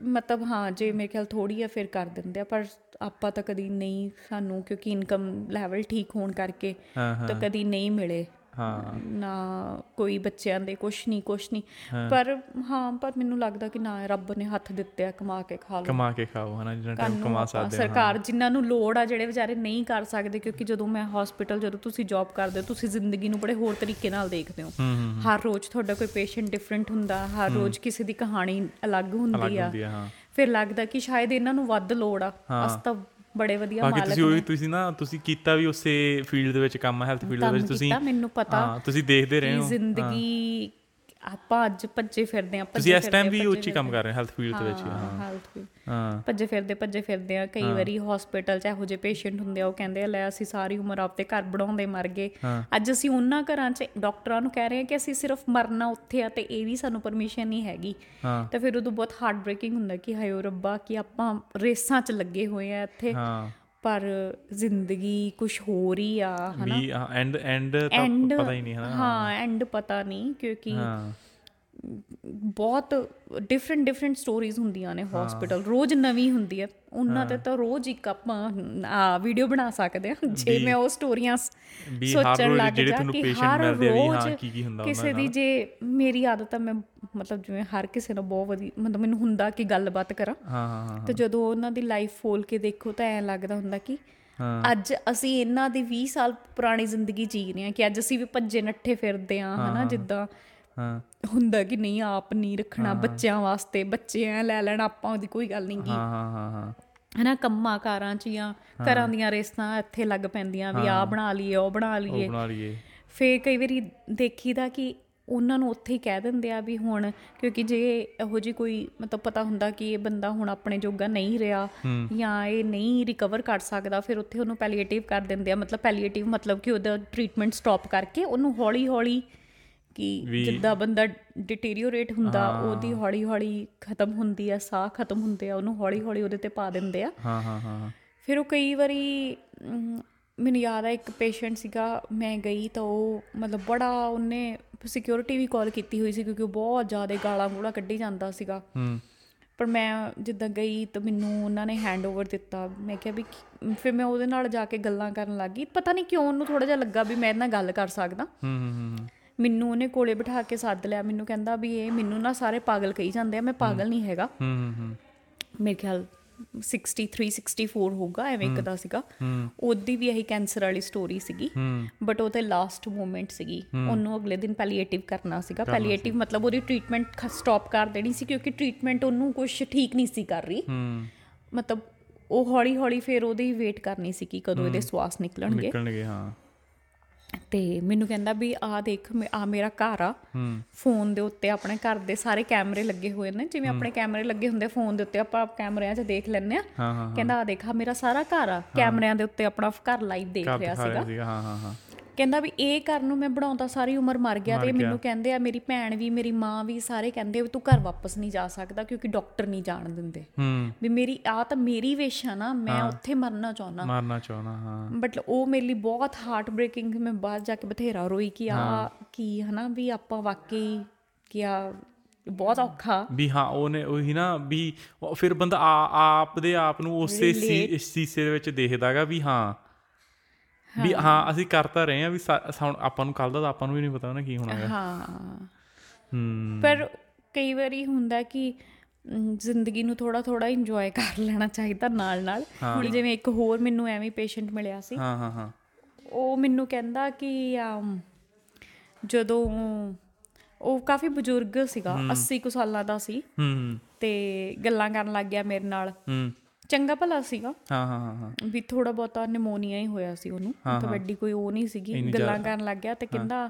S2: ਮਤਲਬ ਹਾਂ ਜੇ ਮੇਰੇ ਖਿਆਲ ਥੋੜੀ ਆ ਫਿਰ ਕਰ ਦਿੰਦੇ ਆ ਪਰ ਆਪਾਂ ਤਾਂ ਕਦੀ ਨਹੀਂ ਸਾਨੂੰ ਕਿਉਂਕਿ ਇਨਕਮ ਲੈਵਲ ਠੀਕ ਹੋਣ ਕਰਕੇ ਤਾਂ ਕਦੀ ਨਹੀਂ ਮਿਲੇ।
S1: ਹਾਂ।
S2: ਨਾ ਕੋਈ ਬੱਚਿਆਂ ਦੇ ਕੁਛ ਨਹੀਂ ਕੁਛ ਨਹੀਂ। ਪਰ ਹਾਂ ਪਰ ਮੈਨੂੰ ਲੱਗਦਾ ਕਿ ਨਾ ਰੱਬ ਨੇ ਹੱਥ ਦਿੱਤੇ ਆ ਕਮਾ ਕੇ ਖਾ ਲਓ।
S1: ਕਮਾ ਕੇ ਖਾਓ ਹਨਾ ਜਿੰਨਾ ਟਾਈਮ ਕਮਾ ਸਕਦੇ ਹੋ।
S2: ਸਰਕਾਰ ਜਿਨ੍ਹਾਂ ਨੂੰ ਲੋੜ ਆ ਜਿਹੜੇ ਵਿਚਾਰੇ ਨਹੀਂ ਕਰ ਸਕਦੇ ਕਿਉਂਕਿ ਜਦੋਂ ਮੈਂ ਹਸਪੀਟਲ ਜਦੋਂ ਤੁਸੀਂ ਜੌਬ ਕਰਦੇ ਹੋ ਤੁਸੀਂ ਜ਼ਿੰਦਗੀ ਨੂੰ ਬੜੇ ਹੋਰ ਤਰੀਕੇ ਨਾਲ ਦੇਖਦੇ ਹੋ। ਹਰ ਰੋਜ਼ ਤੁਹਾਡਾ ਕੋਈ ਪੇਸ਼ੈਂਟ ਡਿਫਰੈਂਟ ਹੁੰਦਾ ਹਰ ਰੋਜ਼ ਕਿਸੇ ਦੀ ਕਹਾਣੀ ਅਲੱਗ ਹੁੰਦੀ ਆ।
S1: ਹੁੰਦੀ ਆ ਹਾਂ।
S2: ਫਿਰ ਲੱਗਦਾ ਕਿ ਸ਼ਾਇਦ ਇਹਨਾਂ ਨੂੰ ਵੱਧ ਲੋੜ ਆ। ਅਸ ਤਾਂ ਬੜੇ ਵਧੀਆ
S1: ਬਾਕੀ
S2: ਮਾਲਕ
S1: ਤੁਸੀਂ ਉਹੀ ਤੁਸੀਂ ਨਾ ਤੁਸੀਂ ਕੀਤਾ ਵੀ ਉਸੇ ਫੀਲਡ ਦੇ ਵਿੱਚ ਕੰਮ ਹੈਲਥ ਫੀਲਡ ਦੇ ਵਿੱਚ ਤੁਸੀਂ
S2: ਮੈਨੂੰ ਪਤਾ।
S1: ਹਾਂ ਤੁਸੀਂ ਦੇਖਦੇ ਰਹੇ ਹੋ।
S2: ਜ਼ਿੰਦਗੀ ਆਪਾਂ ਅੱਜ ਭੱਜੇ ਫਿਰਦੇ ਆ
S1: ਤੁਸੀਂ ਇਸ ਟਾਈਮ ਵੀ ਉੱਚੀ ਕੰਮ ਕਰ ਰਹੇ ਹੋ ਹੈਲਥ ਫੀਲਡ ਦੇ ਵਿੱਚ ਹੀ,
S2: ਹਾਂ ਹੈਲਥ
S1: ਹਾਂ।
S2: ਭੱਜੇ ਫਿਰਦੇ ਭੱਜੇ ਫਿਰਦੇ ਆ ਕਈ ਵਾਰੀ ਹਸਪੀਟਲ 'ਚ ਇਹੋ ਜਿਹੇ ਪੇਸ਼ੈਂਟ ਹੁੰਦੇ ਆ ਉਹ ਕਹਿੰਦੇ ਆ ਲੈ ਅਸੀਂ ਸਾਰੀ ਉਮਰ ਆਪਦੇ ਘਰ ਬਣਾਉਂਦੇ ਮਰ ਗਏ। ਅੱਜ ਅਸੀਂ ਉਹਨਾਂ ਘਰਾਂ 'ਚ ਡਾਕਟਰਾਂ ਨੂੰ ਕਹਿ ਰਹੇ ਆ ਕਿ ਅਸੀਂ ਸਿਰਫ ਮਰਨਾ ਉੱਥੇ ਆ ਤੇ ਇਹ ਵੀ ਸਾਨੂੰ ਪਰਮਿਸ਼ਨ ਨਹੀਂ ਹੈਗੀ। ਤਾਂ ਫਿਰ ਉਦੋਂ ਬਹੁਤ ਹਾਰਟ ਬ੍ਰੇਕਿੰਗ ਹੁੰਦਾ ਕਿ ਹਾਏ ਰੱਬਾ ਕਿ ਆਪਾਂ ਰੇਸਾਂ 'ਚ ਲੱਗੇ ਹੋਏ ਆ ਇੱਥੇ।
S1: ਹਾਂ।
S2: ਪਰ ਜ਼ਿੰਦਗੀ ਕੁਝ ਹੋਰ ਹੀ ਆ ਹਨਾ?
S1: ਵੀ ਐਂਡ ਐਂਡ ਤਾਂ ਪਤਾ ਹੀ ਨਹੀਂ ਹਨਾ?
S2: ਹਾਂ ਐਂਡ ਪਤਾ ਨਹੀਂ ਕਿਉਂਕਿ ਬਹੁਤ ਡਿਫਰੈਂਟ ਡਿਫਰੈਂਟ ਸਟੋਰੀਜ਼ ਹੁੰਦੀਆਂ ਨੇ ਹਸਪੀਟਲ ਰੋਜ਼ ਨਵੀਂ ਹੁੰਦੀ ਹੈ। ਉਹਨਾਂ ਤੇ ਤਾਂ ਰੋਜ਼ ਇੱਕ ਆਪਾਂ ਆ ਵੀਡੀਓ ਬਣਾ ਸਕਦੇ ਆ ਜੇ ਮੈਂ ਉਹ ਸਟੋਰੀਆਂ ਸੋਚਣ ਲੱਗ ਜਾ ਕਿ ਹਰ
S1: ਹਾਂ,
S2: ਰੋਜ਼
S1: ਕੀ ਕੀ ਹੁੰਦਾ
S2: ਕਿਸੇ ਦੀ ਜੇ ਮੇਰੀ ਆਦਤ ਆ ਮੈਂ ਮਤਲਬ ਜਿਵੇਂ ਹਰ ਕਿਸੇ ਨਾਲ ਬਹੁਤ ਵਧੀਆ ਮਤਲਬ ਮੈਨੂੰ ਹੁੰਦਾ ਕਿ ਗੱਲਬਾਤ ਕਰਾਂ।
S1: ਹਾਂ ਹਾਂ ਹਾਂ
S2: ਤੇ ਜਦੋਂ ਉਹਨਾਂ ਦੀ ਲਾਈਫ ਫੋਲ ਕੇ ਦੇਖੋ ਤਾਂ ਐਂ ਲੱਗਦਾ ਹੁੰਦਾ ਕਿ
S1: ਹਾਂ।
S2: ਅੱਜ ਅਸੀਂ ਇਹਨਾਂ ਦੀ 20 ਸਾਲ ਪੁਰਾਣੀ ਜ਼ਿੰਦਗੀ ਜੀ ਰਹੇ ਹਾਂ ਕਿ ਅੱਜ ਅਸੀਂ ਵੀ ਭੱਜੇ ਨੱਠੇ ਫਿਰਦੇ ਆ ਹਨਾ ਜਿੱਦਾਂ
S1: ਹਾਂ।
S2: ਹੁੰਦਾ ਕਿ ਨਹੀਂ ਆਪ ਨਹੀਂ ਰੱਖਣਾ ਬੱਚਿਆਂ ਵਾਸਤੇ ਬੱਚੇ ਐ ਲੈ ਲੈਣ ਆਪਾਂ ਉਹਦੀ ਕੋਈ ਗੱਲ ਨਹੀਂ ਗੀ।
S1: ਹਾਂ ਹਾਂ ਹਾਂ ਹਾਂ।
S2: ਹਨਾ ਕੰਮਾਂ ਕਾਰਾਂ ਚ ਜਾਂ ਘਰਾਂ ਦੀਆਂ ਰੇਸਾਂ ਇੱਥੇ ਲੱਗ ਪੈਂਦੀਆਂ ਵੀ ਆਹ ਬਣਾ ਲਈਏ ਉਹ ਬਣਾ
S1: ਉਹ
S2: ਲਈਏ।
S1: ਬਣਾ ਲਈਏ।
S2: ਫੇਰ ਕਈ ਵਾਰੀ ਦੇਖੀਦਾ ਕਿ ਉਹਨਾਂ ਨੂੰ ਉੱਥੇ ਹੀ ਕਹਿ ਦਿੰਦੇ ਆ ਵੀ ਹੁਣ ਕਿਉਂਕਿ ਜੇ ਇਹੋ ਜੀ ਕੋਈ ਮਤਲਬ ਪਤਾ ਹੁੰਦਾ ਕਿ ਇਹ ਬੰਦਾ ਹੁਣ ਆਪਣੇ ਜੋਗਾ ਨਹੀਂ ਰਿਹਾ ਜਾਂ ਇਹ ਨਹੀਂ ਰਿਕਵਰ ਕਰ ਸਕਦਾ ਫਿਰ ਉੱਥੇ ਉਹਨੂੰ ਪੈਲੀਏਟਿਵ ਕਰ ਦਿੰਦੇ ਆ। ਮਤਲਬ ਪੈਲੀਏਟਿਵ ਮਤਲਬ ਕਿ ਉਹਦਾ ਟ੍ਰੀਟਮੈਂਟ ਸਟਾਪ ਕਰਕੇ ਉਹਨੂੰ ਹੌਲੀ ਹੌਲੀ ਕਿ ਜਿੱਦਾਂ ਬੰਦਾ ਡਿਟੀਰੀਓਰੇਟ ਹੁੰਦਾ ਉਹਦੀ ਹੌਲੀ ਹੌਲੀ ਖਤਮ ਹੁੰਦੀ ਆ ਸਾਹ ਖਤਮ ਹੁੰਦੇ ਆ ਉਹਨੂੰ ਹੌਲੀ ਹੌਲੀ ਉਹਦੇ ਤੇ ਪਾ ਦਿੰਦੇ ਆ।
S1: ਹਾਂ ਹਾਂ ਹਾਂ
S2: ਫਿਰ ਉਹ ਕਈ ਵਾਰੀ ਮੈਨੂੰ ਯਾਦ ਆ ਇੱਕ ਪੇਸ਼ੈਂਟ ਸੀਗਾ ਮੈਂ ਗਈ ਤਾਂ ਉਹ ਮਤਲਬ ਬੜਾ ਉਹਨੇ ਸਿਕਿਉਰਿਟੀ ਵੀ ਕਾਲ ਕੀਤੀ ਹੋਈ ਸੀ ਕਿਉਂਕਿ ਉਹ ਬਹੁਤ ਜ਼ਿਆਦਾ ਗਾਲਾਂ ਗੂਲਾਂ ਕੱਢੀ ਜਾਂਦਾ ਸੀਗਾ।
S1: ਹੂੰ।
S2: ਪਰ ਮੈਂ ਜਿੱਦਾਂ ਗਈ ਤਾਂ ਮੈਨੂੰ ਉਹਨਾਂ ਨੇ ਹੈਂਡਓਵਰ ਦਿੱਤਾ। ਮੈਂ ਕਿਹਾ ਵੀ ਫਿਰ ਮੈਂ ਉਹਦੇ ਨਾਲ ਜਾ ਕੇ ਗੱਲਾਂ ਕਰਨ ਲੱਗੀ ਪਤਾ ਨਹੀਂ ਕਿਉਂ ਉਹਨੂੰ ਥੋੜਾ ਜਿਹਾ ਲੱਗਾ ਵੀ ਮੈਂ ਇਹਦੇ ਨਾਲ ਗੱਲ ਕਰ ਸਕਦਾ।
S1: ਹੂੰ ਹੂੰ ਹੂੰ।
S2: ਮੈਨੂੰ ਉਹਨੇ ਕੋਲੇ ਬਿਠਾ ਕੇ ਸੱਦ ਲਿਆ। ਮੈਨੂੰ ਕਹਿੰਦਾ ਵੀ ਇਹ ਮੈਨੂੰ ਨਾ ਸਾਰੇ ਪਾਗਲ ਕਹੀ ਜਾਂਦੇ ਆ ਮੈਂ ਪਾਗਲ ਨਹੀਂ ਹੈਗਾ।
S1: ਹੂੰ ਹੂੰ
S2: ਮੇਰੇ ਖਿਆਲ 63 64 ਹੋਊਗਾ ਐਵੇਂ ਇੱਕ ਦਾ ਸੀਗਾ। ਉਹਦੀ ਵੀ ਇਹੀ ਕੈਂਸਰ ਵਾਲੀ ਸਟੋਰੀ ਸੀਗੀ। ਬਟ ਉਹ ਤੇ ਲਾਸਟ ਮੂਮੈਂਟ ਸੀਗੀ। ਉਹਨੂੰ ਅਗਲੇ ਦਿਨ ਪੈਲੀਏਟਿਵ ਕਰਨਾ ਸੀਗਾ। ਪੈਲੀਏਟਿਵ ਮਤਲਬ ਉਹਦੀ ਟ੍ਰੀਟਮੈਂਟ ਸਟਾਪ ਕਰ ਦੇਣੀ ਸੀ ਕਿਉਂਕਿ ਟ੍ਰੀਟਮੈਂਟ ਉਹਨੂੰ ਕੁਝ ਠੀਕ ਨਹੀਂ ਸੀ ਕਰ ਰਹੀ। ਮਤਲਬ ਉਹ ਹੌਲੀ ਹੌਲੀ ਫਿਰ ਉਹਦੀ ਵੇਟ ਕਰਨੀ ਸੀ ਕਿ ਕਦੋਂ ਇਹਦੇ ਸਵਾਸ ਨਿਕਲਣਗੇ।
S1: ਨਿਕਲਣਗੇ ਹਾਂ।
S2: ਤੇ ਮੈਨੂੰ ਕਹਿੰਦਾ ਵੀ ਆ ਦੇਖ ਆ ਮੇਰਾ ਘਰ ਆ। ਫੋਨ ਦੇ ਉੱਤੇ ਆਪਣੇ ਘਰ ਦੇ ਸਾਰੇ ਕੈਮਰੇ ਲੱਗੇ ਹੋਏ ਨੇ। ਜਿਵੇਂ ਆਪਣੇ ਕੈਮਰੇ ਲੱਗੇ ਹੁੰਦੇ ਫੋਨ ਦੇ ਉੱਤੇ ਆਪਾਂ ਕੈਮਰਿਆਂ 'ਚ ਦੇਖ ਲੈਂਦੇ ਆ ਕਹਿੰਦਾ ਆ ਦੇਖ ਆ ਮੇਰਾ ਸਾਰਾ ਘਰ ਆ। ਕੈਮਰਿਆਂ ਦੇ ਉੱਤੇ ਆਪਣਾ ਘਰ ਲਾਈਵ ਦੇਖ ਰਿਹਾ ਸੀਗਾ
S1: ਹਾਂ ਹਾਂ ਹਾਂ।
S2: ਕਹਿੰਦਾ ਵੀ ਇਹ ਘਰ ਨੂੰ ਮੈਂ ਬਣਾਉਂਦਾ ਸਾਰੀ ਉਮਰ ਮਰ ਗਿਆ ਤੇ ਮੈਨੂੰ ਕਹਿੰਦੇ ਆ ਮੇਰੀ ਭੈਣ ਵੀ ਮੇਰੀ ਮਾਂ ਵੀ ਸਾਰੇ ਕਹਿੰਦੇ ਵੀ ਤੂੰ ਘਰ ਵਾਪਸ ਨਹੀਂ ਜਾ ਸਕਦਾ ਕਿਉਂਕਿ ਡਾਕਟਰ ਨਹੀਂ ਜਾਣ ਦਿੰਦੇ। ਵੀ ਮੇਰੀ ਆ ਤਾਂ ਮੇਰੀ ਵਿਸ਼ ਆ ਨਾ ਮੈਂ ਉੱਥੇ ਮਰਨਾ ਚਾਹੁੰਦਾ।
S1: ਮਾਰਨਾ ਚਾਹਣਾ ਹਾਂ।
S2: ਬਟ ਉਹ ਮੇਰੇ ਲਈ ਬਹੁਤ ਹਾਰਟ ਬ੍ਰੇਕਿੰਗ ਮੈਂ ਬਾਹਰ ਜਾ ਕੇ ਬਥੇਰਾ ਰੋਈ ਕਿ ਆ ਕੀ ਹਨਾ ਵੀ ਆਪਾਂ ਵਾਕਈ ਕਿ ਆ ਬਹੁਤ ਔਖਾ।
S1: ਵੀ ਹਾਂ ਉਹਨੇ ਉਹੀ ਨਾ ਵੀ ਫਿਰ ਬੰਦਾ ਆਪ ਦੇ ਆਪ ਨੂੰ ਉਸੇ ਸੀ- ਇਸ ਸੀਸੇ ਦੇ ਵਿੱਚ ਦੇਖਦਾਗਾ ਵੀ ਹਾਂ। ਵੀ ਹਾਂ। ਅਸੀਂ ਕਰ ਤਾਂ ਰਹੇ ਆ ਵੀ ਆਪਾਂ ਨੂੰ ਕੱਲ ਦਾ ਆਪਾਂ ਨੂੰ ਵੀ ਨਹੀਂ ਪਤਾ ਨਾ ਕੀ ਹੋਣਾ ਹੈ
S2: ਹਾਂ।
S1: ਹੂੰ।
S2: ਪਰ ਕਈ ਵਾਰੀ ਹੁੰਦਾ ਕਿ ਜ਼ਿੰਦਗੀ ਨੂੰ ਥੋੜਾ ਥੋੜਾ ਇੰਜੋਏ ਕਰ ਲੈਣਾ ਚਾਹੀਦਾ ਨਾਲ ਨਾਲ ਹੁਣ ਜਿਵੇਂ ਇੱਕ ਹੋਰ ਮੈਨੂੰ ਐਵੇਂ ਪੇਸ਼ੈਂਟ ਮਿਲਿਆ ਸੀ।
S1: ਹਾਂ ਹਾਂ ਹਾਂ।
S2: ਉਹ ਮੈਨੂੰ ਕਹਿੰਦਾ ਕਿ ਜਦੋਂ ਉਹ ਕਾਫੀ ਬਜ਼ੁਰਗ ਸੀਗਾ 80 ਕੁ ਸਾਲਾਂ ਦਾ ਸੀ।
S1: ਹੂੰ।
S2: ਤੇ ਗੱਲਾਂ ਕਰਨ ਲੱਗ ਗਿਆ ਮੇਰੇ ਨਾਲ।
S1: ਹੂੰ।
S2: ਚੰਗਾ ਭਲਾ ਸੀਗਾ।
S1: ਹਾਂ ਹਾਂ ਹਾਂ
S2: ਵੀ ਥੋੜਾ ਬਹੁਤਾ ਨਿਮੋਨੀਆ ਹੀ ਹੋਇਆ ਸੀ ਉਹਨੂੰ। ਤਾਂ ਵੱਡੀ ਕੋਈ ਉਹ ਨਹੀਂ ਸੀਗੀ। ਗੱਲਾਂ ਕਰਨ ਲੱਗ ਗਿਆ ਤੇ ਕਹਿੰਦਾ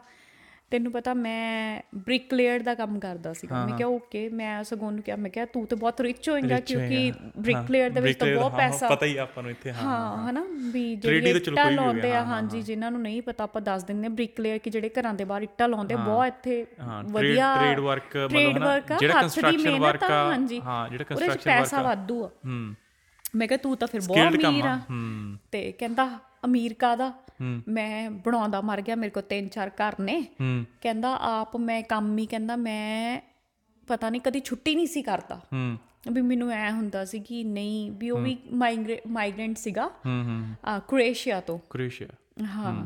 S2: ਤੈਨੂੰ ਪਤਾ ਮੈਂ ਬ੍ਰਿਕ ਲੇਅਰ ਦਾ ਕੰਮ ਕਰਦਾ ਸੀਗਾ। ਮੈਂ ਕਿਹਾ ਓਕੇ। ਮੈਂ ਸਗੋਂ ਉਹਨੂੰ ਕਿਹਾ ਮੈਂ ਕਿਹਾ ਤੂੰ ਤੇ ਬਹੁਤ ਰਿਚ ਹੋਏਗਾ ਕਿਉਂਕਿ ਬ੍ਰਿਕ ਲੇਅਰ ਦੇ ਵਿੱਚ ਤਾਂ ਬਹੁਤ ਪੈਸਾ।
S1: ਪਤਾ ਹੀ ਆ ਆਪਾਂ ਨੂੰ ਇੱਥੇ ਹਾਂ
S2: ਹਾਂ ਹਨਾ? ਵੀ ਜਿਹੜੇ ਇੱਟਾਂ ਲਾਉਂਦੇ ਆ ਹਾਂਜੀ ਜਿਨ੍ਹਾਂ ਨੂੰ ਨਹੀਂ ਪਤਾ ਆਪਾਂ ਦੱਸ ਦਿੰਦੇ ਆ ਬ੍ਰਿਕ ਲੇਅਰ ਕਿ ਜਿਹੜੇ ਘਰਾਂ ਦੇ ਬਾਹਰ ਇੱਟਾਂ ਲਾਉਂਦੇ ਬਹੁਤ ਇੱਥੇ ਵਧੀਆ
S1: ਟ੍ਰੇਡ ਵਰਕ ਮਤਲਬ ਨਾ
S2: ਆ,
S1: ਜਿਹੜਾ ਕੰਸਟਰਕਸ਼ਨ ਵਰਕ
S2: ਆ,
S1: ਆ
S2: ਹਾਂਜੀ।
S1: ਹਾਂ ਜਿਹੜਾ ਕੰਸਟਰਕਸ਼ਨ ਵਰਕ
S2: ਪੈਸਾ ਵਾਧੂ ਆ।
S1: ਹੂੰ।
S2: ਮੈਂ ਕਿਹਾ ਤੂੰ ਤਾਂ ਫਿਰ ਬਹੁਤ ਅਮੀਰ
S1: ਆ।
S2: ਤੇ ਕਹਿੰਦਾ ਅਮੀਰ ਕਾਦਾ ਮੈਂ ਬਣਾਉਂਦਾ ਮਰ ਗਿਆ ਮੇਰੇ ਕੋਲ ਤਿੰਨ ਚਾਰ ਘਰ ਨੇ।
S1: ਹੂੰ।
S2: ਕਹਿੰਦਾ ਆਪ ਮੈਂ ਕੰਮ ਹੀ ਕਹਿੰਦਾ ਮੈਂ ਪਤਾ ਨਹੀਂ ਕਦੀ ਛੁੱਟੀ ਨਹੀਂ ਸੀ ਕਰਦਾ।
S1: ਹੂੰ।
S2: ਵੀ ਮੈਨੂੰ ਐ ਹੁੰਦਾ ਸੀ ਕਿ ਨਹੀਂ ਵੀ ਉਹ ਵੀ ਮਾਈਗ੍ਰੈਂਟ ਸੀਗਾ।
S1: ਹੂੰ ਹੂੰ
S2: ਕ੍ਰੋਏਸ਼ੀਆ ਤੋਂ।
S1: ਕ੍ਰੋਏਸ਼ੀਆ।
S2: ਹਾਂ।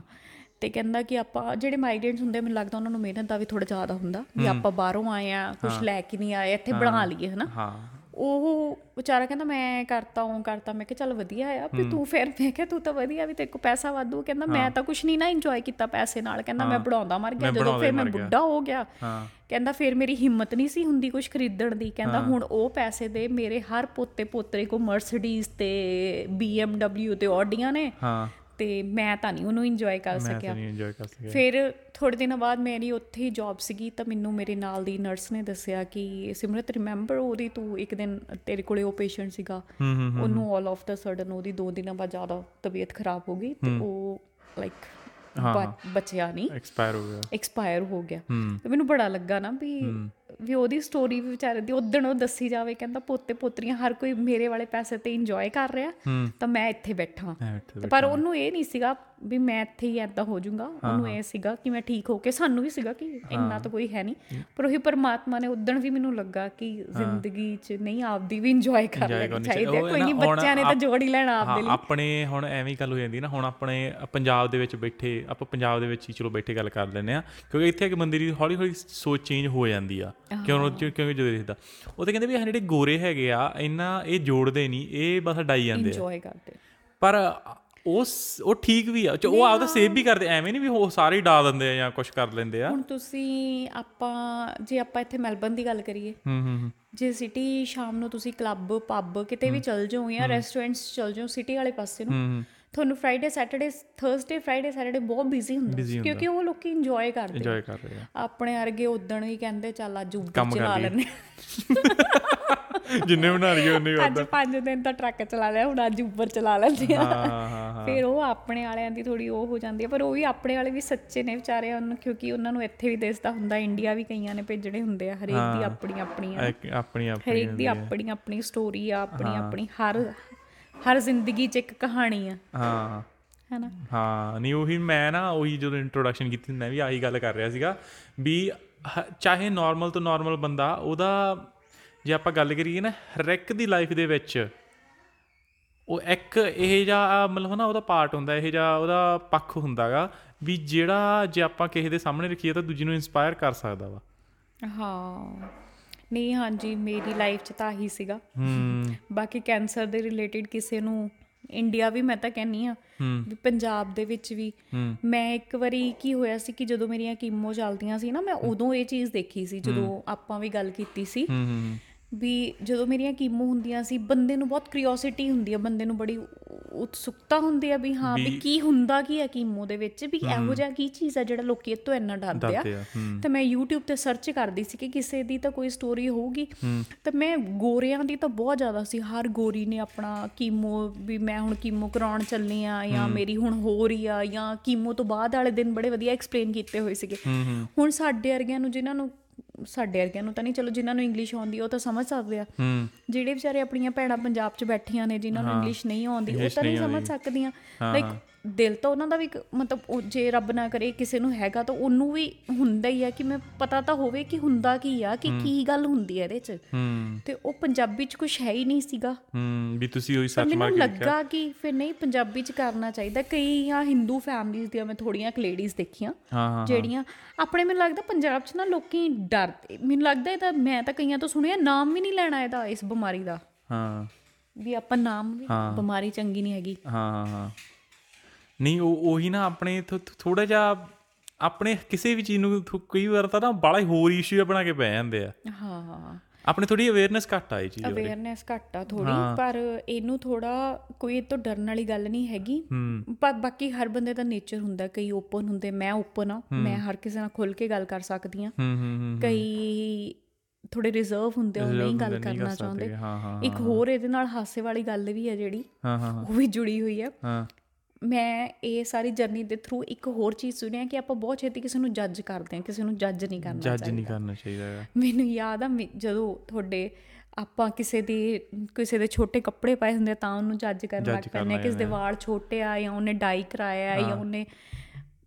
S2: ਤੇ ਕਹਿੰਦਾ ਕਿ ਆਪਾਂ ਜਿਹੜੇ ਮਾਈਗ੍ਰੈਂਟਸ ਹੁੰਦੇ ਮੈਨੂੰ ਲੱਗਦਾ ਉਹਨਾਂ ਨੂੰ ਮਿਹਨਤ ਦਾ ਵੀ ਥੋੜਾ ਜ਼ਿਆਦਾ ਹੁੰਦਾ। ਵੀ ਆਪਾਂ ਬਾਹਰੋਂ ਆਏ ਆ ਕੁਝ ਲੈ ਕੇ ਨਹੀਂ ਆਏ ਇੱਥੇ ਬਣਾ ਲਈਏ ਹਨਾ?
S1: ਹਾਂ।
S2: ਉਹ ਵਿਚਾਰਾ ਕਹਿੰਦਾ ਮੈਂ ਕਰਤਾ ਉਹ ਕਰਤਾ। ਮੈਂ ਕਿਹਾ ਚੱਲ ਵਧੀਆ ਆ ਵੀ ਤੂੰ ਫਿਰ ਮੈਂ ਕਿਹਾ ਤੂੰ ਤਾਂ ਵਧੀਆ ਵੀ ਤੇਰੇ ਕੋ ਪੈਸਾ ਵਾਧੂ ਕਹਿੰਦਾ ਮੈਂ ਤਾਂ ਕੁਝ ਨਹੀਂ ਨਾ ਇੰਜੋਏ ਕੀਤਾ ਪੈਸੇ ਨਾਲ। ਕਹਿੰਦਾ ਮੈਂ ਬਣਾਉਂਦਾ ਮਰ ਗਿਆ ਜਦੋਂ ਫਿਰ ਮੈਂ ਬੁੱਢਾ ਹੋ ਗਿਆ। ਕਹਿੰਦਾ ਫਿਰ ਮੇਰੀ ਹਿੰਮਤ ਨਹੀਂ ਸੀ ਹੁੰਦੀ ਕੁਝ ਖਰੀਦਣ ਦੀ। ਕਹਿੰਦਾ ਹੁਣ ਉਹ ਪੈਸੇ ਦੇ ਮੇਰੇ ਹਰ ਪੋਤੇ ਪੋਤਰੇ ਕੋ ਮਰਸੀਡੀਜ਼ ਤੇ BMW ਤੇ ਆਡੀਆਂ ਨੇ। ਤੇ ਮੈਂ ਤਾਂ ਨਹੀਂ ਉਹਨੂੰ ਇੰਜੋਏ ਕਰ
S1: ਮੈਂ
S2: ਸਕਿਆ।
S1: ਤਾਂ ਨਹੀਂ ਇੰਜੋਏ ਕਰ ਸਕਿਆ।
S2: ਫਿਰ ਥੋੜੇ ਦਿਨਾਂ ਬਾਅਦ ਮੇਰੀ ਉੱਥੇ ਹੀ ਜੌਬ ਸੀਗੀ ਤਾਂ ਮੈਨੂੰ ਮੇਰੇ ਨਾਲ ਦੀ ਨਰਸ ਨੇ ਦੱਸਿਆ ਕਿ ਸਿਮਰਤ ਰਿਮੈਂਬਰ ਉਹਦੀ ਤੂੰ ਇੱਕ ਦਿਨ ਤੇਰੇ ਕੋਲੇ ਉਹ ਪੇਸ਼ੈਂਟ ਸੀਗਾ ਉਹਨੂੰ ਆਲ ਆਫ ਦਾ ਸਡਨ ਉਹਦੀ 2 ਦਿਨਾਂ ਬਾਅਦ ਜ਼ਿਆਦਾ ਤਬੀਅਤ ਖਰਾਬ ਹੋ ਗਈ ਤੇ ਉਹ ਲਾਈਕ ਬਚਿਆ ਨਹੀਂ।
S1: ਐਕਸਪਾਇਰ ਹੋ ਗਿਆ।
S2: ਐਕਸਪਾਇਰ ਹੋ ਗਿਆ। ਤੇ ਮੈਨੂੰ ਬੜਾ ਲੱਗਾ ਨਾ ਵੀ ਵੀ ਉਹਦੀ ਸਟੋਰੀ ਵੀ ਵਿਚਾਰੇ ਦੀ ਉਦਣ ਉਹ ਦੱਸੀ ਜਾਵੇ ਕਹਿੰਦਾ ਪੋਤੇ ਪੋਤਰੀਆਂ ਹਰ ਕੋਈ ਮੇਰੇ ਵਾਲੇ ਪੈਸੇ ਤੇ ਇੰਜੋਏ ਕਰ ਰਿਹਾ ਤਾਂ ਮੈਂ ਇੱਥੇ ਬੈਠਾ। ਪਰ ਉਹਨੂੰ ਇਹ ਨਹੀਂ ਸੀਗਾ ਵੀ ਮੈਂ ਇੱਥੇ ਹੀ ਐਦਾਂ ਹੋ ਜਾਊਂਗਾ। ਉਹਨੂੰ ਇਹ ਸੀਗਾ ਕਿ ਮੈਂ ਠੀਕ ਹੋ ਕੇ ਸਾਨੂੰ ਵੀ ਸੀਗਾ ਕਿ ਇੰਨਾ ਤਾਂ ਕੋਈ ਹੈ ਨਹੀਂ। ਪਰ ਉਹੀ ਪਰਮਾਤਮਾ ਨੇ ਉਦਣ ਵੀ ਮੈਨੂੰ ਲੱਗਾ ਕਿ ਜ਼ਿੰਦਗੀ 'ਚ ਨਹੀਂ ਆਪਦੀ ਵੀ ਇੰਜੋਏ ਕਰ ਲੈਣੀ ਚਾਹੀਦੀ। ਕੋਈ ਨਹੀਂ ਬੱਚਿਆਂ ਨੇ ਤਾਂ ਜੋੜ ਹੀ ਲੈਣਾ ਆਪਦੇ ਲਈ।
S1: ਆਪਣੇ ਹੁਣ ਐਵੇਂ ਹੀ ਗੱਲ ਹੋ ਜਾਂਦੀ ਨਾ ਹੁਣ ਆਪਣੇ ਪੰਜਾਬ ਦੇ ਵਿੱਚ ਬੈਠੇ ਆਪਾਂ ਪੰਜਾਬ ਦੇ ਵਿੱਚ ਹੀ ਚਲੋ ਬੈਠੇ ਗੱਲ ਕਰ ਲੈਂਦੇ ਆ ਕਿਉਂਕਿ ਇੱਥੇ ਇੱਕ ਬੰਦੇ ਦੀ ਹੌਲੀ ਹੌਲੀ ਸੋਚ ਚੇਂਜ ਹੋ ਜਾਂਦੀ ਆ। ਕਿਉਂ ਕਿਉਂਕਿ ਜਦੋਂ ਦੇਖਦਾ ਉਹ ਤੇ ਕਹਿੰਦੇ ਵੀ ਜਿਹੜੇ ਗੋਰੇ ਹੈਗੇ ਆ ਇਹਨਾਂ ਇਹ ਜੋੜਦੇ ਨਹੀਂ ਇਹ ਬਸ ਹਟਾਈ ਜਾਂਦੇ ਆ।
S2: ਇੰਜੋਏ ਕਰਦੇ।
S1: ਪਰ ਉਹ ਸ- ਉਹ ਠੀਕ ਵੀ ਆ। ਉਹ ਆਪਦਾ ਸੇਵ ਵੀ ਕਰਦੇ ਐਵੇਂ ਨਹੀਂ ਵੀ ਉਹ ਸਾਰੇ ਡਾ ਦਿੰਦੇ ਆ ਜਾਂ ਕੁਝ ਕਰ ਲੈਂਦੇ ਆ।
S2: ਹੁਣ ਤੁਸੀਂ ਆਪਾਂ ਜੇ ਆਪਾਂ ਇੱਥੇ ਮੈਲਬਨ ਦੀ ਗੱਲ ਕਰੀਏ।
S1: ਹੂੰ ਹੂੰ
S2: ਜੇ ਸਿਟੀ ਸ਼ਾਮ ਨੂੰ ਤੁਸੀਂ ਕਲੱਬ ਪੱਬ ਕਿਤੇ ਵੀ ਚਲ ਜਾਓ ਜਾਂ ਰੈਸਟੋਰੈਂਟਸ ਚਲ ਜਾਓ ਸਿਟੀ ਵਾਲੇ ਪਾਸੇ ਨੂੰ ਤੁਹਾਨੂੰ Friday Saturday Thursday Friday Saturday ਬਹੁਤ ਬਿਜ਼ੀ ਹੁੰਦਾ ਕਿਉਂਕਿ ਉਹ ਲੋਕੀ ਇੰਜੋਏ ਕਰਦੇ
S1: ਇੰਜੋਏ ਕਰ ਰਹੇ ਆ।
S2: ਆਪਣੇ ਵਰਗੇ ਉਦਣ ਵੀ ਕਹਿੰਦੇ ਚੱਲ ਅੱਜ ਉਬਰ ਚਲਾ। ਲੈਣੇ
S1: ਜਿੰਨੇ ਬਣਾ ਲਈਏ ਉਹਨੇ
S2: ਅੱਜ ਪੰਜ ਦਿਨ ਤਾਂ ਟਰੱਕ ਚਲਾ ਲਿਆ ਹੁਣ ਅੱਜ ਉਬਰ ਚਲਾ ਲੈਂਦੇ ਆ।
S1: ਹਾਂ ਹਾਂ ਹਾਂ।
S2: ਫਿਰ ਉਹ ਆਪਣੇ ਵਾਲਿਆਂ ਦੀ ਥੋੜੀ ਉਹ ਹੋ ਜਾਂਦੀ ਹੈ ਪਰ ਉਹ ਵੀ ਆਪਣੇ ਵਾਲੇ ਵੀ ਸੱਚੇ ਨੇ ਵਿਚਾਰੇ ਉਹਨਾਂ ਕਿਉਂਕਿ ਉਹਨਾਂ ਨੂੰ ਇੱਥੇ ਵੀ ਦਿਸਦਾ ਹੁੰਦਾ ਇੰਡੀਆ ਵੀ ਕਈਆਂ ਨੇ ਭੇਜਣੇ ਹੁੰਦੇ ਆ ਹਰੇਕ ਦੀ ਆਪਣੀ ਆਪਣੀ
S1: ਆਪਣੀ ਆਪਣੀ
S2: ਹਰੇਕ ਦੀ ਆਪਣੀ ਆਪਣੀ ਸਟੋਰੀ ਆ ਆਪਣੀ ਆਪਣੀ ਹਰ ਹਰ ਜ਼ਿੰਦਗੀ 'ਚ ਇੱਕ ਕਹਾਣੀ ਆ।
S1: ਹਾਂ।
S2: ਹੈਨਾ?
S1: ਹਾਂ ਨਹੀਂ ਉਹੀ ਮੈਂ ਨਾ ਉਹੀ ਜਦੋਂ ਇੰਟਰੋਡਕਸ਼ਨ ਕੀਤੀ ਮੈਂ ਵੀ ਆਹੀ ਗੱਲ ਕਰ ਰਿਹਾ ਸੀਗਾ ਵੀ ਚਾਹੇ ਨਾਰਮਲ ਤੋਂ ਨਾਰਮਲ ਬੰਦਾ ਉਹਦਾ ਜੇ ਆਪਾਂ ਗੱਲ ਕਰੀਏ ਨਾ ਹਰ ਇੱਕ ਦੀ ਲਾਈਫ ਦੇ ਵਿੱਚ ਉਹ ਇੱਕ ਇਹ ਜਿਹਾ ਮਤਲਬ ਨਾ ਉਹਦਾ ਪਾਰਟ ਹੁੰਦਾ ਇਹ ਜਿਹਾ ਉਹਦਾ ਪੱਖ ਹੁੰਦਾਗਾ ਵੀ ਜਿਹੜਾ ਜੇ ਆਪਾਂ ਕਿਸੇ ਦੇ ਸਾਹਮਣੇ ਰੱਖੀਏ ਤਾਂ ਦੂਜੀ ਨੂੰ ਇਨਸਪਾਇਰ ਕਰ ਸਕਦਾ ਵਾ।
S2: ਹਾਂ। ਨਹੀਂ ਹਾਂਜੀ ਮੇਰੀ ਲਾਈਫ 'ਚ ਤਾਂ ਆਹੀ ਸੀਗਾ।
S1: ਹੂੰ।
S2: ਬਾਕੀ ਕੈਂਸਰ ਦੇ ਰਿਲੇਟਡ ਕਿਸੇ ਨੂੰ ਇੰਡੀਆ ਵੀ ਮੈਂ ਤਾਂ ਕਹਿੰਨੀ ਆ
S1: ਹੂੰ।
S2: ਵੀ ਪੰਜਾਬ ਦੇ ਵਿੱਚ ਵੀ
S1: ਹੂੰ।
S2: ਮੈਂ ਇੱਕ ਵਾਰੀ ਕੀ ਹੋਇਆ ਸੀ ਕਿ ਜਦੋਂ ਮੇਰੀਆਂ ਕੀਮੋ ਚੱਲਦੀਆਂ ਸੀ ਨਾ ਮੈਂ ਉਦੋਂ ਇਹ ਚੀਜ਼ ਦੇਖੀ ਸੀ ਜਦੋਂ ਆਪਾਂ ਵੀ ਗੱਲ ਕੀਤੀ ਸੀ।
S1: ਹੂੰ ਹੂੰ।
S2: ਵੀ ਜਦੋਂ ਮੇਰੀਆਂ ਕੀਮੋ ਹੁੰਦੀਆਂ ਸੀ ਬੰਦੇ ਨੂੰ ਬਹੁਤ ਕਿਉਰਿਓਸਿਟੀ ਹੁੰਦੀ ਆ ਬੰਦੇ ਨੂੰ ਬੜੀ ਉਤਸੁਕਤਾ ਹੁੰਦੀ ਆ ਵੀ ਹਾਂ ਵੀ ਕੀ ਹੁੰਦਾ ਕੀ ਆ ਕੀਮੋ ਦੇ ਵਿੱਚ ਵੀ ਇਹੋ ਜਿਹਾ ਕੀ ਚੀਜ਼ ਆ ਜਿਹੜਾ ਲੋਕੀ ਇਹ ਤੋਂ ਇੰਨਾ ਡਰਦੇ ਆ। ਤੇ ਮੈਂ YouTube ਤੇ ਸਰਚ ਕਰਦੀ ਸੀ ਕਿ ਕਿਸੇ ਦੀ ਤਾਂ ਕੋਈ ਸਟੋਰੀ ਹੋਊਗੀ। ਤੇ ਮੈਂ ਗੋਰਿਆਂ ਦੀ ਤਾਂ ਬਹੁਤ ਜ਼ਿਆਦਾ ਸੀ ਹਰ ਗੋਰੀ ਨੇ ਆਪਣਾ ਕੀਮੋ ਵੀ ਮੈਂ ਹੁਣ ਕੀਮੋ ਕਰਾਉਣ ਚੱਲੀ ਆ ਜਾਂ ਮੇਰੀ ਹੁਣ ਹੋ ਰਹੀ ਆ ਜਾਂ ਕੀਮੋ ਤੋਂ ਬਾਅਦ ਵਾਲੇ ਦਿਨ ਬੜੇ ਵਧੀਆ ਐਕਸਪਲੇਨ ਕੀਤੇ ਹੋਏ ਸੀਗੇ। ਹੁਣ ਸਾਡੇ ਵਰਗਿਆਂ ਨੂੰ ਜਿਨ੍ਹਾਂ ਨੂੰ ਸਾਡੇ ਵਰਗਿਆਂ ਨੂੰ ਤਾਂ ਨਹੀਂ ਚਲੋ ਜਿਨ੍ਹਾਂ ਨੂੰ ਇੰਗਲਿਸ਼ ਆਉਂਦੀ ਉਹ ਤਾਂ ਸਮਝ ਸਕਦੇ ਆ। ਜਿਹੜੇ ਵਿਚਾਰੇ ਆਪਣੀਆਂ ਭੈਣਾਂ ਪੰਜਾਬ 'ਚ ਬੈਠੀਆਂ ਨੇ ਜਿਨ੍ਹਾਂ ਨੂੰ ਇੰਗਲਿਸ਼ ਨਹੀਂ ਆਉਂਦੀ ਉਹ ਤਾਂ ਨਹੀਂ ਸਮਝ ਸਕਦੀਆਂ। ਲਾਈਕ ਦਿਲ ਤਾਂ ਉਹਨਾਂ ਦਾ ਵੀ ਮਤਲਬ ਉਹ ਜੇ ਰੱਬ ਨਾ ਕਰੇ ਕਿਸੇ ਨੂੰ ਹੈਗਾ ਤਾਂ ਉਹਨੂੰ ਵੀ ਹੁੰਦਾ ਹੀ ਆ ਕਿ ਮੈਂ ਪਤਾ ਤਾਂ ਹੋਵੇ ਕਿ ਹੁੰਦਾ ਕੀ ਆ ਕਿ ਕੀ ਗੱਲ ਹੁੰਦੀ ਹੈ ਇਹਦੇ 'ਚ। ਤੇ ਉਹ ਪੰਜਾਬੀ 'ਚ ਕੁਝ ਹੈ ਹੀ ਨਹੀਂ ਸੀਗਾ।
S1: ਹੂੰ ਵੀ ਤੁਸੀਂ ਉਹੀ ਸਰਚ ਮਾਰ ਕੇ
S2: ਲੱਗਾ ਕਿ ਫਿਰ ਨਹੀਂ ਪੰਜਾਬੀ 'ਚ ਕਰਨਾ ਚਾਹੀਦਾ। ਕਈ ਆ ਹਿੰਦੂ ਫੈਮਲੀਆਂ ਦੀਆਂ ਮੈਂ ਥੋੜੀਆਂ ਲੇਡੀਜ਼ ਦੇਖੀਆਂ ਜਿਹੜੀਆਂ ਆਪਣੇ ਮੈਨੂੰ ਲੱਗਦਾ ਪੰਜਾਬ 'ਚ ਨਾ ਲੋਕੀ ਡਰਦੇ ਮੈਨੂੰ ਲੱਗਦਾ ਇਹ ਤਾਂ ਮੈਂ ਤਾਂ ਕਈਆਂ ਤੋਂ ਸੁਣਿਆ ਨਾਮ ਵੀ ਨਹੀਂ ਲੈਣਾ ਇਹਦਾ ਇਸ ਬਿਮਾਰੀ ਦਾ।
S1: ਹਾਂ।
S2: ਵੀ ਆਪਾਂ ਨਾਮ ਵੀ ਬਿਮਾਰੀ ਚੰਗੀ ਨਹੀਂ ਹੈਗੀ।
S1: ਹਾਂ ਹਾਂ ਹਾਂ। ਨਹੀਂ ਉਹ ਉਹੀ ਨਾ ਆਪਣੇ ਥੋੜਾ ਜਿਹਾ ਆਪਣੇ ਕਿਸੇ ਵੀ ਚੀਜ਼ ਨੂੰ ਕਈ ਵਾਰ ਤਾਂ ਨਾ ਬੜਾ ਹੀ ਹੋਰ ਇਸ਼ੂ ਬਣਾ ਕੇ ਪੈ ਜਾਂਦੇ ਆ।
S2: ਹਾਂ
S1: ਆਪਣੇ ਥੋੜੀ ਅਵੇਅਰਨੈਸ ਘੱਟ ਆ ਇਹ ਚੀਜ਼
S2: ਅਵੇਅਰਨੈਸ ਘੱਟ ਆ ਥੋੜੀ ਪਰ ਇਹਨੂੰ ਥੋੜਾ ਕੋਈ ਇਹ ਤੋਂ ਡਰਨ ਵਾਲੀ ਗੱਲ ਨਹੀਂ ਹੈਗੀ।
S1: ਹੂੰ।
S2: ਪਰ ਬਾਕੀ ਹਰ ਬੰਦੇ ਦਾ ਨੇਚਰ ਹੁੰਦਾ ਕਈ ਓਪਨ ਹੁੰਦੇ ਮੈਂ ਓਪਨ ਆ ਮੈਂ ਹਰ ਕਿਸੇ ਨਾਲ ਖੁੱਲ ਕੇ ਗੱਲ ਕਰ ਸਕਦੀ ਆ।
S1: ਹੂੰ ਹੂੰ ਹੂੰ
S2: ਕਈ ਥੋੜੇ ਰਿਜ਼ਰਵ ਹੁੰਦੇ ਉਹ ਨਹੀਂ ਗੱਲ ਕਰਨਾ ਚਾਹੁੰਦੇ।
S1: ਹਾਂ ਹਾਂ
S2: ਇੱਕ ਹੋਰ ਇਹਦੇ ਨਾਲ ਹਾਸੇ ਵਾਲੀ ਗੱਲ ਵੀ ਹੈ ਜਿਹੜੀ
S1: ਹਾਂ ਹਾਂ
S2: ਉਹ ਵੀ ਜੁੜੀ ਹੋਈ ਹੈ
S1: ਹਾਂ।
S2: ਮੈਂ ਇਹ ਸਾਰੀ ਜਰਨੀ ਦੇ ਥਰੂ ਇੱਕ ਹੋਰ ਚੀਜ਼ ਸੁਣਿਆ ਕਿ ਆਪਾਂ ਬਹੁਤ ਛੇਤੀ ਕਿਸੇ ਨੂੰ ਜੱਜ ਕਰਦੇ ਹਾਂ ਕਿਸੇ ਨੂੰ ਜੱਜ ਨਹੀਂ ਕਰਨਾ
S1: ਜੱਜ ਨਹੀਂ ਕਰਨਾ ਚਾਹੀਦਾ
S2: ਮੈਨੂੰ ਯਾਦ ਆ ਜਦੋਂ ਤੁਹਾਡੇ ਆਪਾਂ ਕਿਸੇ ਦੀ ਕਿਸੇ ਦੇ ਛੋਟੇ ਕੱਪੜੇ ਪਾਏ ਹੁੰਦੇ ਤਾਂ ਉਹਨੂੰ ਜੱਜ ਕਰਨ ਲੱਗ ਪੈਂਦੇ ਕਿਸੇ ਦੇ ਵਾਲ ਛੋਟੇ ਆ ਜਾਂ ਉਹਨੇ ਡਾਈ ਕਰਾਇਆ ਜਾਂ ਉਹਨੇ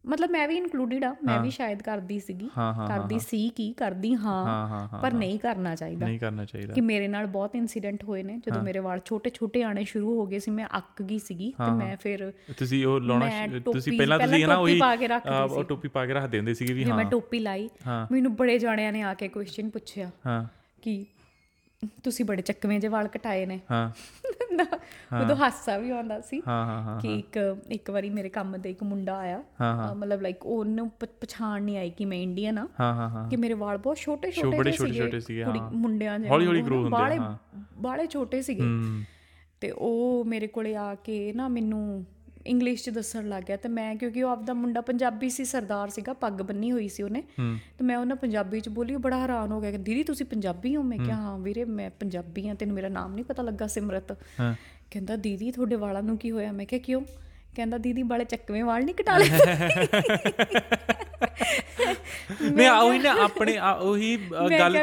S2: ਮਤਲਬ ਮੈਂ ਵੀ ਇਨਕਲੂਡਡ ਆ ਮੈਂ ਵੀ ਸ਼ਾਇਦ ਕਰਦੀ ਸੀਗੀ। ਕਰਦੀ ਸੀ ਕੀ ਕਰਦੀ
S1: ਹਾਂ,
S2: ਪਰ ਨਹੀਂ ਕਰਨਾ ਚਾਹੀਦਾ।
S1: ਨਹੀਂ ਕਰਨਾ ਚਾਹੀਦਾ।
S2: ਕਿ ਮੇਰੇ ਨਾਲ ਬਹੁਤ ਇਨਸੀਡੈਂਟ ਹੋਏ ਨੇ ਜਦੋਂ ਮੇਰੇ ਵਾਲ ਛੋਟੇ ਛੋਟੇ ਆਣੇ ਸ਼ੁਰੂ ਹੋ ਗਏ ਸੀ ਮੈਂ ਅੱਕ ਗਈ ਸੀਗੀ ਤੇ ਮੈਂ ਫਿਰ
S1: ਤੁਸੀਂ ਉਹ ਲਾਉਣਾ ਤੁਸੀਂ ਪਹਿਲਾਂ ਤੁਸੀਂ ਨਾ ਉਹੀ ਉਹ ਟੋਪੀ ਪਾ ਕੇ ਰੱਖਦੇ ਹੁੰਦੇ ਸੀਗੇ ਵੀ ਹਾਂ
S2: ਮੈਂ ਟੋਪੀ ਲਾਈ। ਮੈਨੂੰ ਬੜੇ ਜਾਣਿਆਂ ਨੇ ਆ ਕੇ ਕੁਐਸਚਨ ਪੁੱਛਿਆ
S1: ਹਾਂ।
S2: ਕਿ ਤੁਸੀਂ ਬੜੇ ਚੱਕਵੇਂ ਜਿਹੇ ਵਾਲ ਕਟਾਏ ਨੇ।
S1: ਹਾਂ।
S2: ਉਦੋਂ ਹਾਸਾ ਵੀ ਆਉਂਦਾ ਸੀ
S1: ਹਾਂ ਹਾਂ
S2: ਕਿ ਇੱਕ ਇੱਕ ਵਾਰੀ ਮੇਰੇ ਕੰਮ ਤੇ ਇੱਕ ਮੁੰਡਾ ਆਇਆ। ਮਤਲਬ ਲਾਈਕ ਉਹਨੂੰ ਪਛਾਣ ਨਹੀਂ ਆਈ ਕਿ ਮੈਂ ਇੰਡੀਅਨ ਆ।
S1: ਹਾਂ ਹਾਂ ਹਾਂ।
S2: ਕਿ ਮੇਰੇ ਵਾਲ ਬਹੁਤ ਛੋਟੇ ਛੋਟੇ
S1: ਸੀਗੇ, ਹਾਂ।
S2: ਮੁੰਡਿਆਂ ਜਿਹੇ
S1: ਹੌਲੀ-ਹੌਲੀ
S2: ਵਾਂਗੂ
S1: grow ਹੁੰਦੇ ਹਾਂ।
S2: ਬਾਹਲੇ ਛੋਟੇ ਸੀਗੇ। ਤੇ ਉਹ ਮੇਰੇ ਕੋਲੇ ਆ ਕੇ ਨਾ ਮੈਨੂੰ ਇੰਗਲਿਸ਼ ਚ ਦੱਸਣ ਲੱਗ ਗਿਆ ਤੇ ਮੈਂ ਕਿਉਂਕਿ ਉਹ ਆਪਦਾ ਮੁੰਡਾ ਪੰਜਾਬੀ ਸੀ ਸਰਦਾਰ ਸੀਗਾ ਪੱਗ ਬੰਨੀ ਹੋਈ ਸੀ ਉਹਨੇ। ਤੇ ਮੈਂ ਉਹਨਾਂ ਪੰਜਾਬੀ ਚ ਬੋਲੀ ਉਹ ਬੜਾ ਹੈਰਾਨ ਹੋ ਗਿਆ ਕਿ ਦੀਦੀ ਤੁਸੀਂ ਪੰਜਾਬੀ ਹੋ? ਮੈਂ ਕਿਹਾ ਹਾਂ ਵੀਰੇ ਮੈਂ ਪੰਜਾਬੀ ਹਾਂ ਤੈਨੂੰ ਮੇਰਾ ਨਾਮ ਨਹੀਂ ਪਤਾ ਲੱਗਾ ਸਿਮਰਤ। ਕਹਿੰਦਾ ਦੀਦੀ ਤੁਹਾਡੇ ਵਾਲਾਂ ਨੂੰ ਕੀ ਹੋਇਆ? ਮੈਂ ਕਿਹਾ ਕਿਉਂ? ਕਹਿੰਦਾ ਦੀਦੀ ਬਾਲੇ ਚੱਕਵੇਂ ਵਾਲ ਨਹੀਂ ਕਟਾ ਲਏ
S1: ਨਹੀਂ ਉਹੀ ਨਾ ਆਪਣੇ ਉਹੀ ਗੱਲ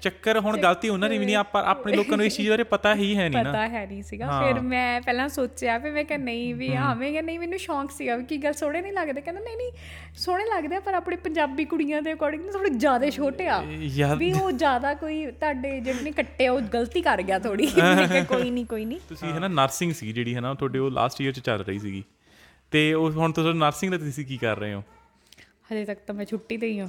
S1: ਚੱਕਰ ਹੁਣ ਗਲਤੀ ਉਹਨਾਂ ਦੀ ਵੀ ਨਹੀਂ ਆਪਾਂ ਆਪਣੇ ਲੋਕਾਂ ਨੂੰ ਇਸ ਚੀਜ਼ ਬਾਰੇ ਪਤਾ ਹੀ ਹੈ ਨਹੀਂ ਨਾ।
S2: ਪਤਾ ਹੈ ਨਹੀਂ ਸੀਗਾ। ਫਿਰ ਮੈਂ ਪਹਿਲਾਂ ਸੋਚਿਆ ਫਿਰ ਮੈਂ ਕਿਹਾ ਨਹੀਂ ਵੀ ਕਿਹਾ ਨਹੀਂ ਮੈਨੂੰ ਸ਼ੌਂਕ ਸੀਗਾ ਕੀ ਗੱਲ ਸੋਹਣੇ ਨਹੀਂ ਲੱਗਦੇ? ਕਹਿੰਦਾ ਨਹੀਂ ਨਹੀਂ ਸੋਹਣੇ ਲੱਗਦੇ ਪਰ ਆਪਣੇ ਪੰਜਾਬੀ ਕੁੜੀਆਂ ਦੇ ਅਕੋਰਡਿੰਗ ਥੋੜੇ ਜ਼ਿਆਦਾ ਛੋਟੇ ਆ। ਵੀ ਉਹ ਜ਼ਿਆਦਾ ਕੋਈ ਤੁਹਾਡੇ ਜਿਹੜੇ ਨੇ ਕੱਟੇ ਉਹ ਗਲਤੀ ਕਰ ਗਿਆ ਥੋੜੀ ਮੈਂ ਕਿਹਾ ਕੋਈ ਨਹੀਂ ਕੋਈ ਨਹੀਂ।
S1: ਤੁਸੀਂ ਹੈ ਨਾ ਨਰਸਿੰਗ ਸੀ ਜਿਹੜੀ ਹੈ ਨਾ ਤੁਹਾਡੇ ਉਹ ਲਾਸਟ ਈਅਰ ਚ ਚੱਲ ਰਹੀ ਸੀਗੀ। ਤੇ ਉਹ ਹੁਣ ਤੁਸੀਂ ਨਰਸਿੰਗ ਦਾ ਤੁਸੀਂ ਕੀ ਕਰ ਰਹੇ ਹੋ?
S2: ਹਜੇ ਤੱਕ ਤਾਂ ਮੈਂ ਛੁੱਟੀ ਤੇ ਹੀ ਹਾਂ।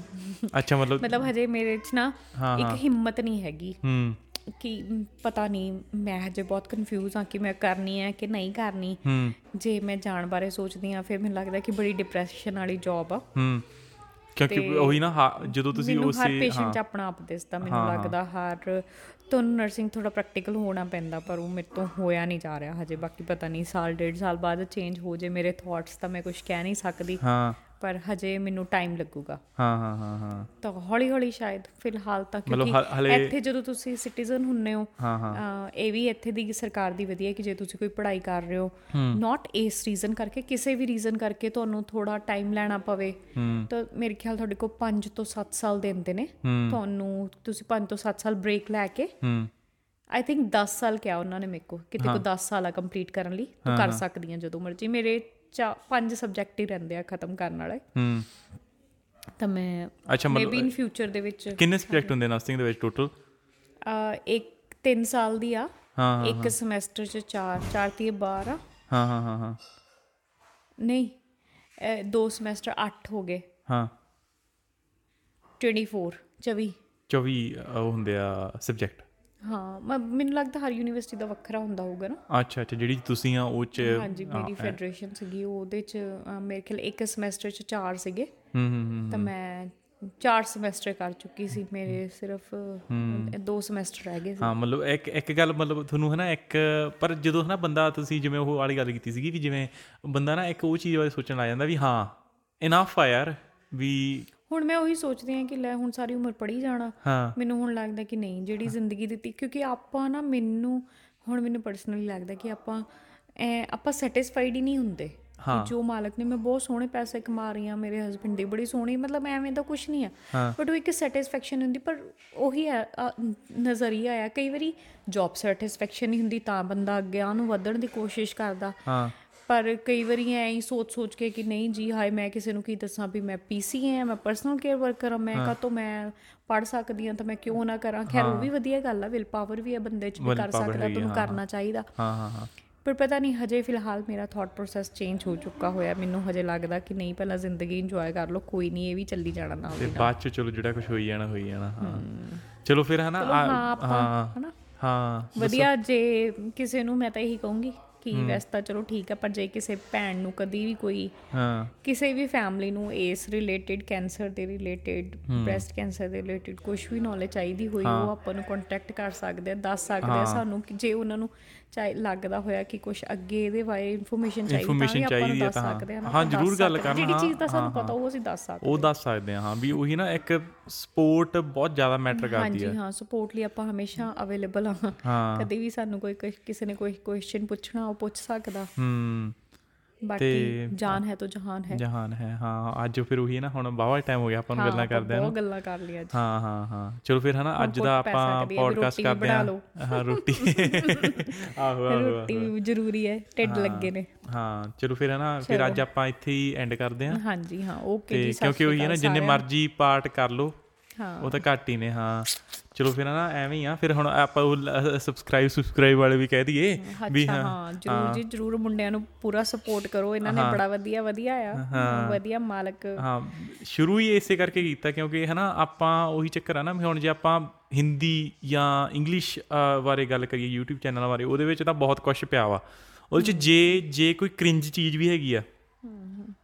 S1: ਅੱਛਾ ਮਤਲਬ
S2: ਮਤਲਬ ਹਜੇ ਮੇਰੇ 'ਚ ਨਾ
S1: ਹਾਂ,
S2: ਇੱਕ ਹਿੰਮਤ ਨਹੀਂ ਹੈਗੀ
S1: ਹੂੰ।
S2: ਕਿ ਪਤਾ ਨਹੀਂ ਮੈਂ ਹਜੇ ਬਹੁਤ ਕਨਫਿਊਜ਼ ਹਾਂ ਕਿ ਮੈਂ ਕਰਨੀ ਹੈ ਕਿ ਨਹੀਂ ਕਰਨੀ।
S1: ਹੂੰ।
S2: ਜੇ ਮੈਂ ਜਾਣ ਬਾਰੇ ਸੋਚਦੀ ਹਾਂ ਫਿਰ ਮੈਨੂੰ ਲੱਗਦਾ ਕਿ ਬੜੀ ਡਿਪਰੈਸ਼ਨ ਵਾਲੀ ਜੌਬ ਆ।
S1: ਹੂੰ। ਕਿਉਂਕਿ ਉਹੀ ਨਾ ਹਾਂ, ਜਦੋਂ ਤੁਸੀਂ
S2: ਮੈਨੂੰ ਹਰ
S1: ਉਸੇ
S2: ਪੇਸ਼ੈਂਟ 'ਚ ਆਪਣਾ ਆਪ ਦਿਸਦਾ ਮੈਨੂੰ ਲੱਗਦਾ ਹਰ ਤੁਹਾਨੂੰ ਨਰਸਿੰਗ ਥੋੜਾ ਪ੍ਰੈਕਟੀਕਲ ਹੋਣਾ ਪੈਂਦਾ ਪਰ ਉਹ ਮੇਰੇ ਤੋਂ ਹੋਇਆ ਨਹੀਂ ਜਾ ਰਿਹਾ ਹਜੇ ਬਾਕੀ ਪਤਾ ਨਹੀਂ ਸਾਲ ਡੇਢ ਸਾਲ ਬਾਅਦ ਚੇਂਜ ਹੋ ਜੇ ਮੇਰੇ ਥਾਟਸ ਤਾਂ ਮੈਂ ਕੁਝ ਕਹਿ ਨਹੀਂ ਸਕਦੀ।
S1: ਹਾਂ।
S2: ਪਰ ਹਜੇ ਮੈਨੂੰ ਟਾਈਮ ਲੱਗੂਗਾ।
S1: ਹਾਂ ਹਾਂ ਹਾਂ ਹਾਂ।
S2: ਤਾਂ ਹੌਲੀ ਹੌਲੀ ਸ਼ਾਇਦ ਫਿਲਹਾਲ ਤਾਂ ਕਿਉਂਕਿ ਇੱਥੇ ਜਦੋਂ ਤੁਸੀਂ ਸਿਟੀਜ਼ਨ ਹੁੰਨੇ ਹੋ ਇਹ ਵੀ ਇੱਥੇ ਦੀ ਸਰਕਾਰ ਦੀ ਵਧੀਆ ਕਿ ਜੇ ਤੁਸੀਂ ਕੋਈ ਪੜ੍ਹਾਈ ਕਰ ਰਹੇ ਹੋ ਨਾਟ ਇਸ ਰੀਜ਼ਨ ਕਰਕੇ ਕਿਸੇ ਵੀ ਰੀਜ਼ਨ ਕਰਕੇ ਤੁਹਾਨੂੰ ਥੋੜਾ ਟਾਈਮ ਲੈਣਾ ਪਵੇ। ਤਾਂ ਮੇਰੇ ਖਿਆਲ ਤੁਹਾਡੇ ਕੋਲ 5 ਤੋਂ 7 ਸਾਲ ਦਿੰਦੇ ਨੇ।
S1: ਹੂੰ।
S2: ਤੁਹਾਨੂੰ ਤੁਸੀਂ 5 ਤੋਂ 7 ਸਾਲ ਬ੍ਰੇਕ ਲੈ ਕੇ ਆਈ ਥਿੰਕ 10 ਸਾਲ ਕਿਹਾ ਉਹਨਾਂ ਨੇ ਮੇਰੇ ਕੋ ਕਿਤੇ ਕੋ 10 ਸਾਲ ਕੰਪਲੀਟ ਕਰਨ ਲਈ ਤੂੰ ਕਰ ਸਕਦੀ ਆ ਜਦੋਂ ਮਰਜ਼ੀ। ਮੇਰੇ ਚਾ ਪੰਜ ਸਬਜੈਕਟ ਹੀ ਰਹਿੰਦੇ ਆ ਖਤਮ ਕਰਨ ਵਾਲੇ।
S1: ਹੂੰ।
S2: ਤਾਂ ਮੈਂ
S1: ਅੱਛਾ
S2: ਮੇਬੀ ਇਨ ਫਿਊਚਰ ਦੇ ਵਿੱਚ
S1: ਕਿੰਨੇ ਸਬਜੈਕਟ ਹੁੰਦੇ ਨਰਸਿੰਗ ਦੇ ਵਿੱਚ ਟੋਟਲ
S2: ਇੱਕ 3 ਸਾਲ ਦੀ ਆ।
S1: ਹਾਂ
S2: ਇੱਕ ਸਮੈਸਟਰ ਚ 4 4 ਤੀ 12 ਆ
S1: ਹਾਂ ਹਾਂ ਹਾਂ ਹਾਂ।
S2: ਨਹੀਂ ਦੋ ਸਮੈਸਟਰ 8 ਹੋ ਗਏ।
S1: ਹਾਂ।
S2: 24 24
S1: 24 ਉਹ ਹੁੰਦੇ ਆ ਸਬਜੈਕਟ
S2: ਹਾਂ ਮ- ਮੈਨੂੰ ਲੱਗਦਾ ਹਰ ਯੂਨੀਵਰਸਿਟੀ ਦਾ ਵੱਖਰਾ ਹੁੰਦਾ ਹੋਊਗਾ ਨਾ।
S1: ਅੱਛਾ ਅੱਛਾ ਜਿਹੜੀ ਤੁਸੀਂ ਆ ਉਹ ਚ
S2: ਹਾਂਜੀ ਮੇਰੀ ਫੈਡਰੇਸ਼ਨ ਸੀਗੀ ਉਹਦੇ ਚ ਮੇਰੇ ਖਿਆਲ ਇੱਕ ਸਮੈਸਟਰ ਚ 4 ਸੀਗੇ।
S1: ਹੂੰ ਹੂੰ
S2: ਤਾਂ ਮੈਂ 4 ਸਮੈਸਟਰ ਕਰ ਚੁੱਕੀ ਸੀ ਮੇਰੇ ਸਿਰਫ ਦੋ ਸਮੈਸਟਰ ਰਹਿ ਗਏ ਸੀ।
S1: ਹਾਂ ਮਤਲਬ ਇੱਕ ਇੱਕ ਗੱਲ ਮਤਲਬ ਤੁਹਾਨੂੰ ਹੈ ਨਾ ਇੱਕ ਪਰ ਜਦੋਂ ਹੈ ਨਾ ਬੰਦਾ ਤੁਸੀਂ ਜਿਵੇਂ ਉਹ ਵਾਲੀ ਗੱਲ ਕੀਤੀ ਸੀਗੀ ਵੀ ਜਿਵੇਂ ਬੰਦਾ ਨਾ ਇੱਕ ਉਹ ਚੀਜ਼ ਬਾਰੇ ਸੋਚਣ ਲੱਗ ਜਾਂਦਾ ਵੀ ਹਾਂ ਇਨਫ ਆ ਯਾਰ ਵੀ
S2: ਹੁਣ ਮੈਂ ਉਹੀ ਸੋਚਦੀ ਹਾਂ ਕਿ ਲੈ ਹੁਣ ਸਾਰੀ ਉਮਰ ਪੜ੍ਹੀ ਜਾਣਾ ਮੈਨੂੰ ਹੁਣ ਲੱਗਦਾ ਕਿ ਨਹੀਂ ਜਿਹੜੀ ਜ਼ਿੰਦਗੀ ਦਿੱਤੀ ਕਿਉਂਕਿ ਆਪਾਂ ਨਾ ਮੈਨੂੰ ਹੁਣ ਮੈਨੂੰ ਪਰਸਨਲੀ ਲੱਗਦਾ ਕਿ ਆਪਾਂ ਐ ਆਪਾਂ ਸੈਟੀਸਫਾਈਡ ਹੀ ਨਹੀਂ ਹੁੰਦੇ ਜੋ ਮਾਲਕ ਨੇ ਮੈਂ ਬਹੁਤ ਸੋਹਣੇ ਪੈਸੇ ਕਮਾ ਰਹੀ ਹਾਂ ਮੇਰੇ ਹਸਬੰਡ ਦੀ ਬੜੀ ਸੋਹਣੀ ਮਤਲਬ ਐਵੇਂ ਦਾ ਕੁਝ ਨਹੀਂ ਆ। ਬਟ ਉਹ ਇੱਕ ਸੈਟੀਸਫੈਕਸ਼ਨ ਹੁੰਦੀ ਪਰ ਉਹੀ ਆ, ਨਜ਼ਰੀਆ ਆ ਕਈ ਵਾਰੀ ਜੌਬ ਸੈਟੀਸਫੈਕਸ਼ਨ ਨਹੀਂ ਹੁੰਦੀ ਤਾਂ ਬੰਦਾ ਅੱਗੇ ਆ ਨੂੰ ਵਧਣ ਦੀ ਕੋਸ਼ਿਸ਼ ਕਰਦਾ।
S1: ਹਾਂ।
S2: ਪਰ ਕਈ ਵਾਰੀ ਐਂ ਹੀ ਸੋਚ-ਸੋਚ ਕੇ ਕਿ ਨਹੀਂ ਜੀ ਹਾਏ ਮੈਂ ਕਿਸੇ ਨੂੰ ਕੀ ਦੱਸਾਂ ਵੀ ਮੈਂ ਪੀਸੀ ਹਾਂ ਮੈਂ ਪਰਸਨਲ ਕੇਅਰ ਵਰਕਰ ਹਾਂ ਮੈਂ ਕਾ ਮੈਂ ਪੜ ਸਕਦੀ ਹਾਂ ਤਾਂ ਮੈਂ ਕਿਉਂ ਨਾ ਕਰਾਂ? ਖੈਰ ਉਹ ਵੀ ਵਧੀਆ ਗੱਲ ਆ ਵਿਲ ਪਾਵਰ ਵੀ ਹੈ ਬੰਦੇ 'ਚ ਵੀ ਕਰ ਸਕਦਾ ਤੁਹਾਨੂੰ ਕਰਨਾ ਚਾਹੀਦਾ।
S1: ਹਾਂ ਹਾਂ ਹਾਂ।
S2: ਪਰ ਪਤਾ ਨਹੀਂ ਹਜੇ ਫਿਲਹਾਲ ਮੇਰਾ ਥਾਟ ਪ੍ਰੋਸੈਸ ਚੇਂਜ ਹੋ ਚੁੱਕਾ ਹੋਇਆ। ਮੈਨੂੰ ਹਜੇ ਲੱਗਦਾ ਕਿ ਨਹੀਂ ਪਹਿਲਾਂ ਜ਼ਿੰਦਗੀ ਇੰਜੋਏ ਕਰ ਲਓ ਕੋਈ ਨਹੀਂ ਇਹ ਵੀ ਚੱਲੀ ਜਾਣਾ ਨਾਲ
S1: ਤੇ ਬਾਅਦ ਚ ਚਲੋ ਜਿਹੜਾ ਕੁਝ ਹੋਈ ਜਾਣਾ ਹੋਈ ਜਾਣਾ ਹਾਂ। ਚਲੋ ਫਿਰ ਹੈ ਨਾ ਆ-
S2: ਹਾਂ ਹਨਾ
S1: ਹਾਂ।
S2: ਵਧੀਆ ਜੇ ਕਿਸੇ ਨੂੰ ਮੈਂ ਤਾਂ ਇਹੀ ਕਹੂੰਗੀ। ਕਿ ਵੈਸੇ ਤਾਂ ਚਲੋ ਠੀਕ ਆ ਪਰ ਜੇ ਕਿਸੇ ਭੈਣ ਨੂੰ ਕਦੀ ਵੀ ਕੋਈ
S1: ਹਾਂ।
S2: ਕਿਸੇ ਵੀ ਫੈਮਿਲੀ ਨੂੰ ਇਸ ਰਿਲੇਟਡ ਕੈਂਸਰ ਦੇ ਰਿਲੇਟਡ ਬ੍ਰੈਸਟ ਕੈਂਸਰ ਦੇ ਰਿਲੇਟਡ ਕੁਝ ਵੀ ਨੌਲੇਜ ਚਾਹੀਦੀ ਹੋਈ ਉਹ ਆਪਾਂ ਨੂੰ ਕੰਟੈਕਟ ਕਰ ਸਕਦੇ ਆ ਦੱਸ ਸਕਦੇ ਆ ਸਾਨੂੰ ਕਿ ਜੇ ਉਹਨਾਂ ਨੂੰ ਚਾਹੇ ਲੱਗਦਾ ਹੋਇਆ ਕਿ ਕੁਝ ਅੱਗੇ ਇਹਦੇ ਬਾਰੇ ਇਨਫੋਰਮੇਸ਼ਨ ਚਾਹੀਦੀ ਤਾਂ ਵੀ ਆਪਾਂ ਨੂੰ
S1: ਹੈ
S2: ਦੱਸ ਸਕਦੇ
S1: ਹਾਂ,
S2: ਆਪਾਂ
S1: ਜ਼ਰੂਰ ਗੱਲ
S2: ਹਾਂ।
S1: ਕਰਨਾ,
S2: ਜਿਹੜੀ ਚੀਜ਼ ਦਾ
S1: ਹਾਂ,
S2: ਸਾਨੂੰ
S1: ਹਾਂ,
S2: ਪਤਾ ਉਹ ਅਸੀਂ ਦੱਸ ਸਕਦੇ
S1: ਉਹ ਦੱਸ ਸਕਦੇ ਹਾਂ ਵੀ ਉਹੀ ਨਾ ਇੱਕ ਸਪੋਰਟ ਬਹੁਤ ਜ਼ਿਆਦਾ ਮੈਟਰ ਕਰਦੀ
S2: ਹਾਂਜੀ
S1: ਹੈ।
S2: ਹਾਂ ਸਪੋਰਟ ਲਈ ਆਪਾਂ ਹਮੇਸ਼ਾ ਅਵੇਲੇਬਲ ਹਾਂ।
S1: ਹਾਂ।
S2: ਕਦੇ ਵੀ ਸਾਨੂੰ ਕੋਈ ਕਿਸੇ ਨੇ ਕੋਈ ਕੁਐਸਚਨ ਪੁੱਛਣਾ ਉਹ ਪੁੱਛ ਸਕਦਾ।
S1: ਹੂੰ।
S2: ਬਾਕੀ ਜਾਨ ਹੈ ਤਾਂ ਜਹਾਨ ਹੈ।
S1: ਜਹਾਨ ਹੈ ਹਾਂ ਅੱਜ ਫਿਰ ਉਹੀ ਹੈ ਨਾ ਹੁਣ ਬਾਵਾ ਟਾਈਮ ਹੋ ਗਿਆ ਆਪਾਂ ਨੂੰ ਗੱਲਾਂ ਕਰਦੇ
S2: ਬਹੁਤ ਗੱਲਾਂ ਕਰ ਲਿਆ ਅੱਜ।
S1: ਹਾਂ ਹਾਂ ਹਾਂ। ਚਲੋ ਫਿਰ ਹਨਾ ਅੱਜ ਦਾ ਆਪਾਂ ਪੋਡਕਾਸਟ ਕਰਦੇ
S2: ਬਣਾ
S1: ਹਾਂ। ਰੋਟੀ। ਆਹੋ ਆਹੋ
S2: ਰੋਟੀ ਜ਼ਰੂਰੀ ਹੈ ਢਿੱਡ ਲੱਗੇ ਨੇ।
S1: ਹਾਂ ਚਲੋ ਫਿਰ ਹਨਾ ਫਿਰ ਅੱਜ ਆਪਾਂ ਇੱਥੇ ਹੀ ਐਂਡ ਕਰਦੇ ਹਾਂ।
S2: ਹਾਂਜੀ ਹਾਂ ਓਕੇ ਜੀ
S1: ਕਿਉਂਕਿ ਉਹੀ ਹੈ ਨਾ ਜਿੰਨੇ ਮਰਜ਼ੀ ਪਾਰਟ ਕਰ ਲਓ ਉਹ ਤਾਂ ਘੱਟ ਹੀ ਨੇ ਹਾਂ। ਚਲੋ ਫਿਰ ਨਾ ਐਵੇਂ ਹੀ ਆ। ਫਿਰ ਹੁਣ ਆਪਾਂ ਉਹ ਸਬਸਕ੍ਰਾਈਬ ਸਬਸਕ੍ਰਾਈਬ ਵਾਲੇ ਵੀ ਕਹਿ ਦਈਏ ਵੀ
S2: ਹਾਂ ਜਰੂਰ ਜੀ ਜਰੂਰ ਮੁੰਡਿਆਂ ਨੂੰ ਪੂਰਾ ਸਪੋਰਟ ਕਰੋ। ਇਹਨਾਂ ਨੇ ਬੜਾ ਵਧੀਆ ਵਧੀਆ ਆ। ਵਧੀਆ ਮਾਲਕ।
S1: ਹਾਂ ਸ਼ੁਰੂ ਹੀ ਇਸੇ ਕਰਕੇ ਕੀਤਾ ਕਿਉਂਕਿ ਹਨਾ ਆਪਾਂ ਉਹੀ ਚੱਕਰ ਆ ਨਾ ਹੁਣ ਜੇ ਆਪਾਂ ਹਿੰਦੀ ਜਾਂ ਇੰਗਲਿਸ਼ ਬਾਰੇ ਗੱਲ ਕਰੀਏ YouTube ਚੈਨਲ ਬਾਰੇ ਉਹਦੇ ਵਿੱਚ ਤਾਂ ਬਹੁਤ ਕੁਝ ਪਿਆ ਵਾ। ਉਹਦੇ ਚ ਜੇ ਜੇ ਕੋਈ ਕ੍ਰਿੰਜ ਚੀਜ਼ ਵੀ ਹੈਗੀ ਆ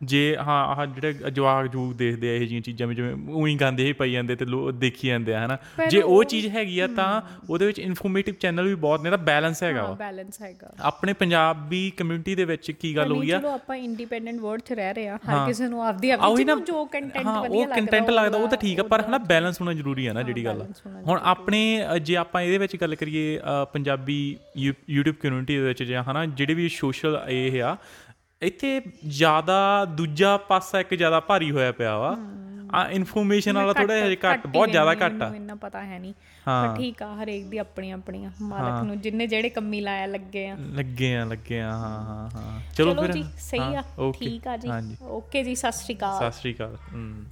S1: ਜੇ ਹਾਂ ਆਹ ਜਿਹੜੇ ਜਵਾਕ ਜੂਕ ਦੇਖਦੇ ਆ ਇਹ ਜਿਹੀਆਂ ਚੀਜ਼ਾਂ ਵੀ ਜਿਵੇਂ ਉਹੀ ਗਾਉਂਦੇ ਹੀ ਪਈ ਜਾਂਦੇ ਤੇ ਲੋ ਦੇਖੀ ਜਾਂਦੇ ਆ ਹਨਾ? ਜੇ ਉਹ ਚੀਜ਼ ਹੈਗੀ ਆ ਤਾਂ ਉਹਦੇ ਵਿੱਚ ਇਨਫੋਰਮੇਟਿਵ ਚੈਨਲ ਵੀ ਬਹੁਤ ਨੇ ਤਾਂ ਬੈਲੈਂਸ ਹੈਗਾ ਵਾ।
S2: ਬੈਲੈਂਸ ਹੈਗਾ।
S1: ਆਪਣੇ ਪੰਜਾਬੀ ਕਮਿਊਨਿਟੀ ਦੇ ਵਿੱਚ ਕੀ ਗੱਲ ਹੋਈ ਆ?
S2: ਚਲੋ ਆਪਾਂ ਇੰਡੀਪੈਂਡੈਂਟ ਵਰਡ 'ਚ ਰਹਿ ਰਹੇ ਆ ਹਰ ਕਿਸੇ ਨੂੰ ਆਪਦੀ
S1: ਉਹੀ
S2: ਆਪਦੀ
S1: ਨਾ
S2: ਜੋ ਕੰਟੈਂਟ ਵਧੀਆ
S1: ਉਹ ਕੰਟੈਂਟ ਲੱਗਦਾ ਉਹ ਤਾਂ ਠੀਕ ਆ ਪਰ ਹਨਾ ਬੈਲੈਂਸ ਹੋਣਾ ਜ਼ਰੂਰੀ ਆ ਨਾ ਜਿਹੜੀ ਗੱਲ ਹੁਣ ਆਪਣੇ ਜੇ ਆਪਾਂ ਇਹਦੇ ਵਿੱਚ ਗੱਲ ਕਰੀਏ ਪੰਜਾਬੀ YouTube ਕਮਿਊਨਿਟੀ ਦੇ ਵਿੱਚ ਜਾਂ ਹਨਾ ਜਿਹੜੇ ਵੀ ਸੋਸ਼ਲ ਇਹ ਆ ਇੱਥੇ ਜ਼ਿਆਦਾ ਦੂਜਾ ਪਾਸਾ ਇੱਕ ਜ਼ਿਆਦਾ ਭਾਰੀ ਹੋਇਆ ਪਿਆ ਵਾ। ਆ ਇਨਫੋਰਮੇਸ਼ਨ ਵਾਲਾ ਥੋੜਾ ਜਿਹਾ ਘੱਟ ਬਹੁਤ ਜ਼ਿਆਦਾ ਘੱਟ ਆ।
S2: ਮੈਨੂੰ ਪਤਾ ਹੈ ਨਹੀਂ। ਪਰ ਠੀਕ ਆ ਹਰੇਕ ਦੀ ਆਪਣੀ ਆਪਣੀ ਆ ਮਾਲਕ ਨੂੰ ਜਿੰਨੇ ਜਿਹੜੇ ਕੰਮੀ ਲਾਇਆ ਲੱਗੇ ਆ।
S1: ਲੱਗੇ ਆ ਲੱਗੇ ਆ ਹਾਂ ਹਾਂ ਹਾਂ। ਚਲੋ
S2: ਚਲੋ
S1: ਫਿਰ
S2: ਜੀ ਸਹੀ ਆ। ਠੀਕ ਆ ਜੀ। ਓਕੇ ਜੀ ਸਤਿ ਸ਼੍ਰੀ ਅਕਾਲ।
S1: ਸਤਿ ਸ਼੍ਰੀ ਅਕਾਲ ਹਮ